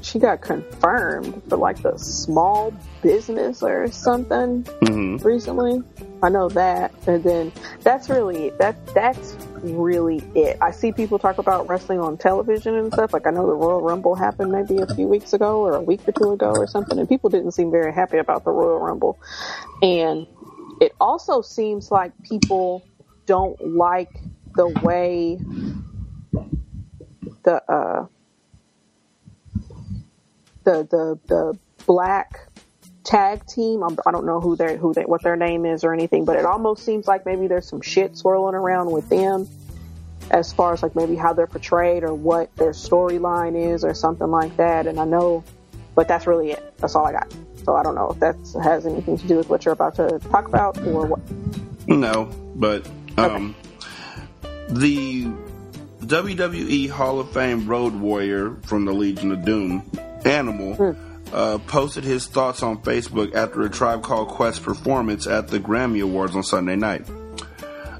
she got confirmed for like the small business or something Mhm. recently. I know that, and then that's really that. That's really it. I see people talk about wrestling on television and stuff. Like I know the Royal Rumble happened maybe a few weeks ago or a week or two ago or something, and people didn't seem very happy about the Royal Rumble. And it also seems like people don't like the way the uh the the the black tag team. I'm, I don't know who they who they what their name is or anything, but it almost seems like maybe there's some shit swirling around with them as far as like maybe how they're portrayed or what their storyline is or something like that. And I know, but that's really it. That's all I got. So I don't know if that has anything to do with what you're about to talk about or what. No, but um, the WWE Hall of Fame Road Warrior from the Legion of Doom, Animal, uh, posted his thoughts on Facebook after a Tribe Called Quest performance at the Grammy Awards on Sunday night.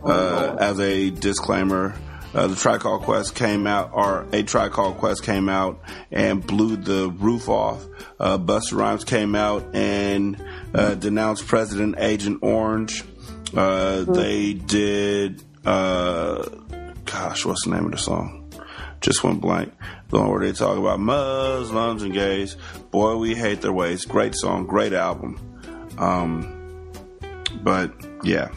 Uh, as a disclaimer, uh, the Tribe Called Quest came out, or a Tribe Called Quest came out and blew the roof off. Uh, Busta Rhymes came out and uh, denounced President Agent Orange. Uh, They did, uh, gosh, what's the name of the song? Just went blank. The one where they talk about Muslims and gays. Boy, we hate their ways. Great song, great album. Um, but yeah.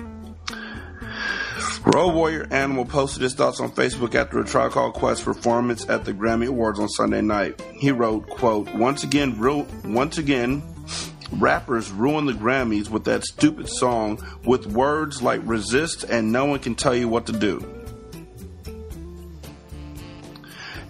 Road Warrior Animal posted his thoughts on Facebook after a Called Quest performance at the Grammy Awards on Sunday night. He wrote, quote, once again, ru- once again, rappers ruin the Grammys with that stupid song with words like resist and no one can tell you what to do.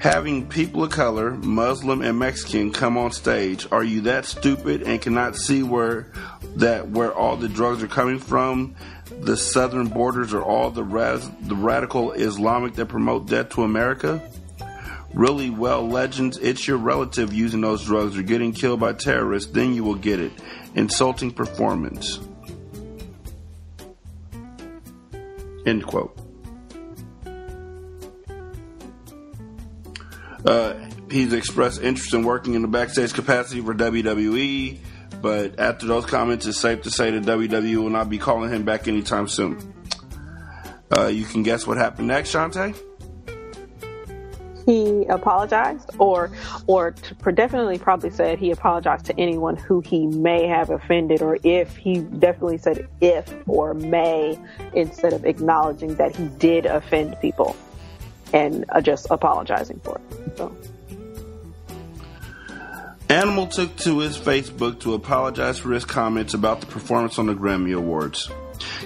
Having people of color, Muslim and Mexican come on stage, are you that stupid and cannot see where that where all the drugs are coming from? The southern borders are all the raz- the radical Islamic that promote death to America? Really, well, legends, it's your relative using those drugs or getting killed by terrorists, then you will get it. Insulting performance. End quote. Uh, he's expressed interest in working in the backstage capacity for WWE, but after those comments, it's safe to say that WWE will not be calling him back anytime soon. Uh, you can guess what happened next, Shanta? He apologized, or or definitely probably said he apologized to anyone who he may have offended, or if he definitely said if or may instead of acknowledging that he did offend people and uh, just apologizing for it. So. Animal took to his Facebook to apologize for his comments about the performance on the Grammy Awards.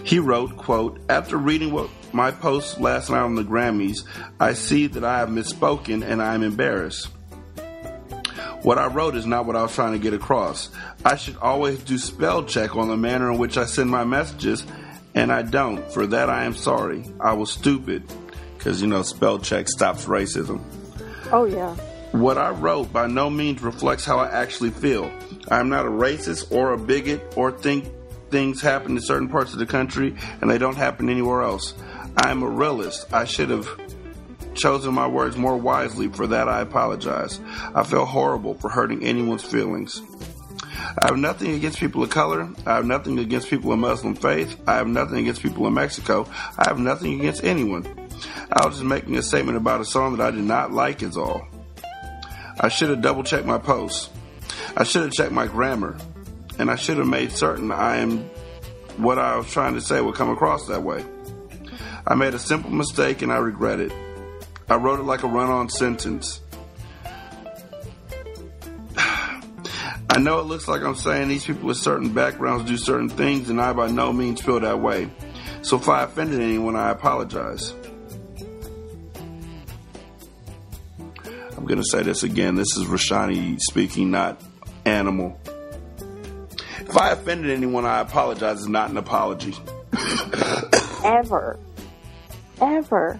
He wrote, quote, After reading what my post last night on the Grammys, I see that I have misspoken and I am embarrassed. What I wrote is not what I was trying to get across. I should always do spell check on the manner in which I send my messages, and I don't. For that, I am sorry. I was stupid. Because, you know, spell check stops racism. Oh yeah. What I wrote by no means reflects how I actually feel. I am not a racist or a bigot or think things happen in certain parts of the country and they don't happen anywhere else. I am a realist. I should have chosen my words more wisely. For that, I apologize. I feel horrible for hurting anyone's feelings. I have nothing against people of color. I have nothing against people of Muslim faith. I have nothing against people in Mexico. I have nothing against anyone. I was just making a statement about a song that I did not like, is all. I should have double checked my posts. I should have checked my grammar. And I should have made certain I am what I was trying to say would come across that way. I made a simple mistake and I regret it. I wrote it like a run on sentence. I know it looks like I'm saying these people with certain backgrounds do certain things, and I by no means feel that way. So if I offended anyone, I apologize. I'm going to say this again. This is Rashanii speaking, not animal. If I offended anyone, I apologize. It's not an apology. Ever. Ever.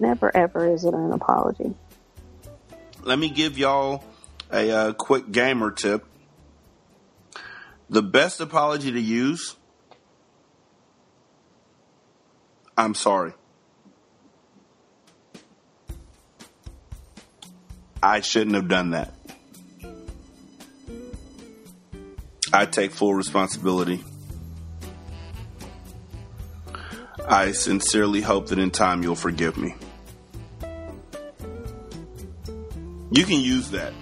Never ever is it an apology. Let me give y'all a uh, quick gamer tip. The best apology to use I'm sorry. I shouldn't have done that. I take full responsibility. I sincerely hope that in time you'll forgive me. You can use that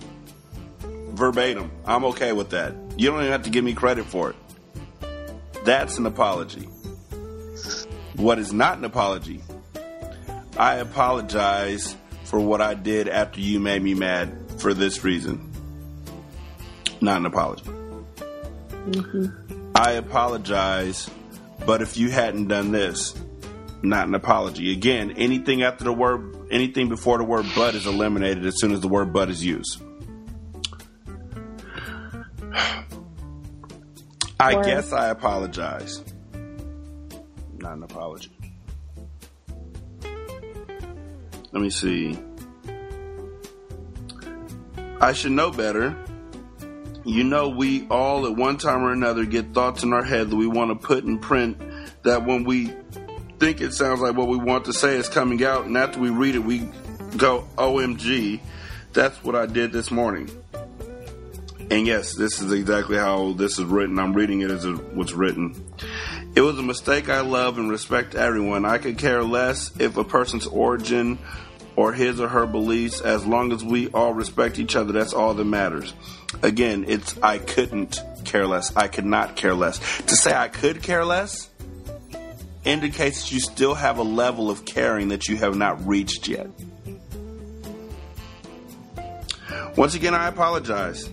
verbatim. I'm okay with that. You don't even have to give me credit for it. That's an apology. What is not an apology? I apologize for what I did after you made me mad for this reason. Not an apology. Mm-hmm. I apologize, but if you hadn't done this, not an apology. Again, anything after the word, anything before the word but is eliminated as soon as the word but is used. I Word. guess I apologize. Not an apology. Let me see. I should know better. You know, we all at one time or another get thoughts in our head that we want to put in print that when we think it sounds like what we want to say is coming out, and after we read it, we go, OMG, that's what I did this morning. And yes, this is exactly how this is written. I'm reading it as it was written. It was a mistake I love and respect everyone. I could care less if a person's origin or his or her beliefs, as long as we all respect each other, that's all that matters. Again, it's I couldn't care less. I could not care less. To say I could care less indicates that you still have a level of caring that you have not reached yet. Once again, I apologize.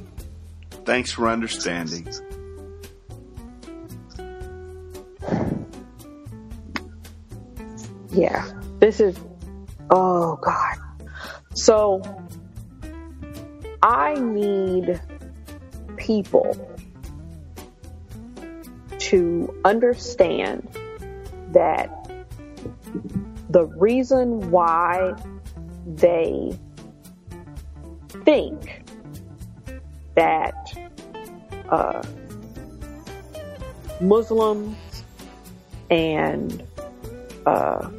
Thanks for understanding. Yeah. This is oh god. So I need people to understand that the reason why they think that uh, Muslims and uh,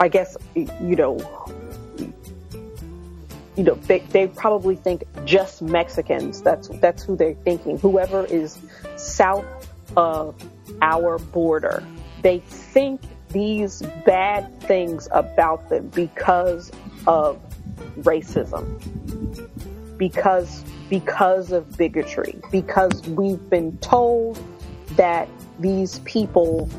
I guess you know, you know, they, they probably think just Mexicans. That's that's who they're thinking. Whoever is south of our border, they think these bad things about them because of racism, because because of bigotry, because we've been told that these people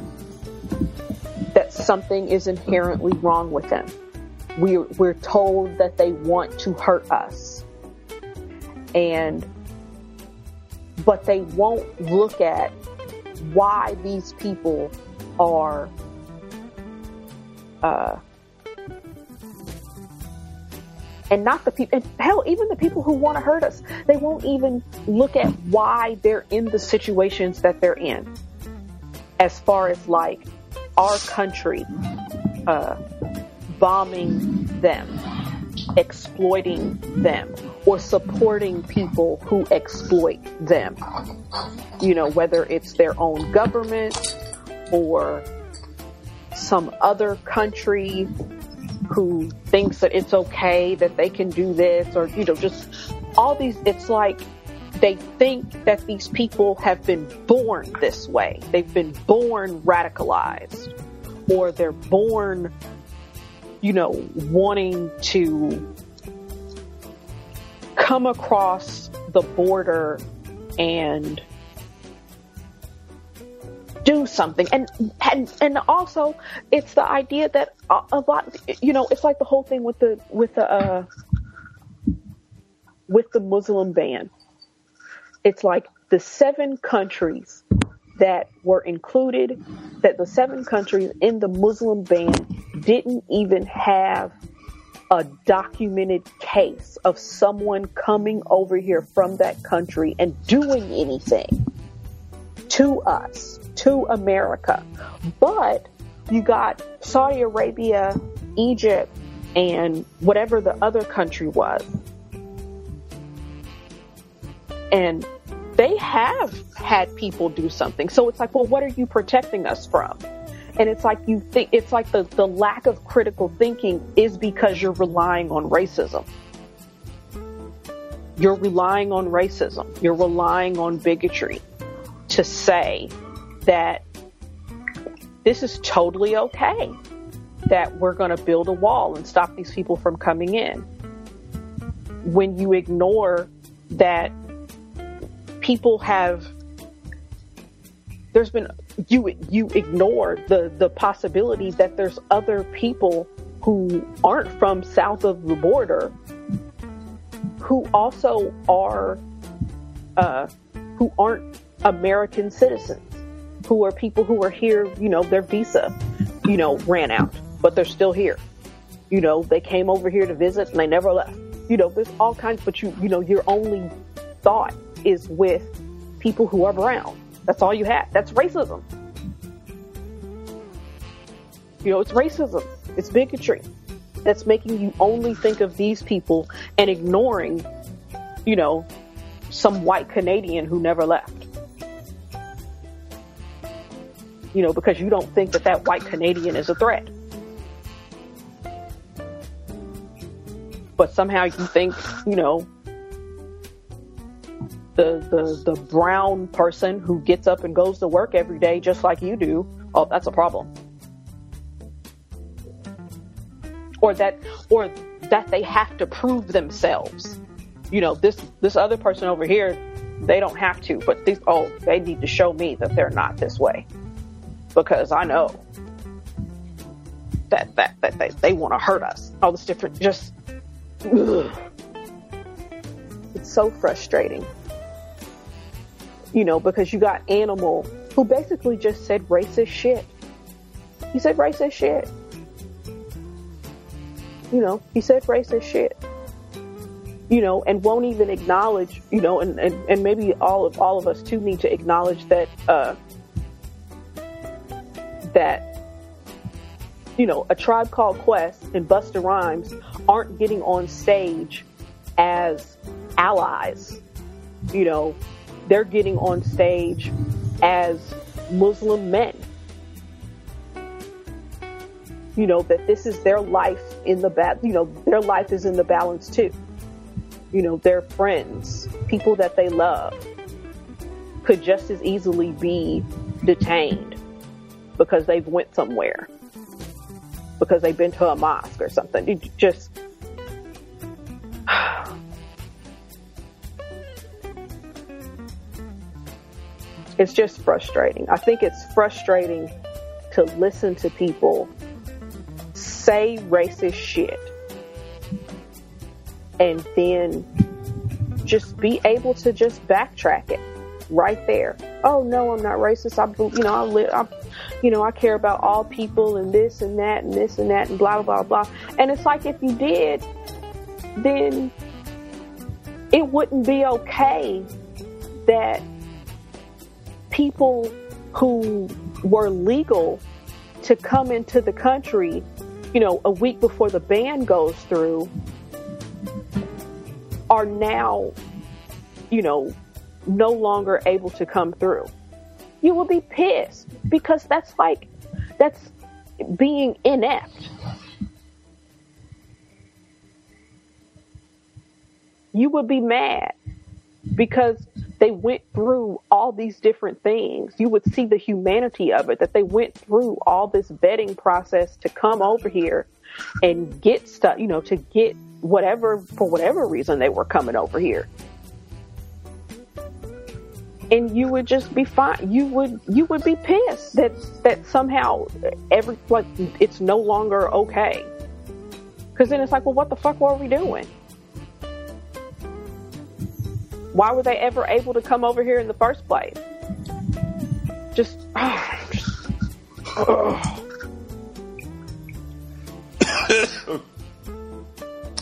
something is inherently wrong with them. We're, we're told that they want to hurt us. And, but they won't look at why these people are, uh, and not the people, and hell, even the people who want to hurt us, they won't even look at why they're in the situations that they're in. As far as like our country uh, bombing them, exploiting them, or supporting people who exploit them. You know, whether it's their own government or some other country who thinks that it's okay that they can do this or, you know, just all these, it's like they think that these people have been born this way. They've been born radicalized or they're born, you know, wanting to come across the border and do something and and and also it's the idea that a, lot you know it's like the whole thing with the with the uh with the muslim ban it's like the seven countries that were included that the seven countries in the muslim ban didn't even have a documented case of someone coming over here from that country and doing anything to us, to America. But you got Saudi Arabia, Egypt, and whatever the other country was. And they have had people do something. So it's like, well, what are you protecting us from? And it's like you think it's like the, the lack of critical thinking is because you're relying on racism. You're relying on racism. You're relying on bigotry to say that this is totally okay. That we're going to build a wall and stop these people from coming in. When you ignore that people have there's been you you ignore the the possibility that there's other people who aren't from south of the border who also are uh, who aren't American citizens, who are people who are here, you know, their visa, you know, ran out, but they're still here. You know, they came over here to visit and they never left. You know, there's all kinds, but you, you know, your only thought is with people who are brown. That's all you have. That's racism. You know, it's racism. It's bigotry. That's making you only think of these people and ignoring, you know, some white Canadian who never left. You know, because you don't think that that white Canadian is a threat. But somehow you think, you know, the, the, the brown person who gets up and goes to work every day just like you do, oh, that's a problem. Or that, or that they have to prove themselves. You know, this, this other person over here, they don't have to, but these, oh, they need to show me that they're not this way. Because I know that, that, that they, they want to hurt us. All this different, just, ugh. it's so frustrating you know, because you got Animal, who basically just said racist shit. He said racist shit. You know, he said racist shit. You know, and won't even acknowledge, you know, and, and, and maybe all of all of us too need to acknowledge that uh that you know, a tribe called Quest and Busta Rhymes aren't getting on stage as allies, you know, they're getting on stage as Muslim men. You know, that this is their life in the ba- you know, their life is in the balance too. You know, their friends, people that they love could just as easily be detained because they've went somewhere. Because they've been to a mosque or something. It just it's just frustrating. I think it's frustrating to listen to people say racist shit and then just be able to just backtrack it right there. Oh no, I'm not racist. I, you know, I live, you know, I care about all people and this and that and this and that and blah blah blah. And it's like if you did, then it wouldn't be okay that people who were legal to come into the country, you know, a week before the ban goes through, are now, you know, no longer able to come through. You will be pissed because that's like, that's being inept. You would be mad because they went through all these different things. You would see the humanity of it, that they went through all this vetting process to come over here and get stuff, you know, to get whatever, for whatever reason they were coming over here. And you would just be fine. You would, you would be pissed that, that somehow every, like, it's no longer okay. Cause then it's like, well, what the fuck were we doing? Why were they ever able to come over here in the first place? Just, oh, just oh.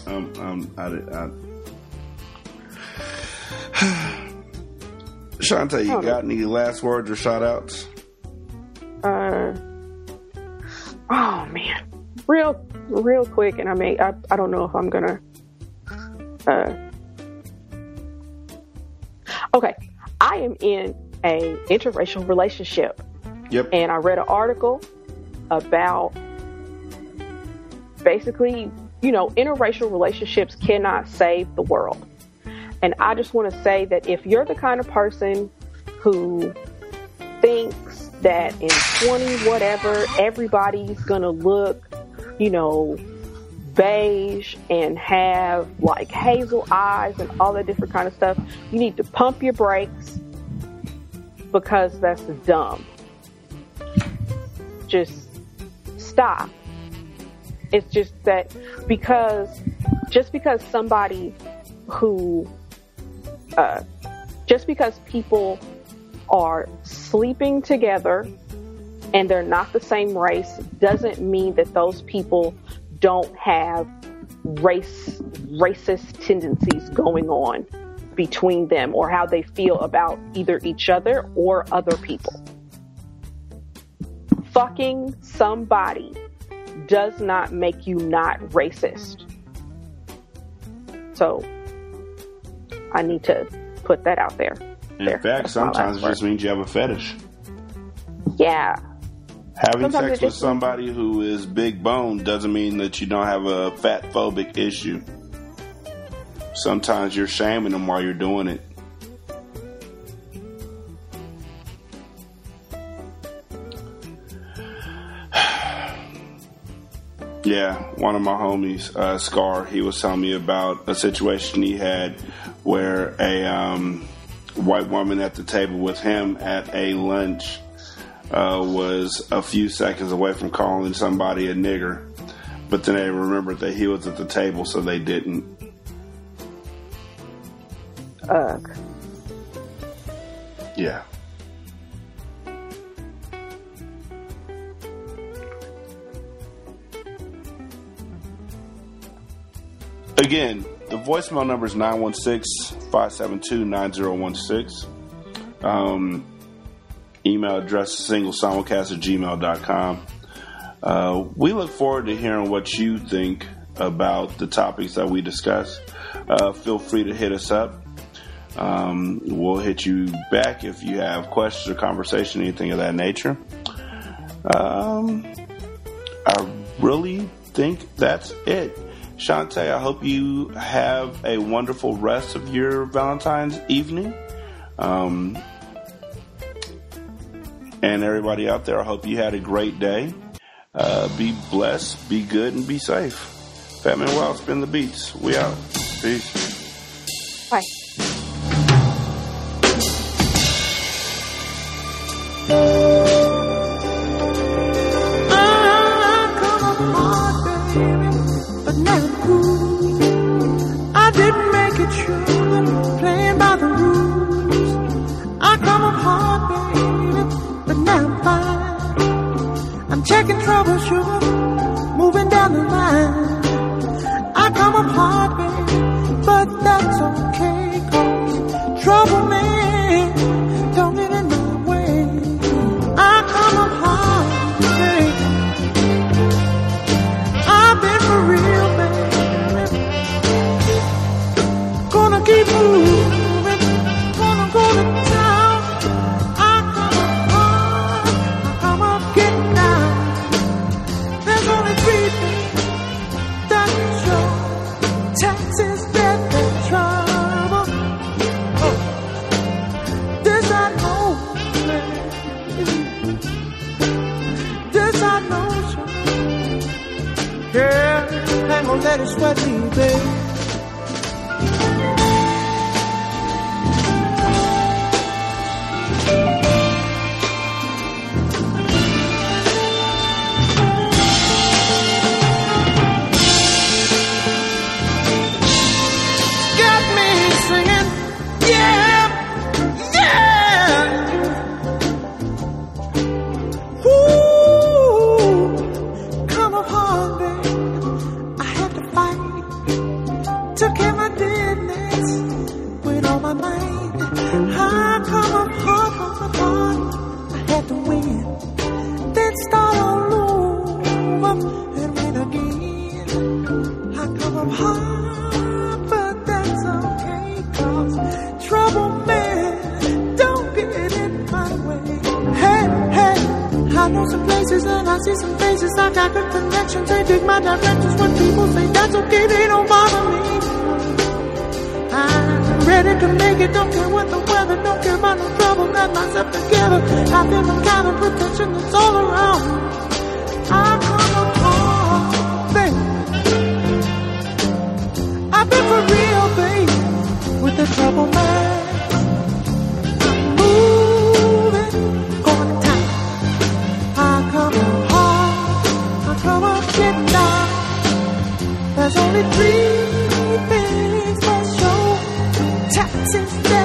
um, um, I, I, Shanta, you got any last words or shout outs? Uh, oh man, real, real quick, and I may, I, I don't know if I'm gonna, uh, Okay, I am in a interracial relationship. Yep. And I read an article about basically, you know, interracial relationships cannot save the world. And I just want to say that if you're the kind of person who thinks that in 20 whatever, everybody's going to look, you know, beige and have like hazel eyes and all that different kind of stuff, you need to pump your brakes because that's dumb. Just stop. It's just that because just because somebody who uh, just because people are sleeping together and they're not the same race doesn't mean that those people don't have race racist tendencies going on between them or how they feel about either each other or other people. Fucking somebody does not make you not racist. So I need to put that out there. In There. fact, That's sometimes it just means you have a fetish. Yeah. Having Sometimes sex with somebody who is big bone doesn't mean that you don't have a fat phobic issue. Sometimes you're shaming them while you're doing it. Yeah, one of my homies, uh, Scar, he was telling me about a situation he had where a um, white woman at the table with him at a lunch uh, was a few seconds away from calling somebody a nigger, but then they remembered that he was at the table, so they didn't. Ugh. Yeah. Again, the voicemail number is 916 572 9016. Email address is singlesimulcast at gmail.com. Uh, we look forward to hearing what you think about the topics that we discuss. Uh, feel free to hit us up. Um, we'll hit you back if you have questions or conversation, anything of that nature. Um, I really think that's it. Shanta, I hope you have a wonderful rest of your Valentine's evening. Um, and everybody out there, I hope you had a great day. Uh, be blessed, be good, and be safe. Fat Man Wild, spin the beats. We out. Peace. Bye. I'm ain't gonna let it sweat me, babe. See some faces, I got good connections. They dig my directions when people say that's okay, they don't bother me. I'm ready to make it, don't care what the weather, don't care about no trouble, got myself together. I've been the kind of protection that's all around. I come apart, baby. I've been for real, baby, with the trouble man. Only three things for sure. Taxes,